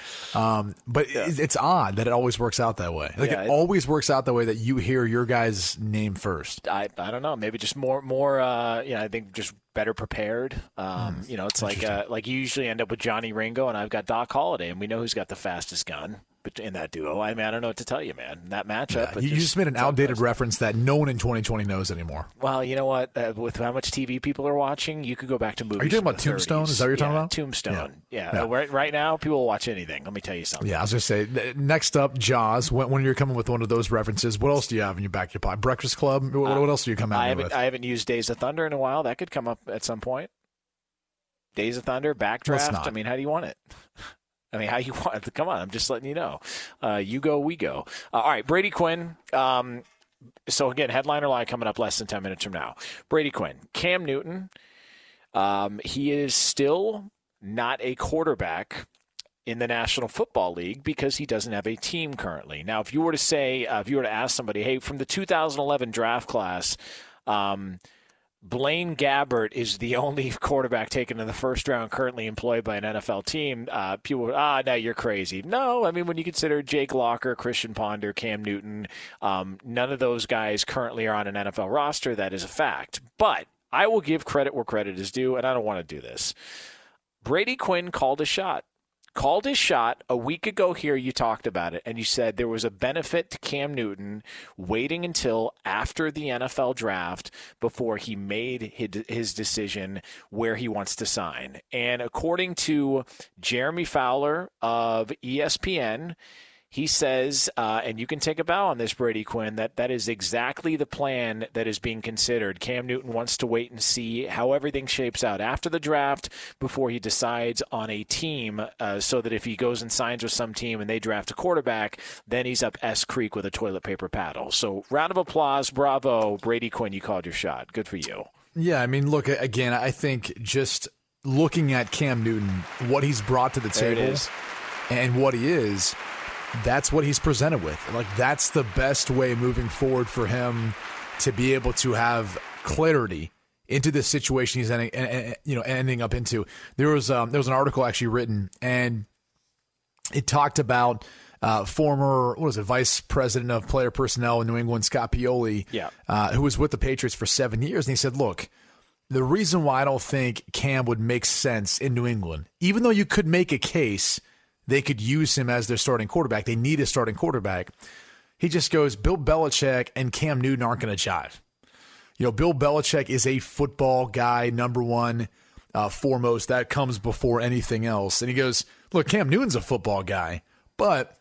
[SPEAKER 6] Um, but it, it's odd that it always works out that way. Like
[SPEAKER 5] Yeah,
[SPEAKER 6] it
[SPEAKER 5] it-
[SPEAKER 6] always works out that way that you hear your guy's name first.
[SPEAKER 5] I, I don't know. Maybe just more more. Uh, you know, I think just better prepared. Um, you know, it's like uh, like you usually end up with Johnny Ringo, and I've got Doc Holliday, and we know who's got the fastest gun. In that duo. I mean, I don't know what to tell you, man. That matchup.
[SPEAKER 6] Yeah, you just, just, made an outdated reference that no one in 2020 knows anymore.
[SPEAKER 5] Well, you know what? Uh, with how much TV people are watching, you could go back to movies.
[SPEAKER 6] Are you talking about Tombstone?
[SPEAKER 5] 30s.
[SPEAKER 6] Is that what you're talking about?
[SPEAKER 5] Tombstone. Yeah. yeah. Uh, right, right now, people will watch anything. Let me tell you something.
[SPEAKER 6] Yeah, I was going to say, next up, Jaws. When, when, you're coming with one of those references, what else do you have in your back your pocket? Breakfast Club? What, uh, what else do you come out
[SPEAKER 5] I haven't,
[SPEAKER 6] with?
[SPEAKER 5] I haven't used Days of Thunder in a while. That could come up at some point. Days of Thunder, backdraft. I mean, how do you want it? I mean, how you want? to Come on, I'm just letting you know. Uh, you go, we go. Uh, all right, Brady Quinn. Um, so again, headliner line coming up less than ten minutes from now. Brady Quinn, Cam Newton. Um, he is still not a quarterback in the National Football League because he doesn't have a team currently. Now, if you were to say, uh, if you were to ask somebody, hey, from the 2011 draft class. Um, Blaine Gabbert is the only quarterback taken in the first round currently employed by an NFL team. Uh, people, ah, now you're crazy. No, I mean when you consider Jake Locker, Christian Ponder, Cam Newton, um, none of those guys currently are on an NFL roster. That is a fact. But I will give credit where credit is due, and I don't want to do this. Brady Quinn called a shot called his shot a week ago here you talked about it and you said there was a benefit to Cam Newton waiting until after the NFL draft before he made his decision where he wants to sign. And according to Jeremy Fowler of ESPN he says, uh, and you can take a bow on this, Brady Quinn, that that is exactly the plan that is being considered. Cam Newton wants to wait and see how everything shapes out after the draft before he decides on a team, uh, so that if he goes and signs with some team and they draft a quarterback, then he's up S Creek with a toilet paper paddle. So, round of applause, bravo, Brady Quinn, you called your shot. Good for you.
[SPEAKER 6] Yeah, I mean, look again. I think just looking at Cam Newton, what he's brought to the table, and what he is that's what he's presented with. Like that's the best way moving forward for him to be able to have clarity into the situation he's ending, you know, ending up into. There was um, there was an article actually written, and it talked about uh, former what was it, vice president of player personnel in New England, Scott Pioli,
[SPEAKER 5] yeah.
[SPEAKER 6] uh, who was with the Patriots for seven years, and he said, "Look." The reason why I don't think Cam would make sense in New England, even though you could make a case they could use him as their starting quarterback. They need a starting quarterback. He just goes, Bill Belichick and Cam Newton aren't going to jive. You know, Bill Belichick is a football guy, number one, uh, foremost. That comes before anything else. And he goes, Look, Cam Newton's a football guy, but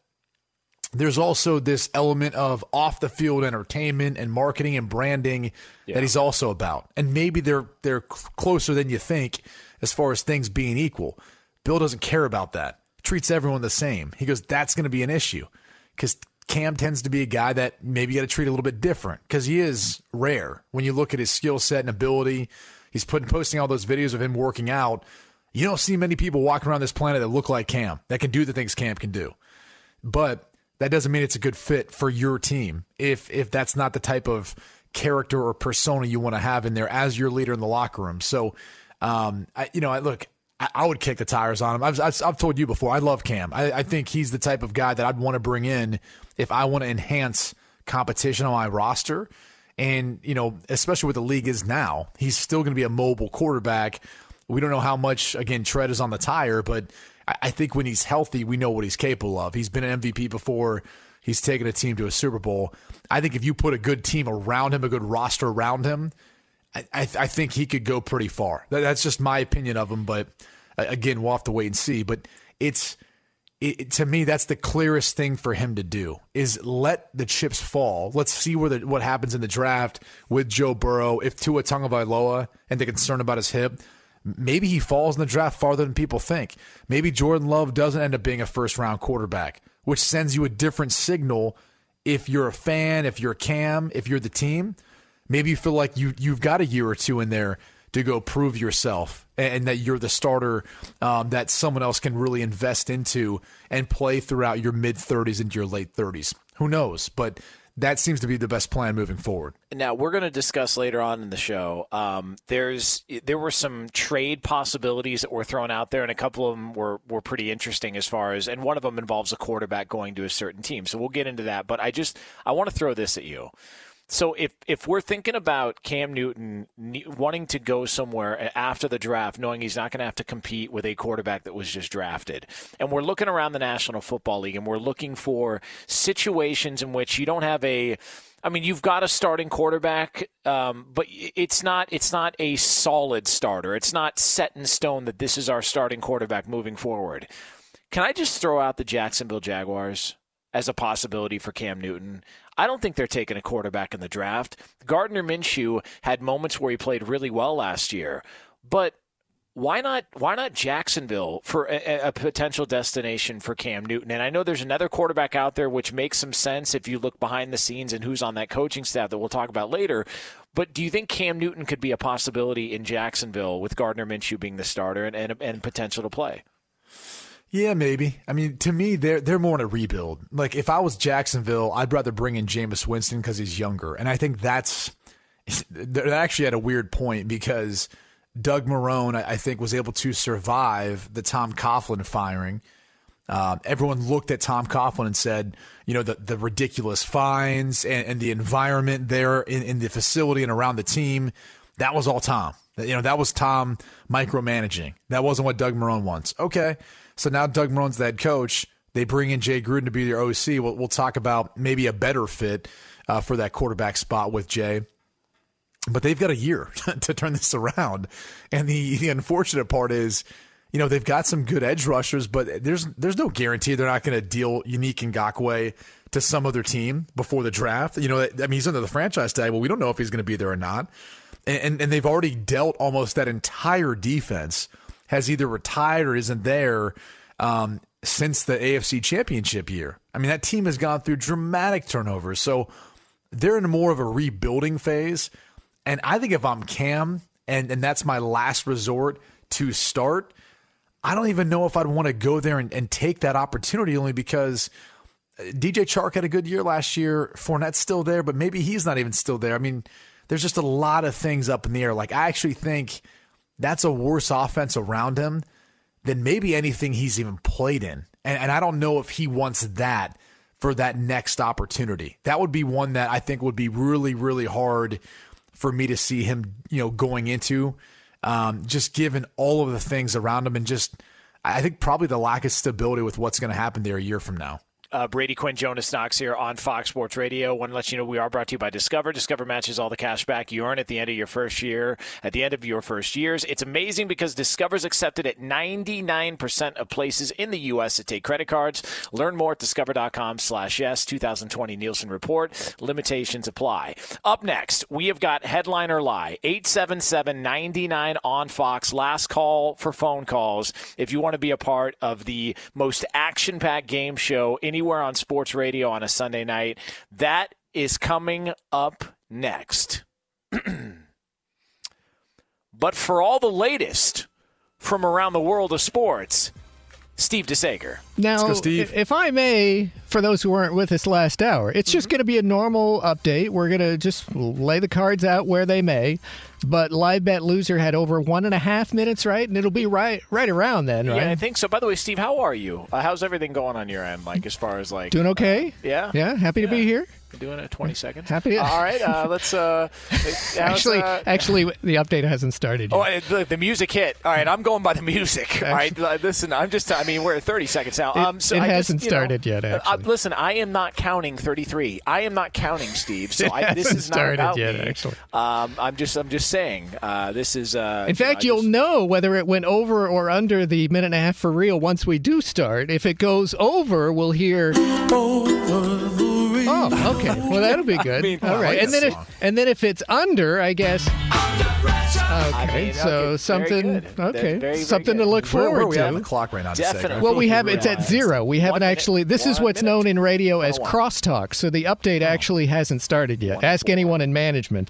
[SPEAKER 6] there's also this element of off the field entertainment and marketing and branding yeah. that he's also about. And maybe they're they're closer than you think as far as things being equal. Bill doesn't care about that treats everyone the same. He goes, that's going to be an issue because Cam tends to be a guy that maybe you got to treat a little bit different because he is rare when you look at his skill set and ability. He's putting posting all those videos of him working out. You don't see many people walking around this planet that look like Cam that can do the things Cam can do. But that doesn't mean it's a good fit for your team if if that's not the type of character or persona you want to have in there as your leader in the locker room. So, um, I, you know, I look, I, would kick the tires on him. I've, I've, I've told you before, I love Cam. I, I think he's the type of guy that I'd want to bring in if I want to enhance competition on my roster. And, you know, especially what the league is now, he's still going to be a mobile quarterback. We don't know how much, again, tread is on the tire, but I, I think when he's healthy, we know what he's capable of. He's been an MVP before. He's taken a team to a Super Bowl. I think if you put a good team around him, a good roster around him, I, I, think he could go pretty far. That's just my opinion of him, but uh, again, we'll have to wait and see. But it's it, to me that's the clearest thing for him to do is let the chips fall. Let's see where the, what happens in the draft with Joe Burrow. If Tua Tagovailoa and the concern about his hip, maybe he falls in the draft farther than people think. Maybe Jordan Love doesn't end up being a first round quarterback, which sends you a different signal if you're a fan, if you're a Cam, if you're the team maybe you feel like you you've got a year or two in there to go prove yourself and, that you're the starter um, that someone else can really invest into and play throughout your mid 30s into your late 30s. Who knows? But that seems to be the best plan moving forward.
[SPEAKER 5] Now we're going to discuss later on in the show. Um, there's there were some trade possibilities that were thrown out there, and a couple of them were were pretty interesting as far as, and one of them involves a quarterback going to a certain team. So we'll get into that. But I just I want to throw this at you So if if we're thinking about Cam Newton wanting to go somewhere after the draft, knowing he's not going to have to compete with a quarterback that was just drafted, and we're looking around the National Football League and we're looking for situations in which you don't have a I mean, you've got a starting quarterback, um, but it's not it's not a solid starter. It's not set in stone that this is our starting quarterback moving forward. Can I just throw out the Jacksonville Jaguars as a possibility for Cam Newton? I don't think they're taking a quarterback in the draft. Gardner Minshew had moments where he played really well last year, but why not why not Jacksonville for a, a, potential destination for Cam Newton? And I know there's another quarterback out there which makes some sense if you look behind the scenes and who's on that coaching staff that we'll talk about later. But do you think Cam Newton could be a possibility in Jacksonville with Gardner Minshew being the starter and, and, and potential to play?
[SPEAKER 6] Yeah, maybe. I mean, to me, they're they're more in a rebuild. Like if I was Jacksonville, I'd rather bring in Jameis Winston because he's younger, and I think that's they're actually at a weird point because Doug Marrone, I think, was able to survive the Tom Coughlin firing. Uh, everyone looked at Tom Coughlin and said, you know, the, the ridiculous fines and, and the environment there in, in the facility and around the team. That was all Tom. You know, that was Tom micromanaging. That wasn't what Doug Marrone wants. Okay. So now Doug Marrone's the head coach. They bring in Jay Gruden to be their OC. We'll, we'll talk about maybe a better fit uh, for that quarterback spot with Jay but they've got a year to turn this around. And the, the unfortunate part is, you know, they've got some good edge rushers, but there's there's no guarantee they're not going to deal Yannick Ngakoue to some other team before the draft. You know, I mean, he's under the franchise tag, but we don't know if he's going to be there or not. And, and, and they've already dealt almost that entire defense has either retired or isn't there um, since the AFC Championship year. I mean, that team has gone through dramatic turnovers, so they're in more of a rebuilding phase. And I think if I'm Cam and, and that's my last resort to start, I don't even know if I'd want to go there and, and take that opportunity only because uh, DJ Chark had a good year last year. Fournette's still there, but maybe he's not even still there. I mean, there's just a lot of things up in the air. Like, I actually think that's a worse offense around him than maybe anything he's even played in. And, and I don't know if he wants that for that next opportunity. That would be one that I think would be really, really hard for me to see him, you know, going into. Um, just given all of the things around him and just, I think probably the lack of stability with what's going to happen there a year from now.
[SPEAKER 5] Uh, Brady Quinn, Jonas Knox here on Fox Sports Radio. Want to let you know we are brought to you by Discover. Discover matches all the cash back you earn at the end of your first year. At the end of your first years, it's amazing because Discover's accepted at 99% of places in the U.S. that take credit cards. Learn more at discover.com/slash yes. 2020 Nielsen report. Limitations apply. Up next, we have got headliner lie 877-99 on Fox. Last call for phone calls. If you want to be a part of the most action-packed game show anywhere anywhere on sports radio on a Sunday night. That is coming up next. but for all the latest from around the world of sports, Steve DeSager.
[SPEAKER 7] Now,
[SPEAKER 6] go, Steve.
[SPEAKER 7] if I may, for those who weren't with us last hour, it's just mm-hmm. going to be a normal update. We're going to just lay the cards out where they may. But live bet loser had over one and a half minutes, right? And it'll be right right around then, right?
[SPEAKER 5] Yeah, I think so. By the way, Steve, how are you? Uh, how's everything going on your end? Like as far as like
[SPEAKER 7] doing okay?
[SPEAKER 5] Uh, yeah,
[SPEAKER 7] yeah. Happy to be here.
[SPEAKER 5] Doing it 20 seconds.
[SPEAKER 7] Happy.
[SPEAKER 5] Uh, all right, uh, let's. Uh,
[SPEAKER 7] actually,
[SPEAKER 5] uh,
[SPEAKER 7] actually, the update hasn't started yet.
[SPEAKER 5] Oh, the, the, music hit. All right, I'm going by the music. All right, listen, I'm just. I mean, we're at 30 seconds now. Um,
[SPEAKER 7] so it
[SPEAKER 5] I
[SPEAKER 7] hasn't
[SPEAKER 5] just,
[SPEAKER 7] started
[SPEAKER 5] know,
[SPEAKER 7] yet.
[SPEAKER 5] Uh,
[SPEAKER 7] actually,
[SPEAKER 5] listen, I am not counting 33. I am not counting Steve. So I, this
[SPEAKER 7] hasn't
[SPEAKER 5] is
[SPEAKER 7] started
[SPEAKER 5] not about
[SPEAKER 7] yet.
[SPEAKER 5] me.
[SPEAKER 7] Actually,
[SPEAKER 5] um, I'm just. I'm just saying. Uh, this is. Uh,
[SPEAKER 7] In fact,
[SPEAKER 5] you
[SPEAKER 7] will know whether it went over or under the minute and a half for real once we do start. If it goes over, we'll hear. Oh, okay. Well, that'll be good.
[SPEAKER 5] I mean,
[SPEAKER 7] All right,
[SPEAKER 6] like
[SPEAKER 7] and then if, and then if it's under, I guess.
[SPEAKER 5] I
[SPEAKER 7] Okay,
[SPEAKER 5] mean,
[SPEAKER 7] so
[SPEAKER 5] okay,
[SPEAKER 7] something. Okay,
[SPEAKER 5] Very, very
[SPEAKER 7] something
[SPEAKER 5] good.
[SPEAKER 7] to look forward
[SPEAKER 6] where are we at on
[SPEAKER 7] to.
[SPEAKER 6] the clock right now?
[SPEAKER 5] Definitely.
[SPEAKER 7] Well, we have
[SPEAKER 5] free
[SPEAKER 7] it's at zero. We haven't
[SPEAKER 5] minute.
[SPEAKER 7] actually. This is what's
[SPEAKER 5] minute.
[SPEAKER 7] known in radio as
[SPEAKER 5] One.
[SPEAKER 7] crosstalk. So the update actually hasn't started yet. Ask anyone in management.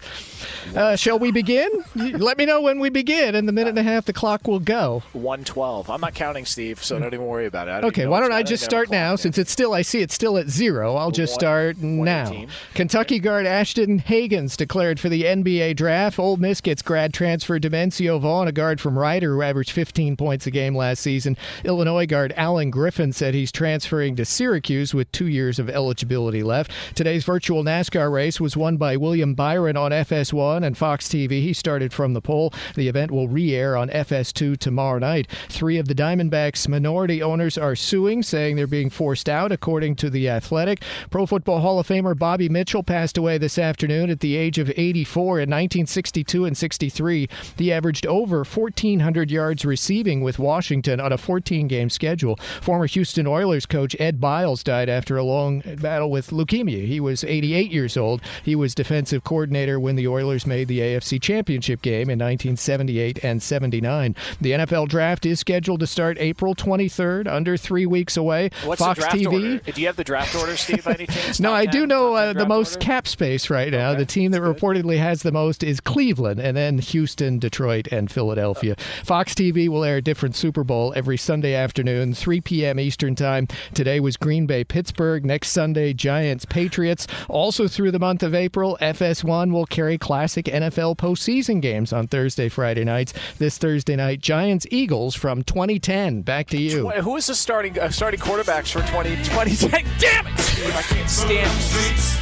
[SPEAKER 7] Uh, shall we begin? Let me know when we begin. In the minute and a half, the clock will go.
[SPEAKER 5] 112. I'm not counting Steve, so don't even worry about it. Don't
[SPEAKER 7] Okay, why don't I just start now? Since it's still, I see it's still at zero. I'll just start start now.
[SPEAKER 5] team.
[SPEAKER 7] Kentucky guard Ashton Hagans declared for the NBA draft. Ole Miss gets grad transfer Dimencio Vaughn, a guard from Rider who averaged 15 points a game last season. Illinois guard Alan Griffin said he's transferring to Syracuse with two years of eligibility left. Today's virtual NASCAR race was won by William Byron on FS1 and Fox TV. He started from the pole. The event will re-air on FS2 tomorrow night. Three of the Diamondbacks' minority owners are suing, saying they're being forced out, according to the Athletic. Pro Football Hall of Famer Bobby Mitchell passed away this afternoon at the age of 84 in 1962 and 63. He averaged over 1,400 yards receiving with Washington on a 14-game schedule. Former Houston Oilers coach Ed Biles died after a long battle with leukemia. He was 88 years old. He was defensive coordinator when the Oilers made the AFC Championship game in 1978 and 79. The NFL draft is scheduled to start April 23rd, under three weeks away.
[SPEAKER 5] What's
[SPEAKER 7] Fox
[SPEAKER 5] the draft
[SPEAKER 7] TV.
[SPEAKER 5] order? Do you have the draft order, Steve? By any chance?
[SPEAKER 7] No, I do know uh, the most
[SPEAKER 5] order?
[SPEAKER 7] cap space right now. The team that reportedly has the most is Cleveland, and then Houston, Detroit, and Philadelphia. Fox TV will air a different Super Bowl every Sunday afternoon, 3 p.m. Eastern Time. Today was Green Bay, Pittsburgh. Next Sunday, Giants, Patriots. Also through the month of April, FS1 will carry classic NFL postseason games on Thursday, Friday nights. This Thursday night, Giants, Eagles from 2010. Back to you.
[SPEAKER 5] Wait, Who is the starting uh, starting quarterbacks for 2020? Damn it, I can't stand it.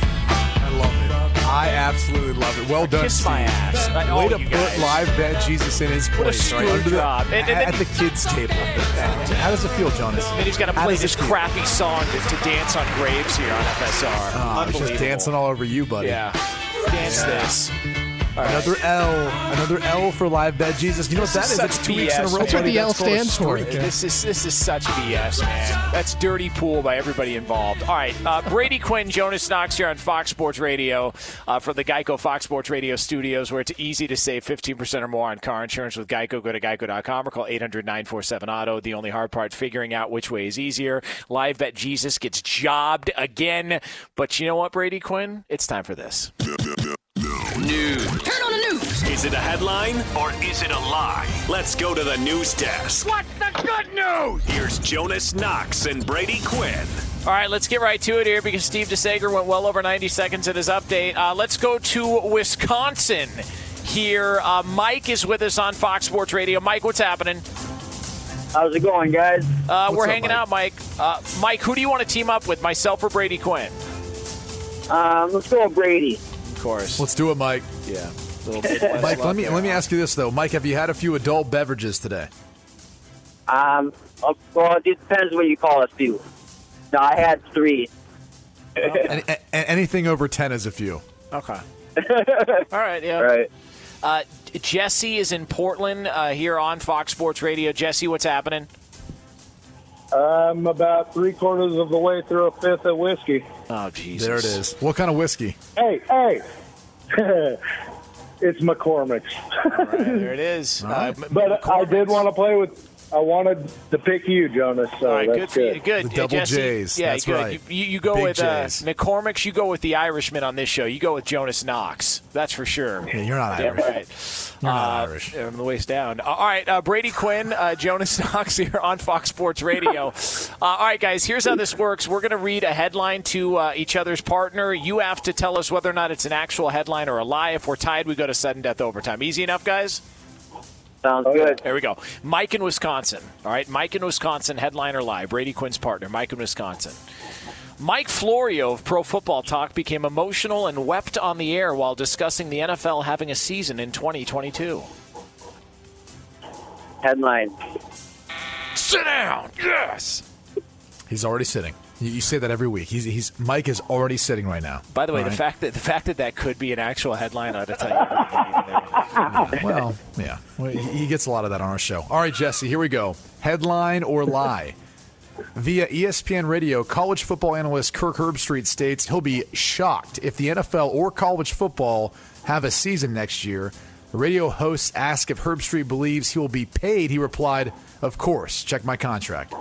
[SPEAKER 6] I love it. I absolutely love it. Well done,
[SPEAKER 5] Kiss
[SPEAKER 6] Steve.
[SPEAKER 5] my ass. I-
[SPEAKER 6] Way to
[SPEAKER 5] you
[SPEAKER 6] put
[SPEAKER 5] guys.
[SPEAKER 6] live bet Jesus in his
[SPEAKER 5] What a
[SPEAKER 6] place, right
[SPEAKER 5] screw
[SPEAKER 6] under the,
[SPEAKER 5] job. And- and then-
[SPEAKER 6] at the kids' table. How does it feel, Jonas?
[SPEAKER 5] And he's got to
[SPEAKER 6] How
[SPEAKER 5] play
[SPEAKER 6] does
[SPEAKER 5] this
[SPEAKER 6] it feel?
[SPEAKER 5] crappy song to, to dance on graves here on FSR.
[SPEAKER 6] Oh, I was
[SPEAKER 5] Unbelievable.
[SPEAKER 6] just dancing all over you, buddy.
[SPEAKER 5] Yeah, dance this. All right.
[SPEAKER 6] Another L. Another L for live bet Jesus. You know what that is?
[SPEAKER 5] Such
[SPEAKER 6] That's two weeks in a row.
[SPEAKER 7] That's what the L
[SPEAKER 6] That's called a
[SPEAKER 7] stands for.
[SPEAKER 6] streak.
[SPEAKER 5] This is this is such BS, man. That's dirty pool by everybody involved. All right, uh, Brady Quinn, Jonas Knox here on Fox Sports Radio uh, from the Geico Fox Sports Radio studios, where it's easy to save 15% or more on car insurance with Geico. Go to geico.com or call 800-947-AUTO. The only hard part, figuring out which way is easier. Live bet Jesus gets jobbed again. But you know what, Brady Quinn? It's time for this.
[SPEAKER 9] News. Turn on the news. Is it a headline or is it a lie? Let's go to the news desk. What's the good news? Here's Jonas Knox and Brady Quinn.
[SPEAKER 5] All right, let's get right to it here because Steve DeSager went well over 90 seconds in his update. Uh, let's go to Wisconsin here. Uh, Mike is with us on Fox Sports Radio. Mike, what's happening?
[SPEAKER 10] How's it going, guys?
[SPEAKER 5] Uh, we're
[SPEAKER 6] up,
[SPEAKER 5] hanging
[SPEAKER 6] Mike?
[SPEAKER 5] out, Mike. Uh, Mike, who do you want to team up with, myself or Brady Quinn?
[SPEAKER 10] Um, let's go with Brady.
[SPEAKER 5] Of course.
[SPEAKER 6] Let's do it, Mike.
[SPEAKER 5] yeah.
[SPEAKER 6] Mike, let me let me ask you this though. Mike, have you had a few adult beverages today?
[SPEAKER 10] Um, uh, well, it depends what you call a few. No, I had three.
[SPEAKER 6] Any, a- anything over ten is a few.
[SPEAKER 5] Okay. All right, yeah.
[SPEAKER 10] Right.
[SPEAKER 5] Uh, Jesse is in Portland uh, here on Fox Sports Radio. Jesse, what's happening?
[SPEAKER 11] I'm about three quarters of the way through a fifth of whiskey.
[SPEAKER 5] Oh, Jesus.
[SPEAKER 6] There it is. What kind of whiskey?
[SPEAKER 11] Hey, hey. it's McCormick's.
[SPEAKER 5] All right, there it is. Uh, M-
[SPEAKER 11] But I did want to play with. I wanted to pick you, Jonas. So
[SPEAKER 5] All right, good
[SPEAKER 11] that's
[SPEAKER 5] for you.
[SPEAKER 11] good.
[SPEAKER 5] Good.
[SPEAKER 6] The double
[SPEAKER 5] Jesse,
[SPEAKER 6] J's,
[SPEAKER 5] Yeah,
[SPEAKER 6] that's
[SPEAKER 5] good.
[SPEAKER 6] right.
[SPEAKER 5] You, you, you go
[SPEAKER 6] Big
[SPEAKER 5] with uh, McCormick's. You go with the Irishman on this show. You go with Jonas Knox. That's for sure.
[SPEAKER 6] Yeah, you're not
[SPEAKER 5] Yeah,
[SPEAKER 6] Irish.
[SPEAKER 5] right.
[SPEAKER 6] You're not
[SPEAKER 5] Uh,
[SPEAKER 6] Irish.
[SPEAKER 5] On the waist down. Uh, All right, uh, Brady Quinn, uh, Jonas Knox here on Fox Sports Radio. Uh, all right, guys, here's how this works. We're going to read a headline to uh, each other's partner. You have to tell us whether or not it's an actual headline or a lie. If we're tied, we go to sudden death overtime. Easy enough, guys?
[SPEAKER 10] Sounds oh, good.
[SPEAKER 5] There we go. Mike in Wisconsin. All right, Mike in Wisconsin, headliner live. Brady Quinn's partner, Mike in Wisconsin. Mike Florio of Pro Football Talk became emotional and wept on the air while discussing the NFL having a season in 2022.
[SPEAKER 10] Headline.
[SPEAKER 5] Sit down. Yes.
[SPEAKER 6] He's already sitting. You, say that every week. He's, he's Mike is already sitting right now.
[SPEAKER 5] By the way,
[SPEAKER 6] All
[SPEAKER 5] the fact that the fact that that could be an actual headline, I ought to tell you.
[SPEAKER 6] Well, yeah. Well, he gets a lot of that on our show. All right, Jesse, here we go. Headline or lie? Via ESPN Radio, college football analyst Kirk Herbstreit states he'll be shocked if the NFL or college football have a season next year. The radio host asked if Herbstreit believes he will be paid. He replied, Of course, check my contract.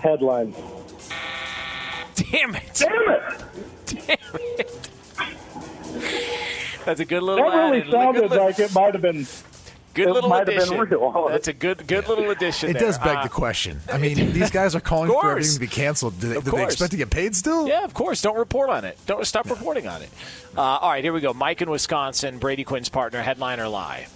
[SPEAKER 11] Headline.
[SPEAKER 5] Damn it!
[SPEAKER 11] Damn it!
[SPEAKER 5] Damn it! That's a good little.
[SPEAKER 11] That really
[SPEAKER 5] add-in.
[SPEAKER 11] sounded
[SPEAKER 5] Good li-
[SPEAKER 11] like it might have been
[SPEAKER 5] Good
[SPEAKER 11] it
[SPEAKER 5] little
[SPEAKER 11] might have
[SPEAKER 5] addition.
[SPEAKER 11] been real.
[SPEAKER 5] That's a good good little addition.
[SPEAKER 6] It
[SPEAKER 5] there.
[SPEAKER 6] does beg
[SPEAKER 5] Uh,
[SPEAKER 6] the question. I mean, these guys are calling for everything to be canceled. Do they,
[SPEAKER 5] Of
[SPEAKER 6] do they expect to get paid still?
[SPEAKER 5] Yeah, of course. Don't report on it. Don't stop reporting on it. Uh, all right, here we go. Mike in Wisconsin, Brady Quinn's partner, headliner lie.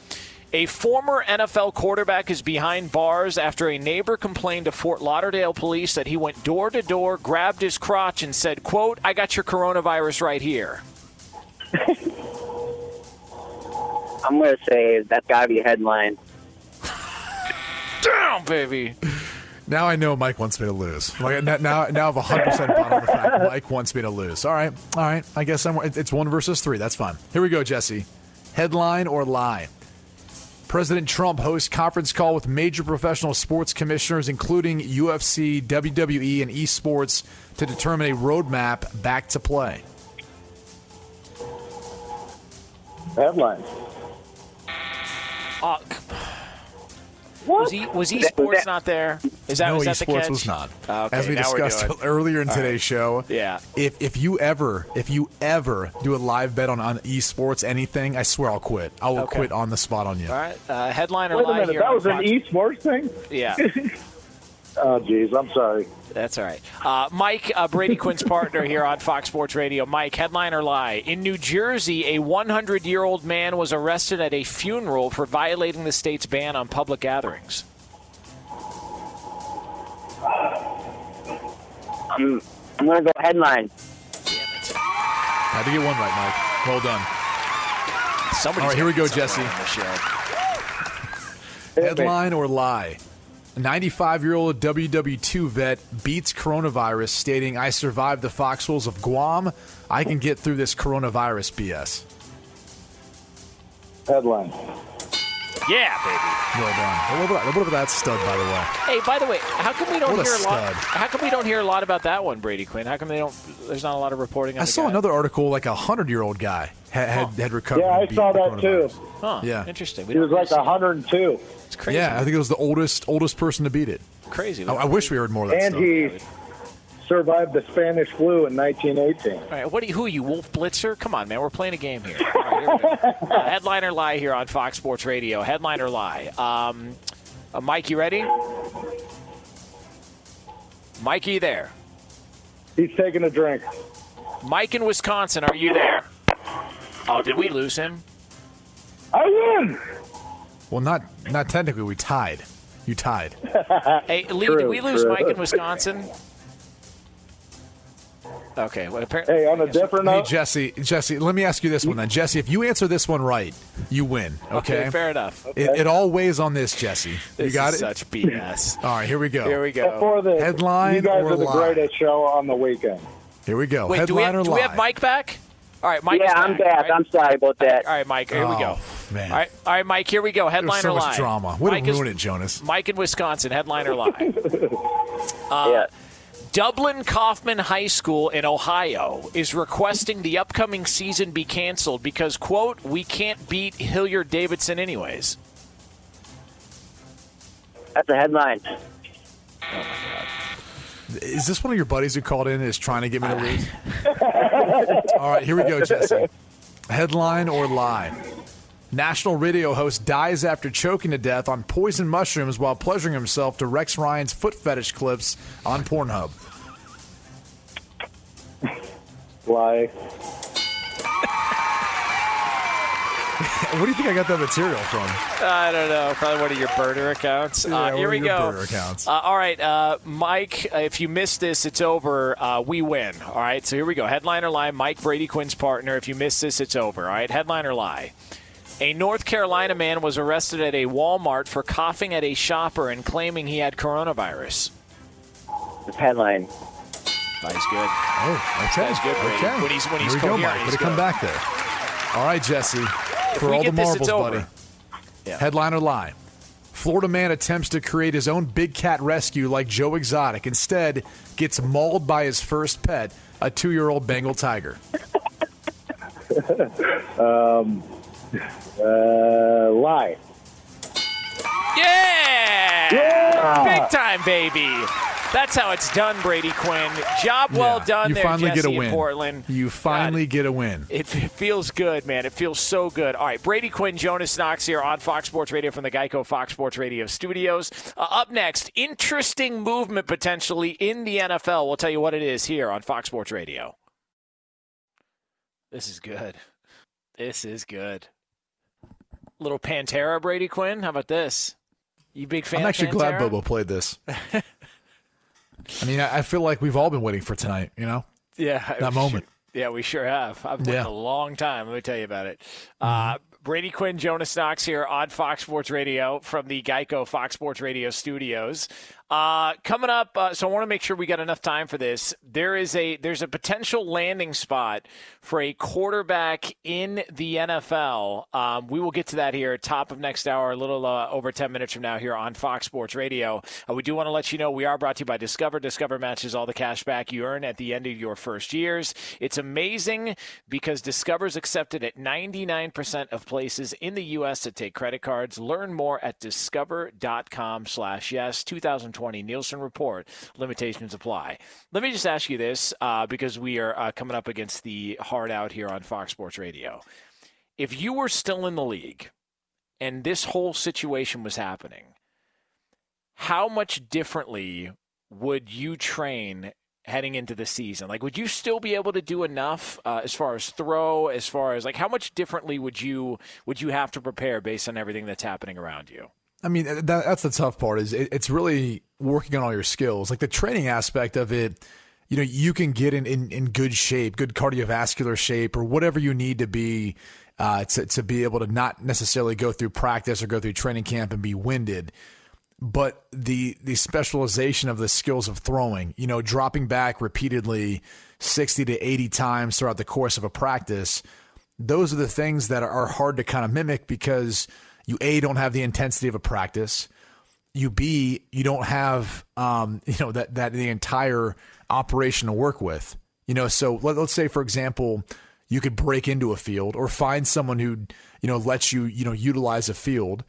[SPEAKER 5] A former NFL quarterback is behind bars after a neighbor complained to Fort Lauderdale police that he went door to door, grabbed his crotch, and said, "quote I got your coronavirus right here."
[SPEAKER 10] I'm gonna say that's gotta be a headline.
[SPEAKER 5] Down, baby.
[SPEAKER 6] Now I know Mike wants me to lose. Like now, now, now I've 100 percent bought on the fact Mike wants me to lose. All right, all right. I guess I'm. It's one versus three. That's fine. Here we go, Jesse. Headline or lie? President Trump hosts conference call with major professional sports commissioners, including UFC, WWE, and esports, to determine a roadmap back to play.
[SPEAKER 11] Headline.
[SPEAKER 5] Uh, was he was esports not there? Is that
[SPEAKER 6] no,
[SPEAKER 5] was that the
[SPEAKER 6] esports
[SPEAKER 5] catch?
[SPEAKER 6] was not.
[SPEAKER 5] Okay,
[SPEAKER 6] As we discussed earlier in today's
[SPEAKER 5] right.
[SPEAKER 6] show,
[SPEAKER 5] Yeah.
[SPEAKER 6] If if you ever if you ever do a live bet on, on esports anything, I swear I'll quit. I will
[SPEAKER 5] Okay.
[SPEAKER 6] quit on the spot on you.
[SPEAKER 5] All right, uh, headliner
[SPEAKER 11] Wait a minute,
[SPEAKER 5] here.
[SPEAKER 11] that was an
[SPEAKER 5] Fox-
[SPEAKER 11] esports thing?
[SPEAKER 5] Yeah.
[SPEAKER 11] Oh, geez, I'm sorry.
[SPEAKER 5] That's all right. Uh, Mike, uh, Brady Quinn's partner here on Fox Sports Radio. Mike, headline or lie? In New Jersey, a 100 year old man was arrested at a funeral for violating the state's ban on public gatherings.
[SPEAKER 10] I'm I'm gonna go headline.
[SPEAKER 6] Had to get one right, Mike. Well done.
[SPEAKER 5] Somebody's
[SPEAKER 6] All right, here we go, Jesse.
[SPEAKER 5] wrong with the show.
[SPEAKER 6] Headline or lie? A 95 year old WW2 vet beats coronavirus, stating, I survived the foxholes of Guam. I can get through this coronavirus BS.
[SPEAKER 11] Headline.
[SPEAKER 5] Yeah, baby.
[SPEAKER 6] Well done. What about, what about that stud, by the way?
[SPEAKER 5] Hey, by the way, how come we don't
[SPEAKER 6] What
[SPEAKER 5] hear a lot? How come we don't hear a lot about that one, Brady Quinn? How come they don't? There's not a lot of reporting. On
[SPEAKER 6] I
[SPEAKER 5] the
[SPEAKER 6] saw
[SPEAKER 5] guy?
[SPEAKER 6] another article, like a 100 year old guy had, had, had recovered.
[SPEAKER 11] Yeah, I saw that too.
[SPEAKER 5] Huh?
[SPEAKER 6] Yeah.
[SPEAKER 5] Interesting. We
[SPEAKER 11] He was like 102.
[SPEAKER 5] It's crazy.
[SPEAKER 6] Yeah, I think it was the oldest oldest person to beat it.
[SPEAKER 5] crazy.
[SPEAKER 6] I, I wish we heard more of that
[SPEAKER 11] And
[SPEAKER 6] stuff.
[SPEAKER 11] he survived the Spanish flu in 1918.
[SPEAKER 5] All right, what are you, who are you, Wolf Blitzer? Come on, man, we're playing a game here. All right, here. Uh, headline or lie here on Fox Sports Radio. Headliner lie. Um, uh, Mike, you ready? Mike, are you there?
[SPEAKER 11] He's taking a drink.
[SPEAKER 5] Mike in Wisconsin, are you there? Oh, did we lose him?
[SPEAKER 11] I win.
[SPEAKER 6] Well, not not technically. We tied. You tied.
[SPEAKER 5] Hey, Lee,
[SPEAKER 11] True,
[SPEAKER 5] did we lose
[SPEAKER 11] true.
[SPEAKER 5] Mike in Wisconsin? Okay. Well, apparently,
[SPEAKER 11] Hey, on a different note.
[SPEAKER 6] Hey
[SPEAKER 11] note,
[SPEAKER 6] Jesse, Jesse, let me ask you this one then. Jesse, if you answer this one right, you win. Okay.
[SPEAKER 5] fair enough.
[SPEAKER 6] It, it all weighs on this, Jesse.
[SPEAKER 5] This
[SPEAKER 6] you got
[SPEAKER 5] is
[SPEAKER 6] it.
[SPEAKER 5] such BS.
[SPEAKER 6] all right, here we go.
[SPEAKER 5] Here we go.
[SPEAKER 11] before the
[SPEAKER 6] Headline
[SPEAKER 11] you guys
[SPEAKER 6] or
[SPEAKER 11] are the
[SPEAKER 6] lie?
[SPEAKER 11] greatest show on the weekend.
[SPEAKER 6] Here we go.
[SPEAKER 5] Wait, do we,
[SPEAKER 6] Headline
[SPEAKER 5] have,
[SPEAKER 6] or
[SPEAKER 5] do we have Mike back? All right, Mike.
[SPEAKER 10] yeah,
[SPEAKER 5] is
[SPEAKER 10] I'm
[SPEAKER 5] back.
[SPEAKER 10] back.
[SPEAKER 5] All right.
[SPEAKER 10] I'm sorry about that.
[SPEAKER 5] All right, Mike. Here we go.
[SPEAKER 6] Oh, man.
[SPEAKER 5] All right, all right, Mike. Here we go.
[SPEAKER 6] There's
[SPEAKER 5] Headline
[SPEAKER 6] so
[SPEAKER 5] or
[SPEAKER 6] much
[SPEAKER 5] lie?
[SPEAKER 6] drama. Way
[SPEAKER 5] Mike
[SPEAKER 6] to
[SPEAKER 5] is-
[SPEAKER 6] ruin it, Jonas.
[SPEAKER 5] Mike in Wisconsin. Headline or lie?
[SPEAKER 10] Uh, yeah.
[SPEAKER 5] Dublin Coffman High School in Ohio is requesting the upcoming season be canceled because, quote, we can't beat Hilliard Davidson anyways.
[SPEAKER 10] That's a headline.
[SPEAKER 6] Oh, is this one of your buddies who called in and is trying to get me to lose? all right, here we go, Jesse. Headline or lie? National radio host dies after choking to death on poison mushrooms while pleasuring himself to Rex Ryan's foot fetish clips on Pornhub.
[SPEAKER 11] Lie.
[SPEAKER 6] What do you think I got that material from?
[SPEAKER 5] I don't know. Probably one of your burner accounts.
[SPEAKER 6] Yeah,
[SPEAKER 5] uh,
[SPEAKER 6] one
[SPEAKER 5] here
[SPEAKER 6] of
[SPEAKER 5] we
[SPEAKER 6] your
[SPEAKER 5] go.
[SPEAKER 6] burner accounts.
[SPEAKER 5] Uh, all right, uh, Mike. uh, If you missed this, it's over. Uh, we win. All right. So here we go. Headline or lie? Mike Brady Quinn's partner. If you missed this, it's over. All right. Headline or lie? A North Carolina man was arrested at a Walmart for coughing at a shopper and claiming he had coronavirus.
[SPEAKER 10] It's headline.
[SPEAKER 5] That is good.
[SPEAKER 6] Oh, okay.
[SPEAKER 5] That's good, Brady.
[SPEAKER 6] Okay.
[SPEAKER 5] When he's- when he's
[SPEAKER 6] Here we go,
[SPEAKER 5] coherent,
[SPEAKER 6] Mike.
[SPEAKER 5] he's
[SPEAKER 6] Way to come back there. All right, Jesse. For all the
[SPEAKER 5] get this,
[SPEAKER 6] marbles, buddy.
[SPEAKER 5] Yeah.
[SPEAKER 6] Headline or lie? Florida man attempts to create his own big cat rescue like Joe Exotic. Instead, gets mauled by his first pet, a two-year-old Bengal tiger.
[SPEAKER 11] Um, uh, lie.
[SPEAKER 5] Yeah!
[SPEAKER 11] Yeah!
[SPEAKER 5] Big time, baby. That's how it's done, Brady Quinn. Job well
[SPEAKER 6] Yeah,
[SPEAKER 5] done
[SPEAKER 6] you
[SPEAKER 5] there,
[SPEAKER 6] finally
[SPEAKER 5] Jesse
[SPEAKER 6] get a
[SPEAKER 5] in
[SPEAKER 6] win.
[SPEAKER 5] Portland.
[SPEAKER 6] You finally
[SPEAKER 5] God,
[SPEAKER 6] get a win.
[SPEAKER 5] It, it feels good, man. It feels so good. All right, Brady Quinn, Jonas Knox here on Fox Sports Radio from the Geico Fox Sports Radio studios. Uh, up next, interesting movement potentially in the NFL. We'll tell you what it is here on Fox Sports Radio. This is good. This is good. Little Pantera, Brady Quinn. How about this? You big fan?
[SPEAKER 6] I'm actually glad? Bobo played this. I mean, I I feel like we've all been waiting for tonight. You know,
[SPEAKER 5] Yeah,
[SPEAKER 6] that moment.
[SPEAKER 5] Yeah, we sure have. I've waited
[SPEAKER 6] Yeah.
[SPEAKER 5] a long time. Let me tell you about it. Uh, Brady Quinn, Jonas Knox here on Fox Sports Radio from the Geico Fox Sports Radio studios. Uh, coming up, uh, so I want to make sure we got enough time for this. There is a there's a potential landing spot for a quarterback in the NFL. Um, we will get to that here, top of next hour, a little uh, over ten minutes from now here on Fox Sports Radio. Uh, we do want to let you know we are brought to you by Discover. Discover matches all the cash back you earn at the end of your first years. It's amazing because Discover's accepted at 99% of places in the U.S. to take credit cards. Learn more at discover.com slash yes. 2020 Nielsen Report. Limitations apply. Let me just ask you this uh, because we are uh, coming up against the hard out here on Fox Sports Radio. If you were still in the league and this whole situation was happening, how much differently would you train heading into the season? Like, would you still be able to do enough uh, as far as throw, as far as like how much differently would you would you have to prepare based on everything that's happening around you?
[SPEAKER 6] I mean, that, that's the tough part. Is it, it's really working on all your skills, like the training aspect of it. You know, you can get in, in, in good shape, good cardiovascular shape, or whatever you need to be uh, to to be able to not necessarily go through practice or go through training camp and be winded. But the the specialization of the skills of throwing, you know, dropping back repeatedly, sixty to eighty times throughout the course of a practice, those are the things that are hard to kind of mimic because you a don't have the intensity of a practice you b you don't have um you know that that the entire operation to work with you know so let, let's say for example you could break into a field or find someone who you know lets you you know utilize a field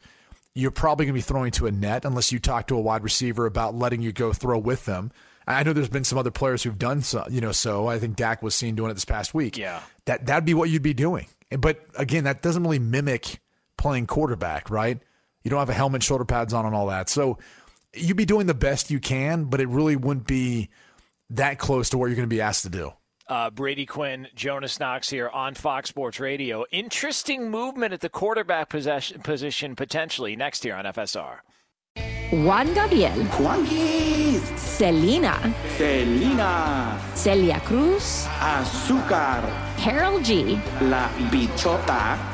[SPEAKER 6] you're probably going to be throwing to a net unless you talk to a wide receiver about letting you go throw with them I know there's been some other players who've done so, you know. So I think Dak was seen doing it this past week.
[SPEAKER 5] Yeah,
[SPEAKER 6] that that'd be what you'd be doing. But again, that doesn't really mimic playing quarterback, right? You don't have a helmet, shoulder pads on, and all that. So you'd be doing the best you can, but it really wouldn't be that close to what you're going to be asked to do.
[SPEAKER 5] Uh, Brady Quinn, Jonas Knox here on Fox Sports Radio. Interesting movement at the quarterback possession, position potentially next year on FSR.
[SPEAKER 4] Juan Gabriel.
[SPEAKER 3] Juanquis.
[SPEAKER 4] Selena.
[SPEAKER 3] Selena.
[SPEAKER 4] Celia Cruz.
[SPEAKER 3] Azúcar.
[SPEAKER 4] Karol G.
[SPEAKER 3] La Bichota.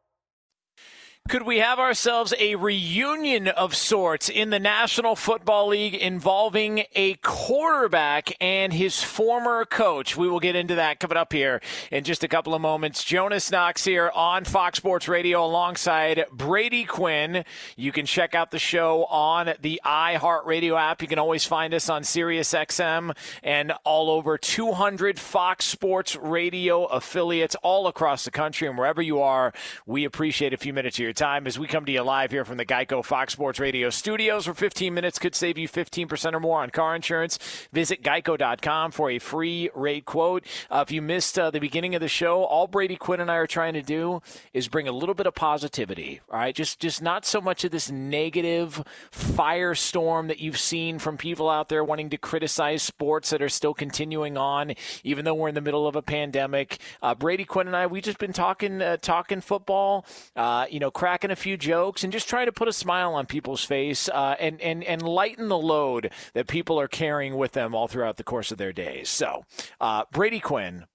[SPEAKER 5] Could we have ourselves a reunion of sorts in the National Football League involving a quarterback and his former coach? We will get into that coming up here in just a couple of moments. Jonas Knox here on Fox Sports Radio alongside Brady Quinn. You can check out the show on the iHeartRadio app. You can always find us on SiriusXM and all over 200 Fox Sports Radio affiliates all across the country. And wherever you are, we appreciate a few minutes of your time as we come to you live here from the Geico Fox Sports Radio studios, where 15 minutes could save you 15% or more on car insurance. Visit geico.com for a free rate quote. Uh, if you missed uh, the beginning of the show, all Brady Quinn and I are trying to do is bring a little bit of positivity. All right, just just not so much of this negative firestorm that you've seen from people out there wanting to criticize sports that are still continuing on, even though we're in the middle of a pandemic. Uh, Brady Quinn and I, we just been talking uh, talking football. Uh, you know cracking a few jokes, and just trying to put a smile on people's face uh, and, and, and lighten the load that people are carrying with them all throughout the course of their days. So, uh, Brady Quinn,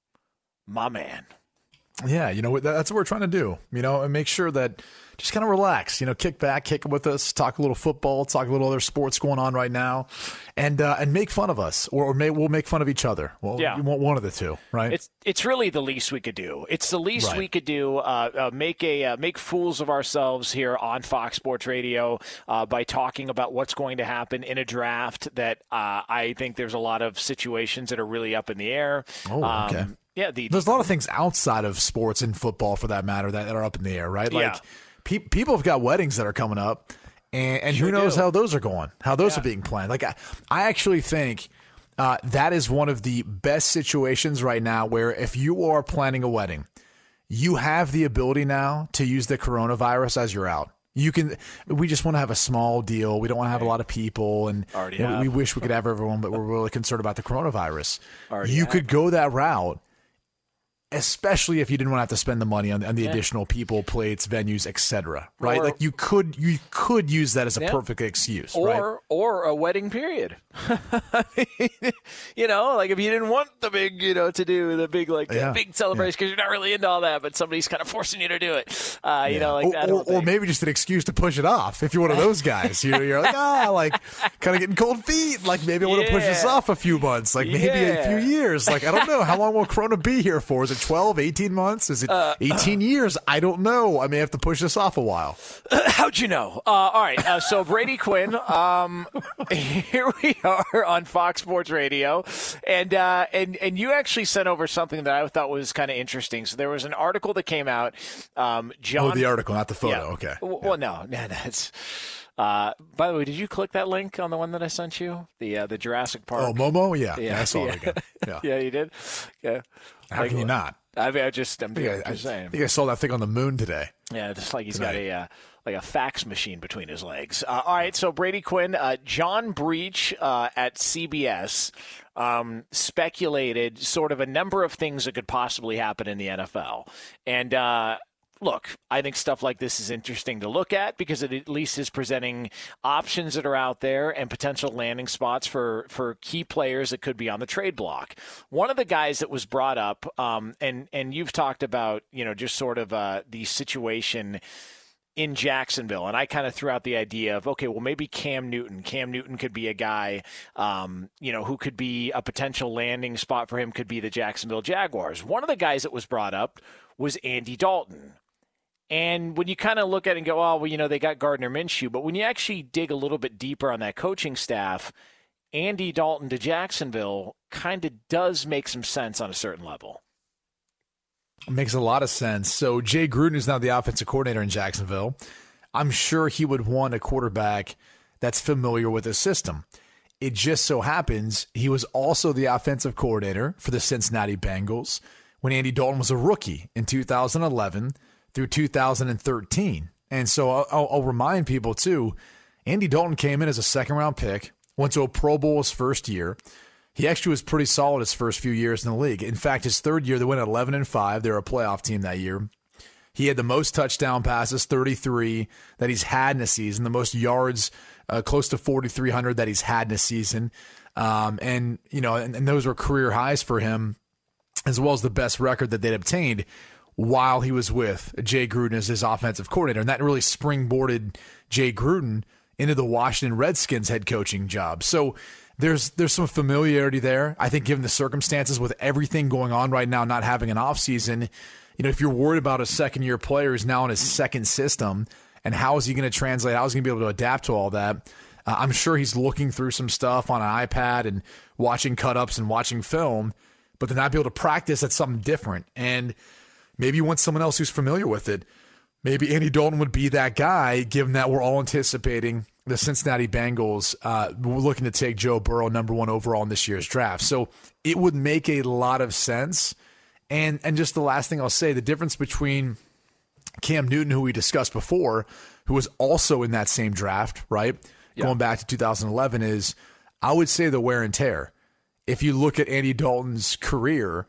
[SPEAKER 5] my man.
[SPEAKER 6] Yeah, you know that's what we're trying to do. You know, and make sure that just kind of relax. You know, kick back, kick with us, talk a little football, talk a little other sports going on right now, and uh, and make fun of us, or, or may, we'll make fun of each other. Well,
[SPEAKER 5] Yeah.
[SPEAKER 6] you want one of the two, right?
[SPEAKER 5] It's it's really the least we could do. It's the least
[SPEAKER 6] Right.
[SPEAKER 5] we could do. Uh, uh, make a uh, make fools of ourselves here on Fox Sports Radio uh, by talking about what's going to happen in a draft. That uh, I think there's a lot of situations that are really up in the air.
[SPEAKER 6] Oh, okay.
[SPEAKER 5] Um, yeah, the
[SPEAKER 6] There's a lot of things outside of sports and football, for that matter, that, that are up in the air, right? Like
[SPEAKER 5] Yeah.
[SPEAKER 6] Pe- people have got weddings that are coming up, and, and
[SPEAKER 5] Sure
[SPEAKER 6] who knows
[SPEAKER 5] do.
[SPEAKER 6] how those are going, how those
[SPEAKER 5] Yeah.
[SPEAKER 6] are being planned. Like I, I actually think uh, that is one of the best situations right now, where if you are planning a wedding, you have the ability now to use the coronavirus as your out. You can. We just want to have a small deal. We don't want to have a lot of people, and know, we wish we could have everyone, but we're really concerned about the coronavirus.
[SPEAKER 5] Already
[SPEAKER 6] you
[SPEAKER 5] have.
[SPEAKER 6] could go that route, especially if you didn't want to have to spend the money on, on the
[SPEAKER 5] Yeah.
[SPEAKER 6] additional people, plates, venues, etc. Right?
[SPEAKER 5] Or-
[SPEAKER 6] like you could you could use that as a
[SPEAKER 5] Yeah.
[SPEAKER 6] perfect excuse,
[SPEAKER 5] or
[SPEAKER 6] right?
[SPEAKER 5] or a wedding period. you know, like if you didn't want the big, you know, to do the big like
[SPEAKER 6] Yeah,
[SPEAKER 5] big celebration because you're not really into all that, but somebody's kind of forcing you to do it. Uh, You know, like
[SPEAKER 6] or,
[SPEAKER 5] that.
[SPEAKER 6] or, or maybe just an excuse to push it off. If you're one of those guys, you're, you're like, ah, like kind of getting cold feet. Like maybe I want to push this off a few months, like maybe a few years. Like I don't know how long will Corona be here for? Is it 12, 18 months? Is it
[SPEAKER 5] Uh,
[SPEAKER 6] 18 years? I don't know. I may have to push this off a while.
[SPEAKER 5] How'd you know? Uh, all right. Uh, so Brady Quinn, um, here we are on Fox Sports Radio, and uh, and and you actually sent over something that I thought was kind of interesting. So there was an article that came out. Um, John,
[SPEAKER 6] oh, the article, not the photo.
[SPEAKER 5] Yeah.
[SPEAKER 6] Okay.
[SPEAKER 5] Well, no, no, that's. Uh, by the way, did you click that link on the one that I sent you? The uh, the Jurassic Park.
[SPEAKER 6] Oh, Momo? Yeah.
[SPEAKER 5] Yeah,
[SPEAKER 6] Yeah, I saw
[SPEAKER 5] yeah.
[SPEAKER 6] it again. Yeah.
[SPEAKER 5] yeah, you did. Yeah.
[SPEAKER 6] How can you not?
[SPEAKER 5] I mean, I just I'm
[SPEAKER 6] I think I,
[SPEAKER 5] just
[SPEAKER 6] I
[SPEAKER 5] saying.
[SPEAKER 6] think I saw that thing on the moon today.
[SPEAKER 5] Yeah, just like he's
[SPEAKER 6] Tonight.
[SPEAKER 5] got a uh, like a fax machine between his legs. Uh, all right, so Brady Quinn, uh, John Breech uh, at CBS um, speculated sort of a number of things that could possibly happen in the NFL, and. Look, I think stuff like this is interesting to look at because it at least is presenting options that are out there and potential landing spots for, for key players that could be on the trade block. One of the guys that was brought up, um, and and you've talked about, you know, just sort of uh, the situation in Jacksonville, and I kind of threw out the idea of okay, well maybe Cam Newton. Cam Newton could be a guy, um, you know, who could be a potential landing spot for him. Could be the Jacksonville Jaguars. One of the guys that was brought up was Andy Dalton. And when you kind of look at it and go, oh, well, you know, they got Gardner Minshew, but when you actually dig a little bit deeper on that coaching staff, Andy Dalton to Jacksonville kind of does make some sense on a certain level.
[SPEAKER 6] Makes a lot of sense. So Jay Gruden is now the offensive coordinator in Jacksonville. I'm sure he would want a quarterback that's familiar with his system. It just so happens he was also the offensive coordinator for the Cincinnati Bengals when Andy Dalton was a rookie in 2011 through 2013. And so I'll, I'll, remind people too Andy Dalton came in as a second round pick, went to a Pro Bowl his first year. He actually was pretty solid his first few years in the league. In fact, his third year, they went 11 and 5. They were a playoff team that year. He had the most touchdown passes, 33, that he's had in a season, the most yards, uh, close to 4,300 that he's had in a season. Um, and, you know, and, and those were career highs for him, as well as the best record that they'd obtained while he was with Jay Gruden as his offensive coordinator. And that really springboarded Jay Gruden into the Washington Redskins head coaching job. So there's there's some familiarity there. I think given the circumstances with everything going on right now, not having an offseason, you know, if you're worried about a second year player who's now in his second system and how is he going to translate, how is he going to be able to adapt to all that? Uh, I'm sure he's looking through some stuff on an iPad and watching cut ups and watching film, but to not be able to practice, that's something different. And maybe you want someone else who's familiar with it. Maybe Andy Dalton would be that guy, given that we're all anticipating the Cincinnati Bengals uh, looking to take Joe Burrow number one overall in this year's draft. So it would make a lot of sense. And and just the last thing I'll say, the difference between Cam Newton, who we discussed before, who was also in that same draft, right? Going back to 2011, is I would say the wear and tear. If you look at Andy Dalton's career,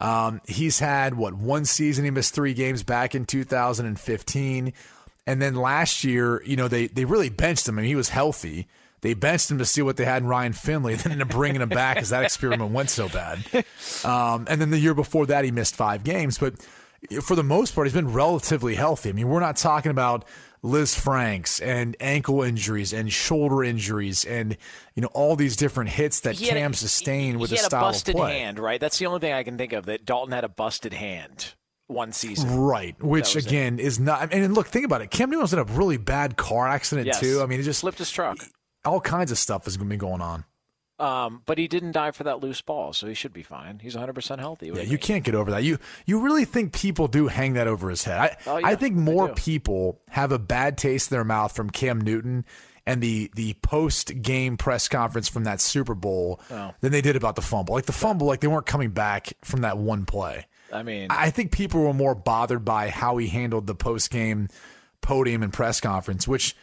[SPEAKER 6] um, he's had what one season he missed three games back in 2015. And then last year, you know, they they really benched him. I mean, he was healthy. They benched him to see what they had in Ryan Finley, then ended up bringing him back because that experiment went so bad. Um, and then the year before that, he missed five games. But for the most part, he's been relatively healthy. I mean, we're not talking about Lisfrancs and ankle injuries and shoulder injuries and you know all these different hits that
[SPEAKER 5] He had a-
[SPEAKER 6] Cam sustained with
[SPEAKER 5] he
[SPEAKER 6] his
[SPEAKER 5] had a
[SPEAKER 6] style
[SPEAKER 5] busted
[SPEAKER 6] of play.
[SPEAKER 5] hand, right? That's the only thing I can think of that Dalton had a busted hand one season.
[SPEAKER 6] Right, which
[SPEAKER 5] was it.
[SPEAKER 6] again is not. I mean, and look, think about it. Cam Newton was in a really bad car accident
[SPEAKER 5] Yes.
[SPEAKER 6] too. I mean, he just
[SPEAKER 5] flipped his truck.
[SPEAKER 6] All kinds of stuff has been going on.
[SPEAKER 5] Um, but he didn't die for that loose ball, so he should be fine. He's 100% healthy.
[SPEAKER 6] Yeah, you can't get over that. You you really think people do hang that over his head? I
[SPEAKER 5] Oh, yeah,
[SPEAKER 6] I think more people have a bad taste in their mouth from Cam Newton and the the post game press conference from that Super Bowl
[SPEAKER 5] Oh.
[SPEAKER 6] than they did about the fumble. Like the fumble, like they weren't coming back from that one play.
[SPEAKER 5] I mean,
[SPEAKER 6] I think people were more bothered by how he handled the post game podium and press conference, which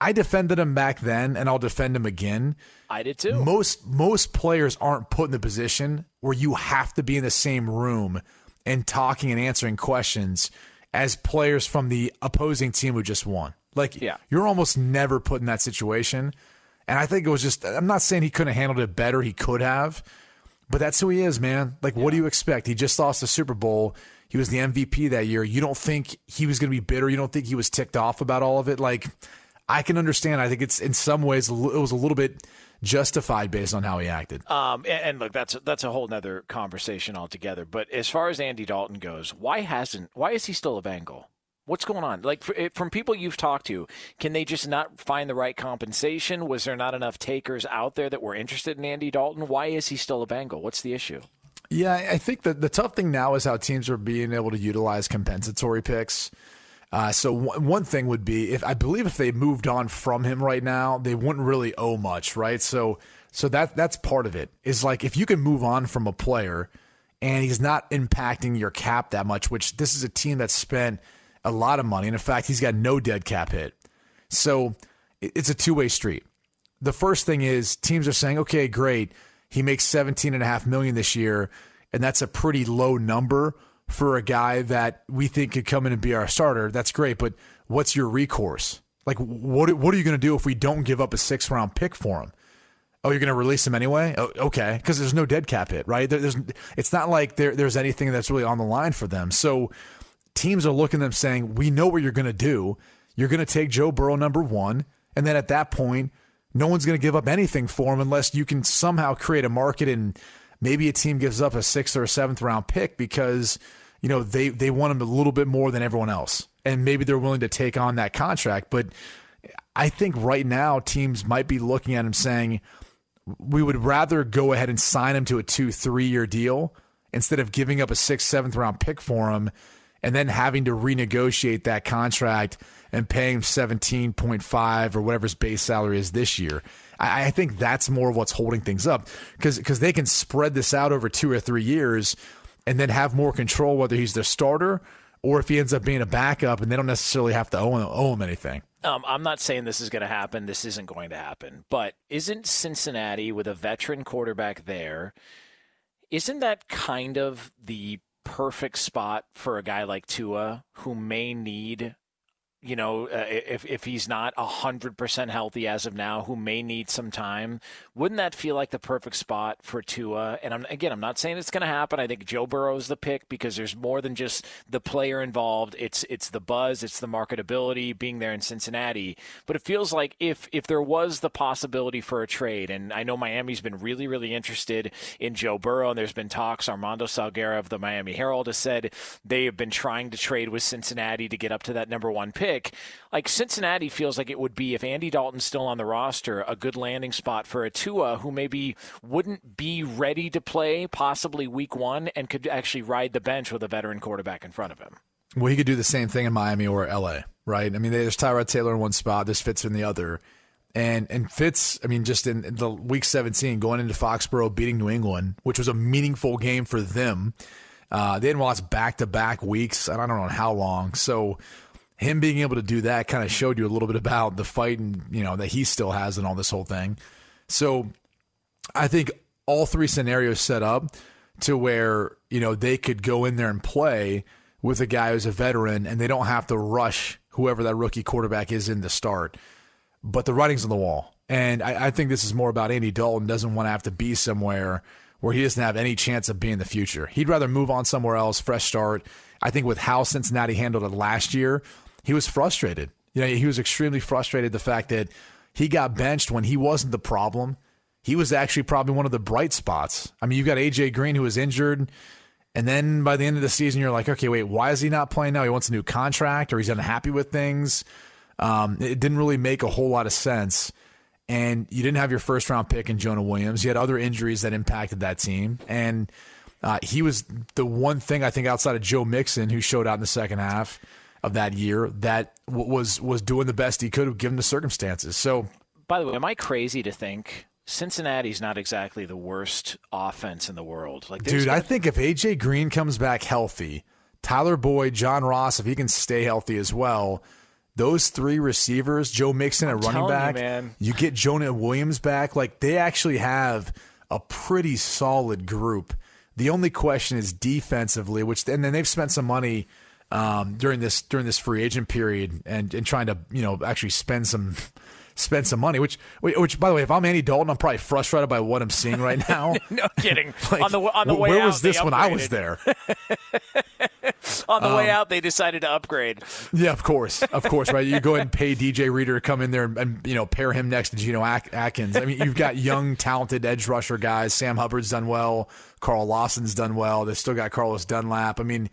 [SPEAKER 6] I defended him back then, and I'll defend him again.
[SPEAKER 5] I did too.
[SPEAKER 6] Most most players aren't put in the position where you have to be in the same room and talking and answering questions as players from the opposing team who just won. Like
[SPEAKER 5] Yeah.
[SPEAKER 6] you're almost never put in that situation. And I think it was just I'm not saying he couldn't have handled it better, he could have. But that's who he is, man. Like what do you expect? He just lost the Super Bowl. He was the MVP that year. You don't think he was going to be bitter? You don't think he was ticked off about all of it? Like I can understand. I think it's in some ways it was a little bit justified based on how he acted.
[SPEAKER 5] Um, and, and look, that's that's a whole nother conversation altogether. But as far as Andy Dalton goes, why hasn't? Why is he still a Bengal? What's going on? Like for, from people you've talked to, can they just not find the right compensation? Was there not enough takers out there that were interested in Andy Dalton? Why is he still a Bengal? What's the issue?
[SPEAKER 6] Yeah, I think that the tough thing now is how teams are being able to utilize compensatory picks. Uh, so one, one thing would be if I believe if they moved on from him right now, they wouldn't really owe much, right? So so that that's part of it. Is like if you can move on from a player and he's not impacting your cap that much, which this is a team that spent a lot of money. And in fact, he's got no dead cap hit. So it's a two way street. The first thing is teams are saying, okay, great. He makes 17 and a half million this year. And that's a pretty low number for a guy that we think could come in and be our starter. That's great. But what's your recourse? Like, what, what are you going to do if we don't give up a six round pick for him? Oh, you're going to release him anyway? Oh, okay, because there's no dead cap hit, right? There, there's, it's not like there, there's anything that's really on the line for them. So teams are looking at them saying, "We know what you're going to do. You're going to take Joe Burrow number one, and then at that point, no one's going to give up anything for him unless you can somehow create a market and maybe a team gives up a sixth or a seventh round pick because you know they they want him a little bit more than everyone else, and maybe they're willing to take on that contract, but." I think right now teams might be looking at him saying, we would rather go ahead and sign him to a two, three year deal instead of giving up a sixth, seventh round pick for him and then having to renegotiate that contract and pay him 17.5 or whatever his base salary is this year. I, I think that's more of what's holding things up because because they can spread this out over two or three years and then have more control whether he's their starter or if he ends up being a backup and they don't necessarily have to owe him, owe him anything.
[SPEAKER 5] Um, I'm not saying this is going to happen. This isn't going to happen. But isn't Cincinnati with a veteran quarterback there? Isn't that kind of the perfect spot for a guy like Tua who may need, you know, uh, if if he's not hundred percent healthy as of now, who may need some time? Wouldn't that feel like the perfect spot for Tua? And I'm again, I'm not saying it's going to happen. I think Joe Burrow's the pick because there's more than just the player involved. It's it's the buzz, it's the marketability being there in Cincinnati. But it feels like if if there was the possibility for a trade, and I know Miami's been really really interested in Joe Burrow, and there's been talks. Armando Salguero of the Miami Herald has said they have been trying to trade with Cincinnati to get up to that number one pick. Like Cincinnati feels like it would be if Andy Dalton's still on the roster, a good landing spot for a Tua who maybe wouldn't be ready to play possibly week one and could actually ride the bench with a veteran quarterback in front of him.
[SPEAKER 6] Well, he could do the same thing in Miami or LA, right? I mean, there's Tyrod Taylor in one spot, there's Fitz in the other. And and Fitz, I mean, just in, in the week 17, going into Foxborough, beating New England, which was a meaningful game for them. Uh, they hadn't lost back to back weeks. And I don't know how long. So him being able to do that kind of showed you a little bit about the fight and you know that he still has and all this whole thing. So I think all three scenarios set up to where you know they could go in there and play with a guy who's a veteran and they don't have to rush whoever that rookie quarterback is in the start. But the writing's on the wall. And I, I think this is more about Andy Dalton doesn't want to have to be somewhere where he doesn't have any chance of being the future. He'd rather move on somewhere else, fresh start. I think with how Cincinnati handled it last year, he was frustrated. You know, he was extremely frustrated the fact that he got benched when he wasn't the problem. He was actually probably one of the bright spots. I mean, you've got AJ Green who was injured. And then by the end of the season, you're like, okay, wait, why is he not playing now? He wants a new contract or he's unhappy with things. Um, it didn't really make a whole lot of sense. And you didn't have your first round pick in Jonah Williams. You had other injuries that impacted that team. And uh, he was the one thing I think outside of Joe Mixon, who showed out in the second half of that year, that w- was was doing the best he could given the circumstances. So,
[SPEAKER 5] by the way, am I crazy to think Cincinnati's not exactly the worst offense in the world?
[SPEAKER 6] Like, dude, I think if AJ Green comes back healthy, Tyler Boyd, John Ross, if he can stay healthy as well, those three receivers, Joe Mixon at running back,
[SPEAKER 5] you,
[SPEAKER 6] you get Jonah Williams back, like they actually have a pretty solid group. The only question is defensively, which and then they've spent some money um, during this during this free agent period and and trying to you know actually spend some spend some money. Which, which, by the way, if I'm Andy Dalton, I'm probably frustrated by what I'm seeing right now.
[SPEAKER 5] no kidding. like, on the on the way out.
[SPEAKER 6] where
[SPEAKER 5] out,
[SPEAKER 6] was this when I was there?
[SPEAKER 5] on the um, way out, they decided to upgrade.
[SPEAKER 6] Yeah, of course, of course, right? You go ahead and pay DJ Reader to come in there and, and you know pair him next to Geno Atkins. I mean, you've got young, talented edge rusher guys. Sam Hubbard's done well. Carl Lawson's done well. They've still got Carlos Dunlap. I mean,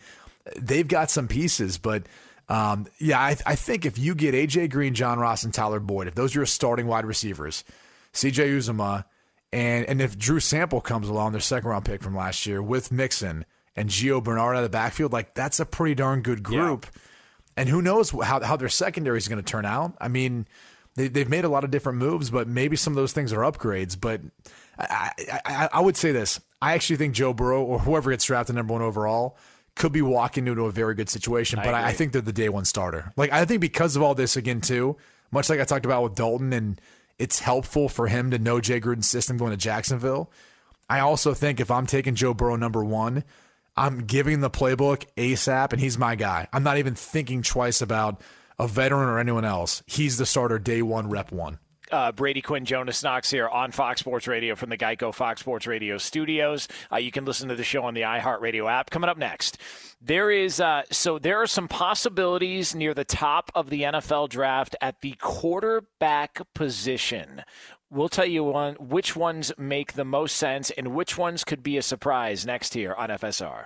[SPEAKER 6] they've got some pieces, but um, yeah, I, I, think if you get AJ Green, John Ross, and Tyler Boyd, if those are your starting wide receivers, CJ Uzomah, and and if Drew Sample comes along, their second round pick from last year with Mixon and Gio Bernard out of the backfield, like that's a pretty darn good group. Yeah. And who knows how how their secondary is going to turn out? I mean, they, they've made a lot of different moves, but maybe some of those things are upgrades. But I, I, I would say this: I actually think Joe Burrow or whoever gets drafted number one overall could be walking into a very good situation. But I, I, think they're the day one starter. Like I think because of all this again too, much like I talked about with Dalton, and it's helpful for him to know Jay Gruden's system going to Jacksonville. I also think if I'm taking Joe Burrow number one, I'm giving the playbook ASAP, and he's my guy. I'm not even thinking twice about a veteran or anyone else. He's the starter day one, rep one.
[SPEAKER 5] Uh, Brady Quinn, Jonas Knox here on Fox Sports Radio from the Geico Fox Sports Radio studios. Uh, you can listen to the show on the iHeartRadio app. Coming up next, there is uh, so there are some possibilities near the top of the NFL draft at the quarterback position. We'll tell you one, which ones make the most sense and which ones could be a surprise next here on FSR.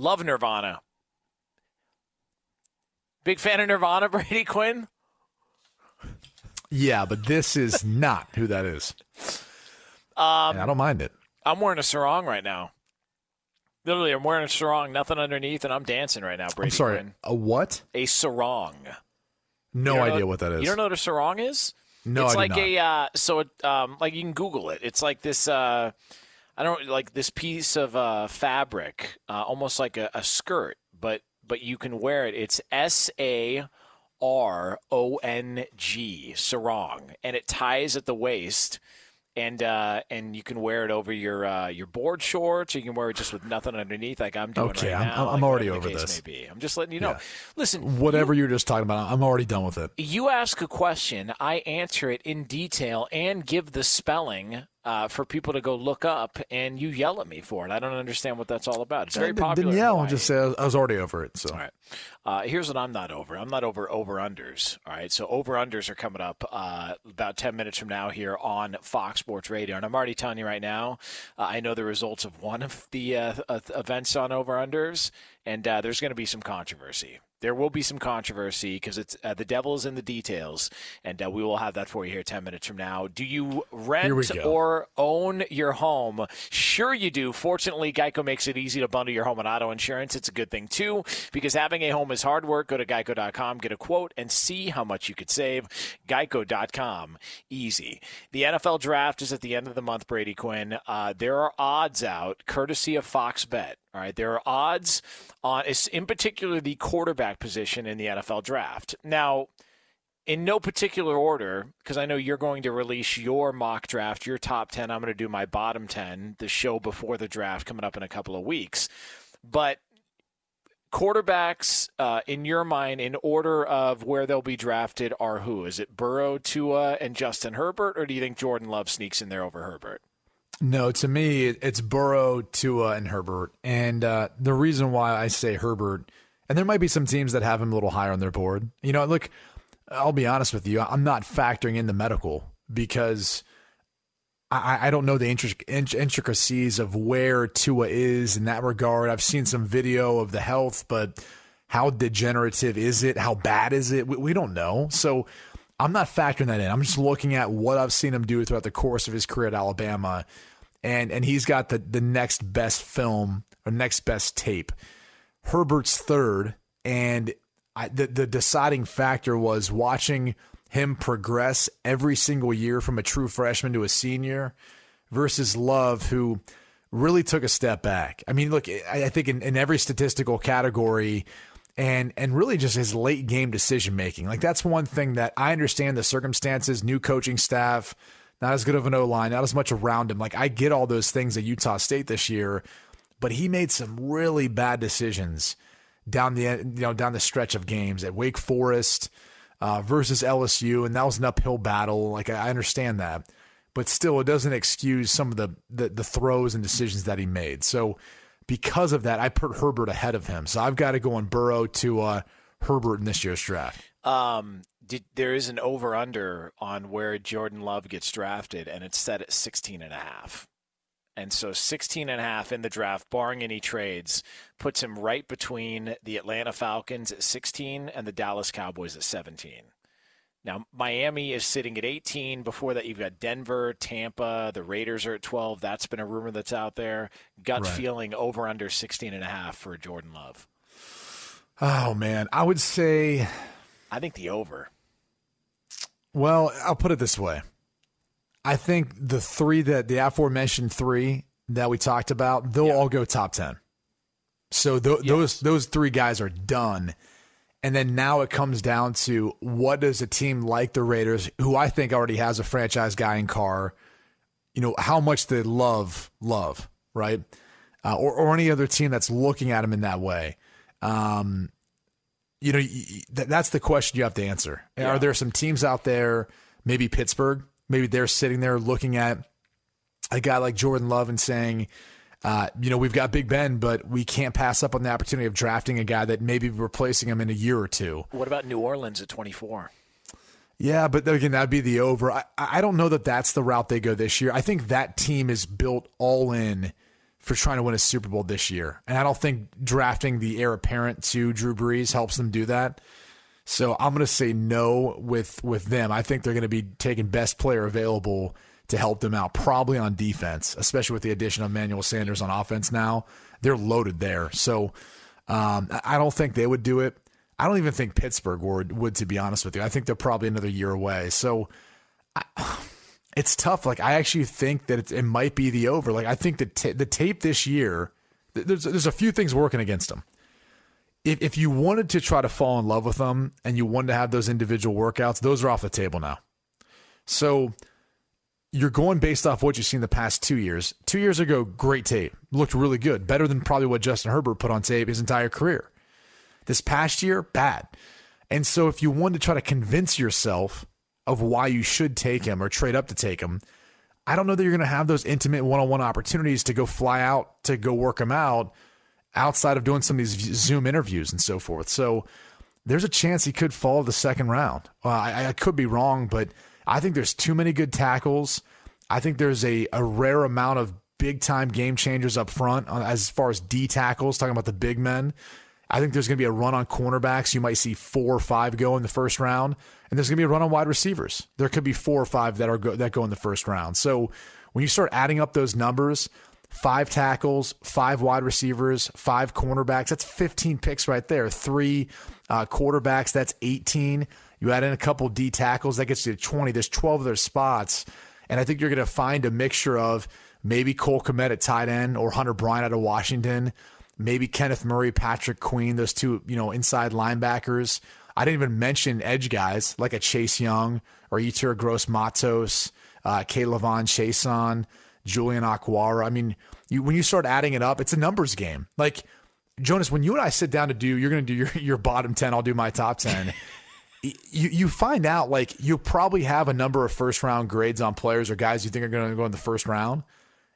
[SPEAKER 5] Love Nirvana. Big fan of Nirvana, Brady Quinn?
[SPEAKER 6] Yeah, but this is not who that is. Um, yeah, I don't mind it.
[SPEAKER 5] I'm wearing a sarong right now. Literally, I'm wearing a sarong, nothing underneath, and I'm dancing right now, Brady.
[SPEAKER 6] I'm sorry,
[SPEAKER 5] Quinn.
[SPEAKER 6] a what?
[SPEAKER 5] A sarong.
[SPEAKER 6] No idea what, what that is.
[SPEAKER 5] You don't know what a sarong is?
[SPEAKER 6] No,
[SPEAKER 5] it's
[SPEAKER 6] I
[SPEAKER 5] like
[SPEAKER 6] a
[SPEAKER 5] uh, so it, um, like you can Google it. It's like this. Uh, I don't like this piece of uh, fabric, uh, almost like a, a skirt, but but you can wear it. It's S A R O N G sarong, and it ties at the waist and uh, and you can wear it over your uh, your board shorts, or you can wear it just with nothing underneath, like I'm doing
[SPEAKER 6] okay,
[SPEAKER 5] right
[SPEAKER 6] I'm,
[SPEAKER 5] now.
[SPEAKER 6] I'm
[SPEAKER 5] like
[SPEAKER 6] already over this.
[SPEAKER 5] May be. I'm just letting you know. Yeah. Listen,
[SPEAKER 6] whatever you, are just talking about, I'm already done with it.
[SPEAKER 5] You ask a question, I answer it in detail and give the spelling uh, for people to go look up, and you yell at me for it. I don't understand what that's all about. It's very popular. Hawaii.
[SPEAKER 6] just say I was already over it. So
[SPEAKER 5] All right. Uh, here's what I'm not over. I'm not over over unders. All right. So over unders are coming up uh, about 10 minutes from now here on Fox Sports Radio. And I'm already telling you right now, uh, I know the results of one of the uh, uh, events on over unders, and uh, there's going to be some controversy. There will be some controversy because it's uh, the devil is in the details, and uh, we will have that for you here 10 minutes from now. Do you rent or own your home? Sure, you do. Fortunately, Geico makes it easy to bundle your home and auto insurance. It's a good thing, too, because having a home is hard work. Go to geico.com, get a quote, and see how much you could save. Geico.com, easy. The NFL draft is at the end of the month, Brady Quinn. Uh, there are odds out, courtesy of Fox Bet. All right, there are odds on, in particular, the quarterback position in the NFL draft. Now, in no particular order, because I know you're going to release your mock draft, your top 10. I'm going to do my bottom 10, the show before the draft coming up in a couple of weeks. But quarterbacks, uh, in your mind, in order of where they'll be drafted, are who? Is it Burrow, Tua, and Justin Herbert, or do you think Jordan Love sneaks in there over Herbert?
[SPEAKER 6] No, to me, it's Burrow, Tua, and Herbert. And uh, the reason why I say Herbert, and there might be some teams that have him a little higher on their board. You know, look, I'll be honest with you, I'm not factoring in the medical because I, I don't know the intric- intricacies of where Tua is in that regard. I've seen some video of the health, but how degenerative is it? How bad is it? We, we don't know. So I'm not factoring that in. I'm just looking at what I've seen him do throughout the course of his career at Alabama, and and he's got the the next best film or next best tape. Herbert's third, and I, the the deciding factor was watching him progress every single year from a true freshman to a senior versus Love, who really took a step back. I mean, look, I, I think in, in every statistical category, and and really just his late game decision making. Like that's one thing that I understand the circumstances, new coaching staff, not as good of an O line, not as much around him. Like I get all those things at Utah State this year, but he made some really bad decisions down the you know down the stretch of games at Wake Forest uh, versus LSU, and that was an uphill battle. Like I understand that, but still, it doesn't excuse some of the the, the throws and decisions that he made. So because of that, I put Herbert ahead of him. So I've got to go on Burrow to uh, Herbert in this year's draft.
[SPEAKER 5] Um, did, there is an over under on where Jordan Love gets drafted, and it's set at 16 and a half. And so 16 and a half in the draft, barring any trades, puts him right between the Atlanta Falcons at 16 and the Dallas Cowboys at 17. Now, Miami is sitting at 18. Before that, you've got Denver, Tampa, the Raiders are at 12. That's been a rumor that's out there. Gut
[SPEAKER 6] Right.
[SPEAKER 5] feeling over under 16 and a half for Jordan Love.
[SPEAKER 6] Oh man, I would say.
[SPEAKER 5] I think the over.
[SPEAKER 6] Well, I'll put it this way. I think the three that the aforementioned three that we talked about, they'll all go top ten. So th- those those three guys are done, and then now it comes down to what does a team like the Raiders, who I think already has a franchise guy in Carr, you know, how much they love love right, uh, or or any other team that's looking at him in that way. Um, you know, y- y- th- that's the question you have to answer. Are there some teams out there, maybe Pittsburgh, maybe they're sitting there looking at a guy like Jordan Love and saying, uh, you know, we've got Big Ben, but we can't pass up on the opportunity of drafting a guy that maybe replacing him in a year or two.
[SPEAKER 5] What about New Orleans at 24?
[SPEAKER 6] Yeah, but again, that'd be the over. I, I don't know that that's the route they go this year. I think that team is built all in for trying to win a Super Bowl this year. And I don't think drafting the heir apparent to Drew Brees helps them do that. So I'm going to say no with with them. I think they're going to be taking best player available to help them out, probably on defense, especially with the addition of Manuel Sanders on offense now. They're loaded there. So um, I don't think they would do it. I don't even think Pittsburgh would, would, to be honest with you. I think they're probably another year away. So I, it's tough. Like I actually think that it, might be the over. Like I think the ta- the tape this year, th- there's there's a few things working against them. If if you wanted to try to fall in love with them and you wanted to have those individual workouts, those are off the table now. So you're going based off what you've seen the past two years. Two years ago, great tape, looked really good, better than probably what Justin Herbert put on tape his entire career. This past year, bad. And so if you wanted to try to convince yourself of why you should take him or trade up to take him, I don't know that you're going to have those intimate one on one opportunities to go fly out to go work them out outside of doing some of these Zoom interviews and so forth. So there's a chance he could fall the second round. Well, I, I could be wrong, but I think there's too many good tackles. I think there's a, a rare amount of big time game changers up front uh, as far as D tackles, talking about the big men. I think there's going to be a run on cornerbacks. You might see four or five go in the first round, and there's going to be a run on wide receivers. There could be four or five that are go, that go in the first round. So when you start adding up those numbers, five tackles, five wide receivers, five cornerbacks, that's 15 picks right there. Three uh, quarterbacks, that's 18. You add in a couple D tackles, that gets you to 20. There's 12 of their spots, and I think you're going to find a mixture of maybe Cole Kmet at tight end or Hunter Bryant out of Washington maybe Kenneth Murray, Patrick Queen, those two, you know, inside linebackers. I didn't even mention edge guys like a Chase Young or Yetur Gross Matos, uh, K'Lavon Chaisson, Julian Okwara. I mean, you, when you start adding it up, it's a numbers game. Like, Jonas, when you and I sit down to do, you're going to do your, your bottom 10, I'll do my top 10. you, you find out like you probably have a number of first round grades on players or guys you think are going to go in the first round.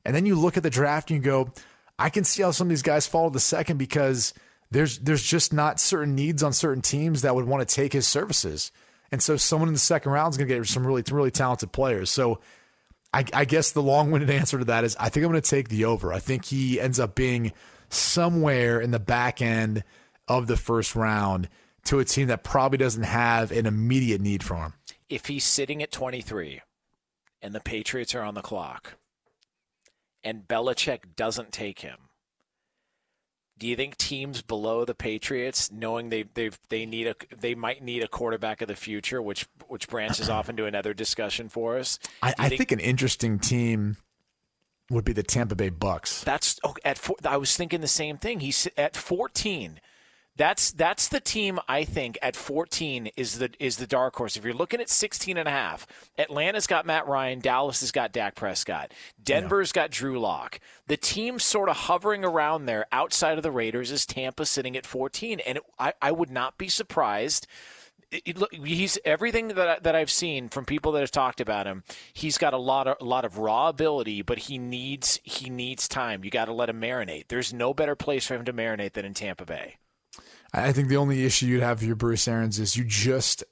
[SPEAKER 6] And then you look at the draft and you go, I can see how some of these guys fall to the second because there's there's just not certain needs on certain teams that would want to take his services. And so someone in the second round is going to get some really really talented players. So I, I guess the long-winded answer to that is I think I'm going to take the over. I think he ends up being somewhere in the back end of the first round to a team that probably doesn't have an immediate need for him.
[SPEAKER 5] If he's sitting at 23 and the Patriots are on the clock, and Belichick doesn't take him, do you think teams below the Patriots, knowing they they they need a they might need a quarterback of the future, which which branches off into another discussion for us?
[SPEAKER 6] I, I think, think, an interesting team would be the Tampa Bay Bucks.
[SPEAKER 5] That's oh, at four, I was thinking the same thing. He's at fourteen. That's that's the team I think at 14 is the is the dark horse. If you're looking at 16 and a half, Atlanta's got Matt Ryan, Dallas has got Dak Prescott, Denver's yeah. got Drew Lock. The team sort of hovering around there outside of the Raiders is Tampa sitting at 14, and it, I I would not be surprised. It, look, he's everything that that I've seen from people that have talked about him. He's got a lot of a lot of raw ability, but he needs he needs time. You got to let him marinate. There's no better place for him to marinate than in Tampa Bay.
[SPEAKER 6] I think the only issue you'd have with your Bruce Arians is you just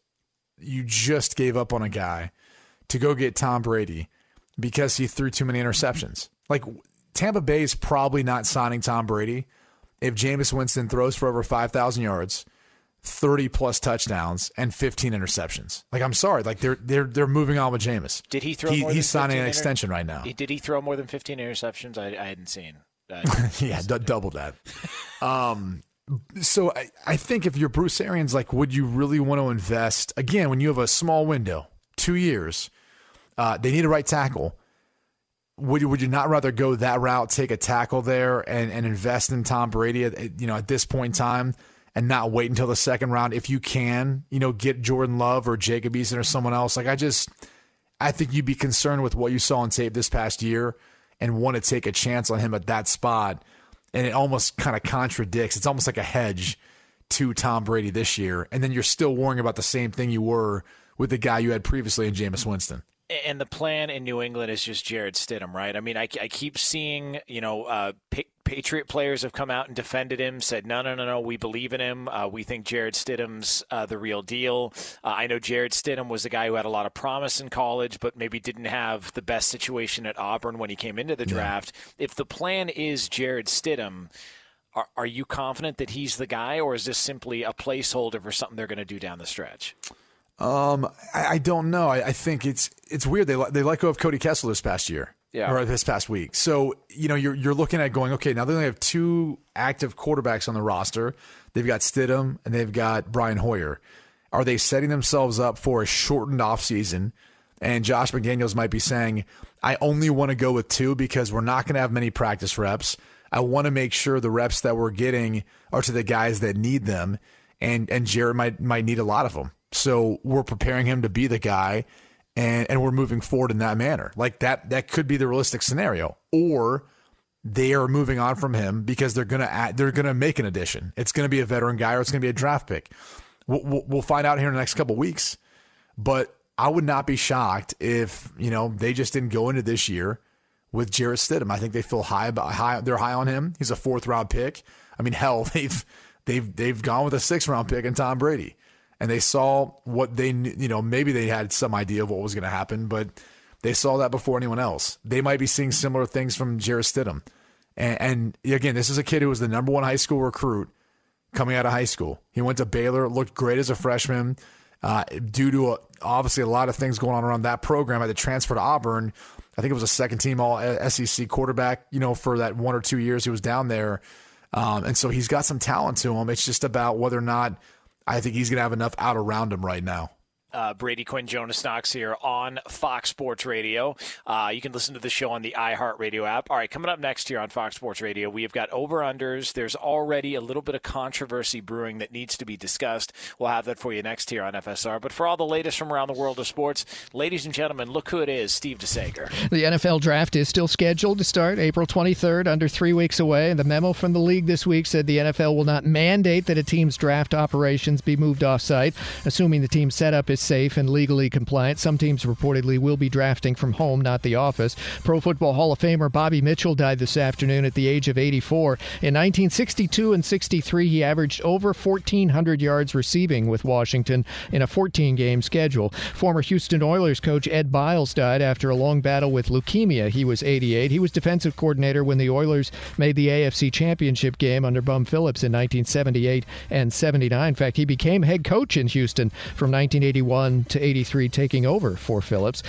[SPEAKER 6] you just gave up on a guy to go get Tom Brady because he threw too many interceptions. Like Tampa Bay is probably not signing Tom Brady if Jameis Winston throws for over 5,000 yards, 30 plus touchdowns and 15 interceptions. Like I'm sorry, like they're they're they're moving on with Jameis.
[SPEAKER 5] Did he throw
[SPEAKER 6] he,
[SPEAKER 5] he's
[SPEAKER 6] signing an
[SPEAKER 5] inter-
[SPEAKER 6] extension right now.
[SPEAKER 5] Did he throw more than 15 interceptions? I, I hadn't seen. That.
[SPEAKER 6] Yeah, d- double that. Um, so I, I think if you're Bruce Arians, like, would you really want to invest again when you have a small window, two years? Uh, they need a right tackle. Would you, would you not rather go that route, take a tackle there, and, and invest in Tom Brady? At, you know, at this point in time, and not wait until the second round if you can. You know, get Jordan Love or Jacob Eason or someone else. Like I just, I think you'd be concerned with what you saw on tape this past year and want to take a chance on him at that spot and it almost kind of contradicts. It's almost like a hedge to Tom Brady this year, and then you're still worrying about the same thing you were with the guy you had previously in Jameis Winston
[SPEAKER 5] and the plan in New England is just Jarrett Stidham, right? I mean, I, I keep seeing, you know, uh, pa- Patriot players have come out and defended him, said, no, no, no, no, we believe in him. Uh, we think Jarrett Stidham's uh, the real deal. Uh, I know Jarrett Stidham was a guy who had a lot of promise in college, but maybe didn't have the best situation at Auburn when he came into the draft. Yeah. If the plan is Jarrett Stidham, are, are you confident that he's the guy, or is this simply a placeholder for something they're going to do down the stretch?
[SPEAKER 6] Um, I, I don't know. I, I, think it's it's weird. They they let go of Cody Kessler this past year,
[SPEAKER 5] yeah,
[SPEAKER 6] or this past week. So you know you're you're looking at going okay. Now they only have two active quarterbacks on the roster. They've got Stidham and they've got Brian Hoyer. Are they setting themselves up for a shortened offseason? And Josh McDaniels might be saying, I only want to go with two because we're not going to have many practice reps. I want to make sure the reps that we're getting are to the guys that need them. And and Jarrett might might need a lot of them. So we're preparing him to be the guy and and we're moving forward in that manner. Like that that could be the realistic scenario. Or they are moving on from him because they're gonna add, they're gonna make an addition. It's gonna be a veteran guy or it's gonna be a draft pick. We'll, we'll, find out here in the next couple weeks. But I would not be shocked if you know they just didn't go into this year with Jarrett Stidham. I think they feel high about high. They're high on him. He's a fourth round pick. I mean, hell, they've they've they've gone with a sixth round pick and Tom Brady, and they saw what they you know maybe they had some idea of what was going to happen, but they saw that before anyone else. They might be seeing similar things from Jarrett Stidham, and, and again, this is a kid who was the number one high school recruit coming out of high school. He went to Baylor, looked great as a freshman. Uh, due to a, obviously a lot of things going on around that program, had to transfer to Auburn. I think it was a second team All SEC quarterback. You know, for that one or two years he was down there, um, and so he's got some talent to him. It's just about whether or not I think he's going to have enough out around him right now.
[SPEAKER 5] Uh, Brady Quinn, Jonas Knox here on Fox Sports Radio. Uh, you can listen to the show on the iHeartRadio app. All right, coming up next here on Fox Sports Radio, we have got over unders. There's already a little bit of controversy brewing that needs to be discussed. We'll have that for you next here on FSR. But for all the latest from around the world of sports, ladies and gentlemen, look who it is Steve DeSager.
[SPEAKER 7] The NFL draft is still scheduled to start April 23rd, under three weeks away. And the memo from the league this week said the NFL will not mandate that a team's draft operations be moved off site, assuming the team's setup is safe and legally compliant. Some teams reportedly will be drafting from home, not the office. Pro Football Hall of Famer Bobby Mitchell died this afternoon at the age of 84. In 1962 and 63, he averaged over 1,400 yards receiving with Washington in a 14 game schedule. Former Houston Oilers coach Ed Biles died after a long battle with leukemia. He was 88. He was defensive coordinator when the Oilers made the AFC Championship game under Bum Phillips in 1978 and 79. In fact, he became head coach in Houston from 1981 to 83, taking over for Phillips.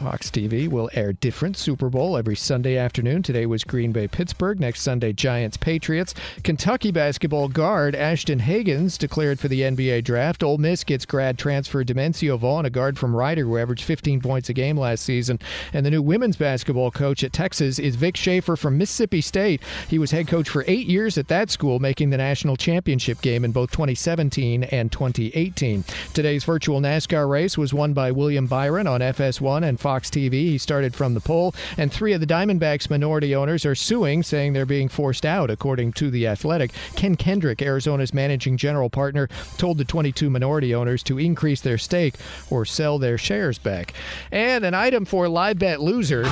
[SPEAKER 7] Fox TV will air different Super Bowl every Sunday afternoon. Today was Green Bay Pittsburgh. Next Sunday, Giants Patriots. Kentucky basketball guard Ashton Hagans declared for the NBA draft. Ole Miss gets grad transfer Dimencio Vaughn, a guard from Rider who averaged 15 points a game last season. And the new women's basketball coach at Texas is Vic Schaefer from Mississippi State. He was head coach for eight years at that school, making the national championship game in both 2017 and 2018. Today's virtual NASCAR race was won by William Byron on FS1 and Fox TV. He started from the pole, and three of the Diamondbacks minority owners are suing, saying they're being forced out, according to The Athletic. Ken Kendrick, Arizona's managing general partner, told the 22 minority owners to increase their stake or sell their shares back. And an item for live bet loser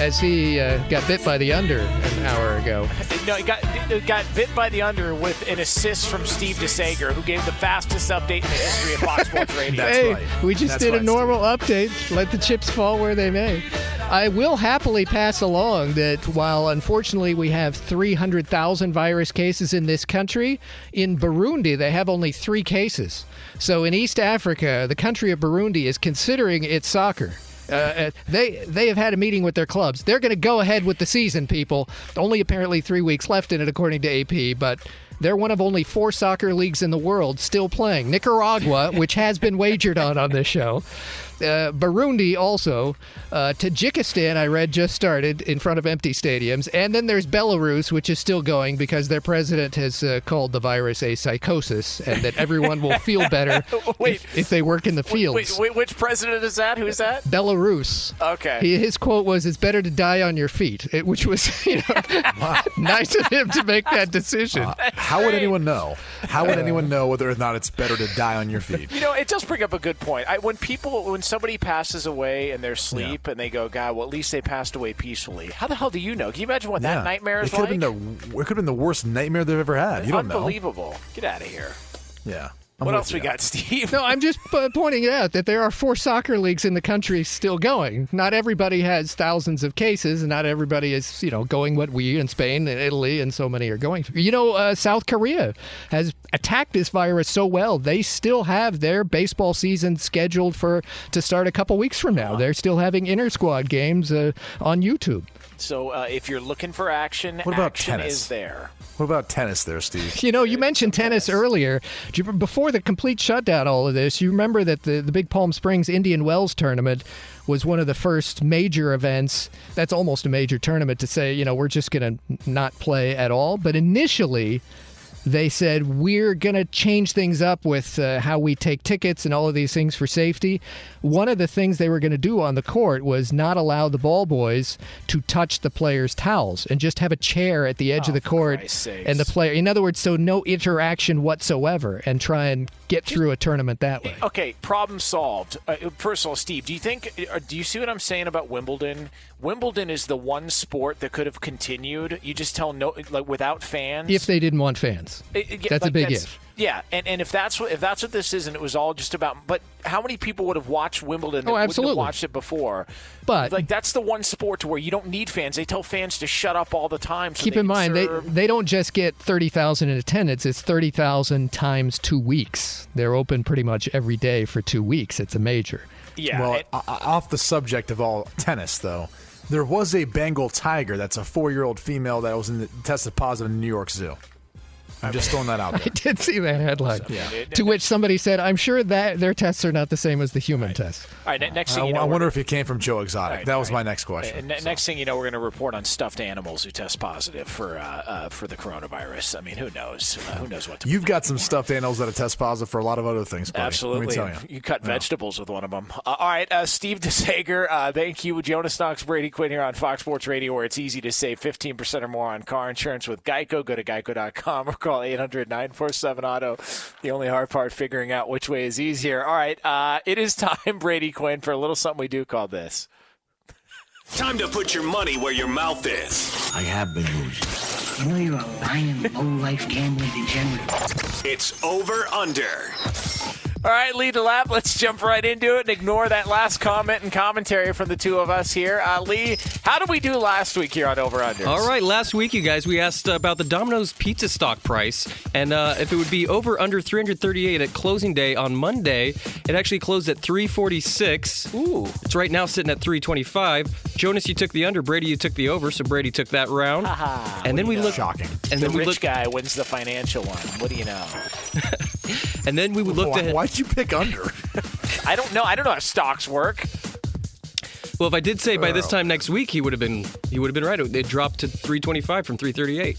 [SPEAKER 7] as he uh, got bit by the under an hour ago.
[SPEAKER 5] No, he got, he got bit by the under with an assist from Steve DeSager, who gave the fastest update in the history of Fox Sports Radio.
[SPEAKER 7] hey, we just did a normal update. Let the chips fall where they may. I will happily pass along that while unfortunately we have 300,000 virus cases in this country, in Burundi they have only three cases. So in East Africa, the country of Burundi is considering its soccer. Uh, they they have had a meeting with their clubs. They're going to go ahead with the season, people. Only apparently three weeks left in it, according to AP. But they're one of only four soccer leagues in the world still playing. Nicaragua, which has been wagered on on this show. Uh, Burundi also. Uh, Tajikistan, I read, just started in front of empty stadiums. And then there's Belarus, which is still going because their president has uh, called the virus a psychosis and that everyone will feel better if, if, they work in the fields.
[SPEAKER 5] Wait, wait, which president is that? Who's that?
[SPEAKER 7] Belarus.
[SPEAKER 5] Okay.
[SPEAKER 7] He, his quote was, It's better to die on your feet, it, which was you know, nice of him to make that decision.
[SPEAKER 6] Uh, how would anyone know? How would anyone know whether or not it's better to die on your feet?
[SPEAKER 5] You know, it does bring up a good point. I, when people, when somebody passes away in their sleep yeah. and they go, God, well, at least they passed away peacefully. How the hell do you know? Can you imagine what
[SPEAKER 6] yeah.
[SPEAKER 5] that nightmare is
[SPEAKER 6] it could
[SPEAKER 5] like?
[SPEAKER 6] Have been the, it could have been the worst nightmare they've ever had. You don't know.
[SPEAKER 5] Unbelievable. Get out of here.
[SPEAKER 6] Yeah.
[SPEAKER 5] I'm what else we got, Steve?
[SPEAKER 7] No, I'm just p- pointing out that there are four soccer leagues in the country still going. Not everybody has thousands of cases, and not everybody is, you know, going what we in Spain and Italy and so many are going through. You know, uh, South Korea has attacked this virus so well; they still have their baseball season scheduled for to start a couple weeks from now. They're still having inter squad games uh, on YouTube.
[SPEAKER 5] So uh, if you're looking for action,
[SPEAKER 6] what about
[SPEAKER 5] action
[SPEAKER 6] tennis?
[SPEAKER 5] is there.
[SPEAKER 6] What about tennis there, Steve?
[SPEAKER 7] You know, you mentioned tennis earlier. Before the complete shutdown, all of this, you remember that the, the Big Palm Springs Indian Wells tournament was one of the first major events. That's almost a major tournament to say, you know, we're just going to not play at all. But initially, they said we're going to change things up with uh, how we take tickets and all of these things for safety. One of the things they were going to do on the court was not allow the ball boys to touch the players' towels and just have a chair at the edge of the court
[SPEAKER 5] Christ's sakes.
[SPEAKER 7] and the player. In other words, so no interaction whatsoever, and try and get through a tournament that way.
[SPEAKER 5] Okay, problem solved. Uh, first of all, Steve, do you think? uh, Do you see what I'm saying about Wimbledon? Wimbledon is the one sport that could have continued. You just tell no, like without fans.
[SPEAKER 7] If they didn't want fans,
[SPEAKER 5] It- it-
[SPEAKER 7] that's a big
[SPEAKER 5] that's-
[SPEAKER 7] if.
[SPEAKER 5] Yeah, and, and if that's what if that's what this is, and it was all just about, but how many people would have watched Wimbledon? That
[SPEAKER 7] Oh,
[SPEAKER 5] wouldn't have
[SPEAKER 7] absolutely.
[SPEAKER 5] watched it before.
[SPEAKER 7] But-
[SPEAKER 5] like that's the one sport where you don't need fans. They tell fans to shut up all the time. So
[SPEAKER 7] Keep in mind, they,
[SPEAKER 5] serve.
[SPEAKER 7] they don't just get 30,000 in attendance, it's 30,000 times two weeks. They're open pretty much every day for two weeks. It's a major.
[SPEAKER 5] yeah.
[SPEAKER 6] Well,
[SPEAKER 5] and-
[SPEAKER 6] o- o- off the subject of all tennis, though, there was a Bengal tiger that's a four-year-old female that was in the, tested positive in New York Zoo. I'm just throwing that out
[SPEAKER 7] I did see that headline.
[SPEAKER 6] Yeah.
[SPEAKER 7] To which somebody said, I'm sure that their tests are not the same as the human tests.
[SPEAKER 5] all right, ne- next
[SPEAKER 6] I,
[SPEAKER 5] thing you know,
[SPEAKER 6] I wonder if it came from Joe Exotic.
[SPEAKER 5] Right,
[SPEAKER 6] that was
[SPEAKER 5] right.
[SPEAKER 6] my next question.
[SPEAKER 5] And ne- next thing you know, we're going to report on stuffed animals who test positive for uh, uh, for the coronavirus. I mean, who knows? Uh, who knows what? To
[SPEAKER 6] You've got some stuffed animals that have test positive for a lot of other things, buddy.
[SPEAKER 5] Absolutely.
[SPEAKER 6] Let me tell you.
[SPEAKER 5] You cut vegetables with one of them. Uh, all right, uh, Steve DeSager, uh, thank you. Jonas Knox, Brady Quinn here on Fox Sports Radio, where it's easy to save 15% or more on car insurance with Geico. Go to geico.com or call 800 947 Auto. The only hard part, figuring out which way is easier. All right, uh, it is time, Brady Quinn, for a little something we do called this.
[SPEAKER 9] Time to put your money where your mouth is.
[SPEAKER 12] I have been losing. You know you're a lying, low-life gambling degenerate.
[SPEAKER 9] It's over under.
[SPEAKER 5] All right, lead the lap. Let's jump right into it and ignore that last comment and commentary from the two of us here. Uh, Lee, how did we do last week here on Over Under?
[SPEAKER 13] All right, last week, you guys, we asked about the Domino's pizza stock price and uh, if it would be over under 338 at closing day on Monday. It actually closed at 346.
[SPEAKER 5] Ooh.
[SPEAKER 13] It's right now sitting at 325. Jonas, you took the under. Brady, you took the over. So Brady took that round. and then we looked.
[SPEAKER 6] Shocking.
[SPEAKER 13] And
[SPEAKER 5] the
[SPEAKER 13] then we
[SPEAKER 5] rich
[SPEAKER 13] looked.
[SPEAKER 5] guy wins the financial one. What do you know?
[SPEAKER 13] And then we looked
[SPEAKER 6] Why,
[SPEAKER 13] at.
[SPEAKER 6] why'd you pick under?
[SPEAKER 5] I don't know. I don't know how stocks work.
[SPEAKER 13] Well, if I did say by this time next week, he would have been. He would have been right. It dropped to 325 from 338.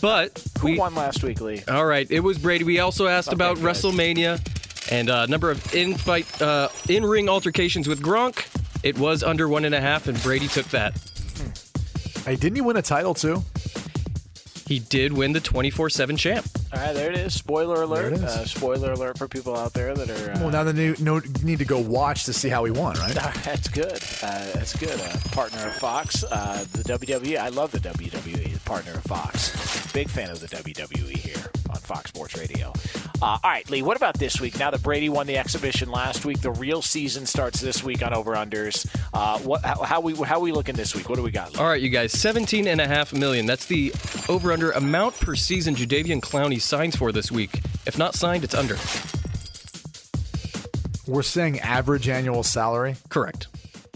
[SPEAKER 13] But
[SPEAKER 5] Who
[SPEAKER 13] we.
[SPEAKER 5] won last week, Lee?
[SPEAKER 13] All right, it was Brady. We also asked
[SPEAKER 5] Okay,
[SPEAKER 13] about
[SPEAKER 5] good.
[SPEAKER 13] WrestleMania and a number of in-fight, uh, in-ring altercations with Gronk. It was under one and a half, and Brady took that.
[SPEAKER 6] hey, didn't you win a title too?
[SPEAKER 13] He did win the 24/7 champ.
[SPEAKER 5] All right, there it is. Spoiler alert.
[SPEAKER 6] There it is.
[SPEAKER 5] Uh, spoiler alert for people out there that are. Uh,
[SPEAKER 6] Well, now they need, no, need to go watch to see how he won, right?
[SPEAKER 5] That's good. Uh, that's good. Uh, partner of Fox, uh, the WWE. I love the WWE. Partner of Fox. Big fan of the WWE here on Fox Sports Radio. Uh, all right, Lee. What about this week? Now that Brady won the exhibition last week, the real season starts this week on Over Unders. Uh, what? How, how we how we looking this week? What do we got? Lee?
[SPEAKER 13] All right, you guys, 17 and a half million. That's the over/under amount per season Jadeveon Clowney signs for this week. If not signed, it's under.
[SPEAKER 6] We're saying average annual salary.
[SPEAKER 13] Correct.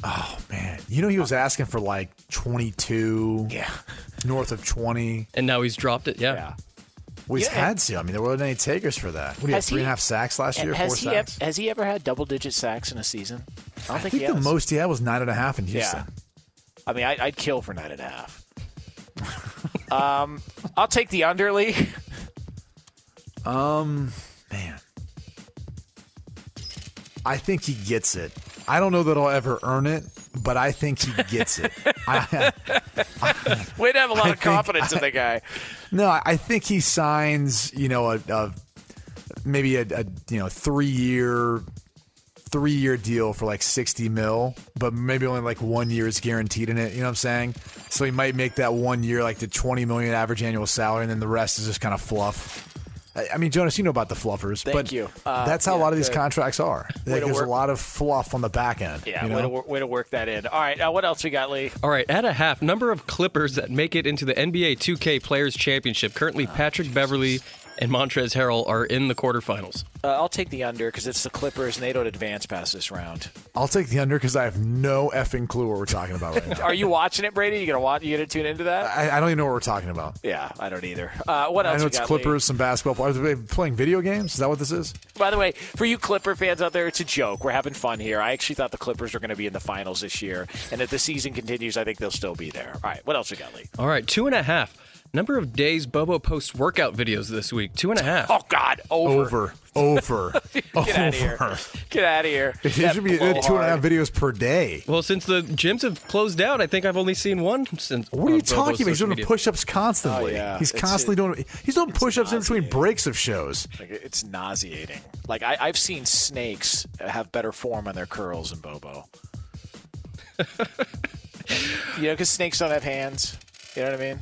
[SPEAKER 6] Oh man, you know he was asking for like 22.
[SPEAKER 5] Yeah.
[SPEAKER 6] north of 20.
[SPEAKER 13] And now he's dropped it. Yeah.
[SPEAKER 5] Yeah.
[SPEAKER 6] Well, he's
[SPEAKER 5] Yeah,
[SPEAKER 6] had to. I mean, there weren't any takers for that. What do you have?
[SPEAKER 5] Has
[SPEAKER 6] Three and
[SPEAKER 5] he-
[SPEAKER 6] a half sacks last year.
[SPEAKER 5] has
[SPEAKER 6] Four
[SPEAKER 5] he ev-
[SPEAKER 6] sacks.
[SPEAKER 5] has he ever had double digit sacks in a season? I don't
[SPEAKER 6] I
[SPEAKER 5] think,
[SPEAKER 6] think
[SPEAKER 5] he
[SPEAKER 6] the most he had was nine and a half in Houston.
[SPEAKER 5] Yeah. I mean, I, I'd kill for nine and a half. um, I'll take the under, Lee.
[SPEAKER 6] Um, man, I think he gets it. I don't know that I'll ever earn it, but I think he gets it. I,
[SPEAKER 5] Way to have a lot
[SPEAKER 6] I
[SPEAKER 5] of confidence in the guy.
[SPEAKER 6] no, I think he signs. You know, a, a maybe a, a you know three year three year deal for like 60 mil, but maybe only like one year is guaranteed in it. You know what I'm saying? So he might make that one year like the 20 million average annual salary, and then the rest is just kind of fluff. I- I mean, Jonas, you know about the fluffers,
[SPEAKER 5] Thank
[SPEAKER 6] but
[SPEAKER 5] you. Uh,
[SPEAKER 6] that's how a lot of these
[SPEAKER 5] good.
[SPEAKER 6] contracts are.
[SPEAKER 5] Way
[SPEAKER 6] Like, there's
[SPEAKER 5] work.
[SPEAKER 6] a lot of fluff on the back end.
[SPEAKER 5] Yeah,
[SPEAKER 6] you
[SPEAKER 5] way, to,
[SPEAKER 6] know?
[SPEAKER 5] wor- way to work that in. All right, uh, what else we got, Lee?
[SPEAKER 13] All right, at a half, number of Clippers that make it into the NBA 2K Players Championship. Currently, Patrick Beverley and Montrezl Harrell are in the quarterfinals.
[SPEAKER 5] Uh, I'll take the under because it's the Clippers and they don't advance past this round.
[SPEAKER 6] I'll take the under because I have no effing clue what we're talking about right now.
[SPEAKER 5] Are you watching it, Brady? You gonna watch? You gonna tune into that?
[SPEAKER 6] I, I don't even know what we're talking about.
[SPEAKER 5] yeah, I don't either. Uh, what else?
[SPEAKER 6] I know
[SPEAKER 5] you
[SPEAKER 6] it's
[SPEAKER 5] got,
[SPEAKER 6] Clippers, some basketball. Are they playing video games? Is that what this is?
[SPEAKER 5] By the way, for you Clipper fans out there, it's a joke. We're having fun here. I actually thought the Clippers were going to be in the finals this year, and if the season continues, I think they'll still be there. All right, what else we got, Lee?
[SPEAKER 13] All right, two and a half. Number of days Bobo posts workout videos this week, two and a half.
[SPEAKER 5] Oh God, over,
[SPEAKER 6] Over. Over.
[SPEAKER 5] Get out of here. Get out of here.
[SPEAKER 6] It
[SPEAKER 5] That
[SPEAKER 6] should be two and a half videos per day.
[SPEAKER 13] Well, since the gyms have closed down, I think I've only seen one since.
[SPEAKER 6] What are you talking about? He's doing
[SPEAKER 13] media.
[SPEAKER 6] push-ups constantly.
[SPEAKER 5] Oh, yeah.
[SPEAKER 6] He's
[SPEAKER 5] It's-
[SPEAKER 6] constantly doing. He's doing push-ups in between breaks of shows.
[SPEAKER 5] Like, it's nauseating. Like I, I've seen snakes have better form on their curls than Bobo. you know, because snakes don't have hands. You know what I mean?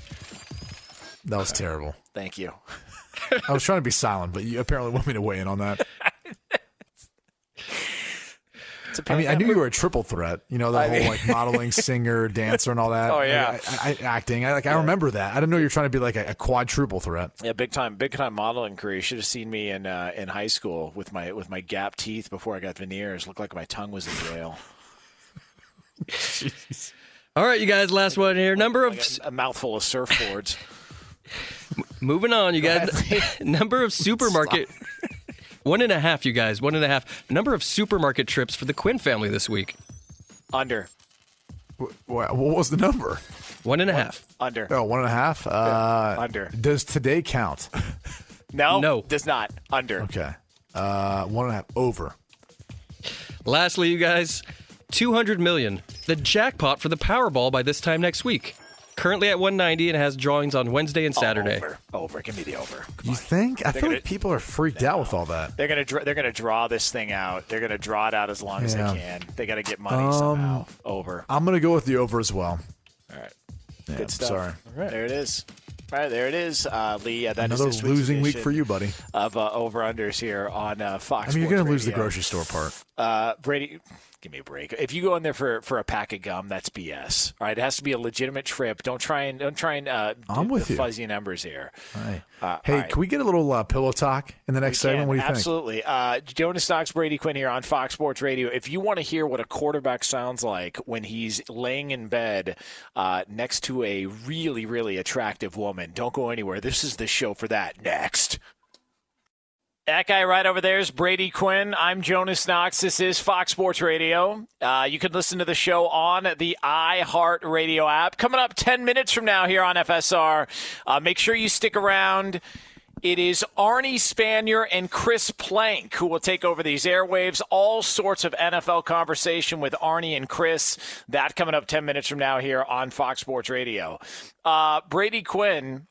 [SPEAKER 6] That was terrible.
[SPEAKER 5] Thank you.
[SPEAKER 6] I was trying to be silent, but you apparently want me to weigh in on that. I mean, I knew you were a triple threat. You know, the
[SPEAKER 5] I
[SPEAKER 6] whole
[SPEAKER 5] mean-
[SPEAKER 6] like modeling, singer, dancer, and all that.
[SPEAKER 5] Oh, yeah.
[SPEAKER 6] I, I, acting. I like. I remember that. I didn't know you were trying to be like a, a quadruple threat.
[SPEAKER 5] Yeah, big time, big time modeling career. You should have seen me in uh, in high school with my with my gap teeth before I got veneers. Looked like my tongue was in jail.
[SPEAKER 13] All right, you guys, last one here. Number of
[SPEAKER 5] a, a mouthful of surfboards.
[SPEAKER 13] Moving on, you guys. Number of supermarket. One and a half, you guys. One and a half. Number of supermarket trips for the Quinn family this week.
[SPEAKER 5] Under.
[SPEAKER 6] What, what was the number?
[SPEAKER 13] One and a half.
[SPEAKER 5] Under.
[SPEAKER 6] Oh, one and a half. Uh,
[SPEAKER 5] under.
[SPEAKER 6] Does today count?
[SPEAKER 5] No,
[SPEAKER 13] No.
[SPEAKER 5] does not. Under.
[SPEAKER 6] Okay. Uh, one and a half. Over.
[SPEAKER 13] Lastly, you guys, 200 million. The jackpot for the Powerball by this time next week. Currently at 190 and has drawings on Wednesday and Saturday.
[SPEAKER 5] Over. Over. Give me the over.
[SPEAKER 6] You think? I
[SPEAKER 5] They're
[SPEAKER 6] feel
[SPEAKER 5] gonna-
[SPEAKER 6] like people are freaked out with all that.
[SPEAKER 5] They're gonna dr- they're gonna draw this thing out. They're gonna draw it out as long as
[SPEAKER 6] Yeah.
[SPEAKER 5] they can. They got to get money
[SPEAKER 6] Um,
[SPEAKER 5] somehow. Over.
[SPEAKER 6] I'm gonna go with the over as well.
[SPEAKER 5] All right.
[SPEAKER 6] Yeah,
[SPEAKER 5] Good stuff.
[SPEAKER 6] Sorry.
[SPEAKER 5] There it is. All right, there it is, uh, Lee. Uh, that is
[SPEAKER 6] Another
[SPEAKER 5] this week's
[SPEAKER 6] losing week
[SPEAKER 5] edition
[SPEAKER 6] for you, buddy.
[SPEAKER 5] Of uh, over unders here on uh, Fox.
[SPEAKER 6] I mean, you're
[SPEAKER 5] Sports
[SPEAKER 6] gonna lose the
[SPEAKER 5] Radio.
[SPEAKER 6] grocery store part.
[SPEAKER 5] Uh, Brady, give me a break. If you go in there for, for a pack of gum, that's BS. All right, it has to be a legitimate trip. Don't try and don't try and uh,
[SPEAKER 6] I'm with
[SPEAKER 5] the
[SPEAKER 6] you.
[SPEAKER 5] fuzzy numbers here.
[SPEAKER 6] Right.
[SPEAKER 5] Uh,
[SPEAKER 6] hey,
[SPEAKER 5] right.
[SPEAKER 6] can we get a little uh, pillow talk in the next
[SPEAKER 5] We
[SPEAKER 6] segment? What do you think?
[SPEAKER 5] Absolutely. Uh, Jonas Knox, Brady Quinn here on Fox Sports Radio. If you want to hear what a quarterback sounds like when he's laying in bed uh, next to a really, really attractive woman, don't go anywhere. This is the show for that. Next. That guy right over there is Brady Quinn. I'm Jonas Knox. This is Fox Sports Radio. Uh, you can listen to the show on the iHeart Radio app. Coming up 10 minutes from now here on FSR. Uh, make sure you stick around. It is Arnie Spanier and Chris Plank who will take over these airwaves. All sorts of NFL conversation with Arnie and Chris. That coming up 10 minutes from now here on Fox Sports Radio. Uh, Brady Quinn.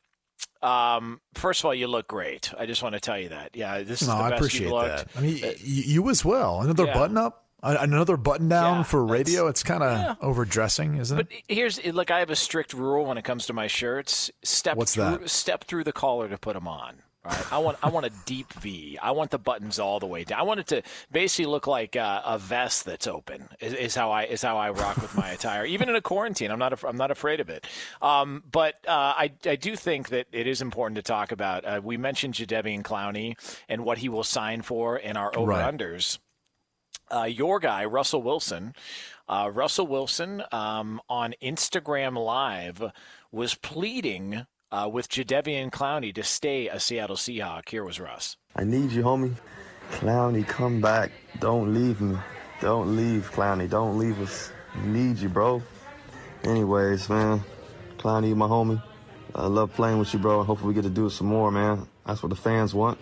[SPEAKER 5] Um, first of all, you look great. I just want to tell you that. Yeah, this is
[SPEAKER 6] No,
[SPEAKER 5] the
[SPEAKER 6] I appreciate
[SPEAKER 5] you've looked.
[SPEAKER 6] that. I mean, y- you as well. Another
[SPEAKER 5] Yeah.
[SPEAKER 6] button up, another button down
[SPEAKER 5] Yeah,
[SPEAKER 6] for radio. It's kind of
[SPEAKER 5] yeah.
[SPEAKER 6] overdressing, isn't
[SPEAKER 5] But
[SPEAKER 6] it?
[SPEAKER 5] But here's look. I have a strict rule when it comes to my shirts. Step
[SPEAKER 6] What's
[SPEAKER 5] through,
[SPEAKER 6] that?
[SPEAKER 5] Step through the collar to put them on. All right. I want I want a deep V. I want the buttons all the way down. I want it to basically look like uh, a vest that's open. Is, is how I is how I rock with my attire. Even in a quarantine, I'm not I'm not afraid of it. Um, but uh, I I do think that it is important to talk about. Uh, we mentioned Jadeveon Clowney and what he will sign for in our over unders uh, your guy Russell Wilson. Uh, Russell Wilson um, on Instagram Live was pleading uh, with Jadeveon Clowney to stay a Seattle Seahawk. Here was Russ.
[SPEAKER 14] I need you, homie. Clowney, come back. Don't leave me. Don't leave, Clowney. Don't leave us. Need you, bro. Anyways, man. Clowney, you my homie. I love playing with you, bro. Hopefully we get to do it some more, man. That's what the fans want.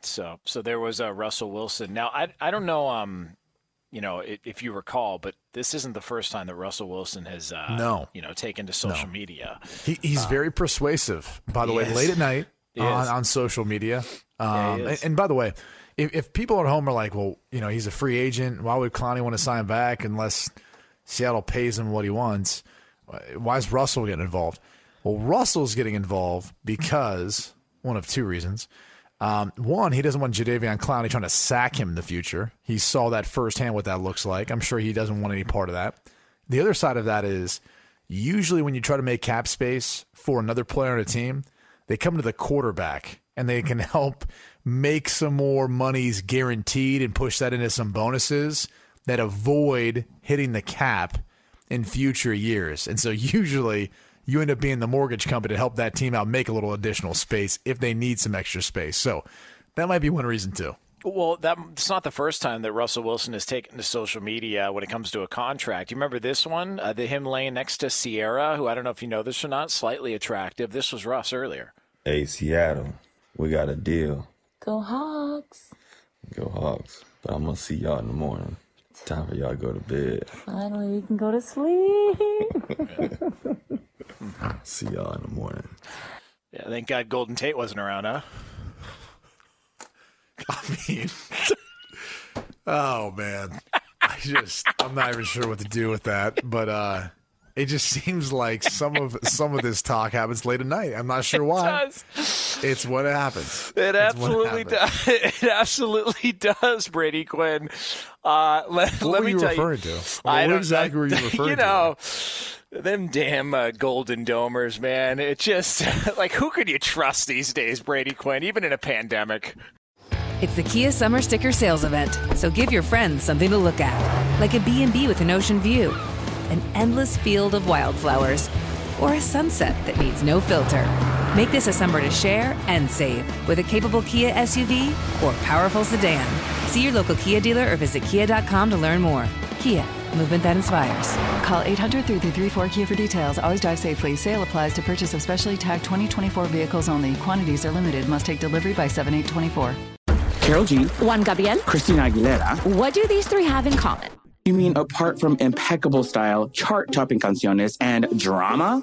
[SPEAKER 5] So, so there was uh, Russell Wilson. Now, I, I don't know, um, you know, if, if you recall, but this isn't the first time that Russell Wilson has, uh,
[SPEAKER 6] No.
[SPEAKER 5] you know, taken to social media.
[SPEAKER 6] He, he's very persuasive. By the way,
[SPEAKER 5] is.
[SPEAKER 6] late at night on, on social media. Um,
[SPEAKER 5] he
[SPEAKER 6] and, and by the way, if, if people at home are like, well, you know, he's a free agent. Why would Clowney want to sign back unless Seattle pays him what he wants? Why is Russell getting involved? Well, Russell's getting involved because one of two reasons. Um, one, he doesn't want Jadeveon Clowney trying to sack him in the future. He saw that firsthand what that looks like. I'm sure he doesn't want any part of that. The other side of that is usually when you try to make cap space for another player on a team, they come to the quarterback and they can help make some more monies guaranteed and push that into some bonuses that avoid hitting the cap in future years. And so usually you end up being the mortgage company to help that team out make a little additional space if they need some extra space. So that might be one reason too.
[SPEAKER 5] Well, that it's not the first time that Russell Wilson has taken to social media when it comes to a contract. You remember this one, uh, the him laying next to Ciara, who I don't know if you know this or not, slightly attractive. This was Russ earlier.
[SPEAKER 14] Hey, Seattle, we got a deal.
[SPEAKER 4] Go Hawks.
[SPEAKER 14] Go Hawks. But I'm going to see y'all in the morning. It's time for y'all to go to bed.
[SPEAKER 4] Finally, we can go to sleep.
[SPEAKER 14] See y'all in the morning.
[SPEAKER 5] Yeah, thank God Golden Tate wasn't around, huh?
[SPEAKER 6] I mean, oh man, I just I'm not even sure what to do with that, but uh it just seems like some of some of this talk happens late at night. I'm not sure why.
[SPEAKER 5] does.
[SPEAKER 6] It's what happens.
[SPEAKER 5] It
[SPEAKER 6] It's
[SPEAKER 5] absolutely
[SPEAKER 6] happens.
[SPEAKER 5] does. It absolutely does, Brady Quinn. Uh, let,
[SPEAKER 6] What
[SPEAKER 5] let
[SPEAKER 6] were
[SPEAKER 5] me
[SPEAKER 6] you
[SPEAKER 5] tell
[SPEAKER 6] referring
[SPEAKER 5] you,
[SPEAKER 6] to?
[SPEAKER 5] I
[SPEAKER 6] What
[SPEAKER 5] don't
[SPEAKER 6] exactly were you referring to?
[SPEAKER 5] you
[SPEAKER 6] to?
[SPEAKER 5] know, them damn uh, golden domers, man. It just like who could you trust these days, Brady Quinn? Even in a pandemic.
[SPEAKER 2] It's the Kia Summer Sticker Sales Event, so give your friends something to look at, like a B&B with an ocean view, an endless field of wildflowers, or a sunset that needs no filter. Make this a summer to share and save with a capable Kia SUV or powerful sedan. See your local Kia dealer or visit kia.com to learn more. Kia, movement that inspires.
[SPEAKER 15] Call 800 334 Kia for details. Always drive safely. Sale applies to purchase of specially tagged 2024 vehicles only. Quantities are limited. Must take delivery by 7824.
[SPEAKER 3] Karol G,
[SPEAKER 4] Juan Gabriel.
[SPEAKER 3] Christina Aguilera.
[SPEAKER 4] What do these three have in common?
[SPEAKER 3] You mean apart from impeccable style, chart-topping canciones, and drama?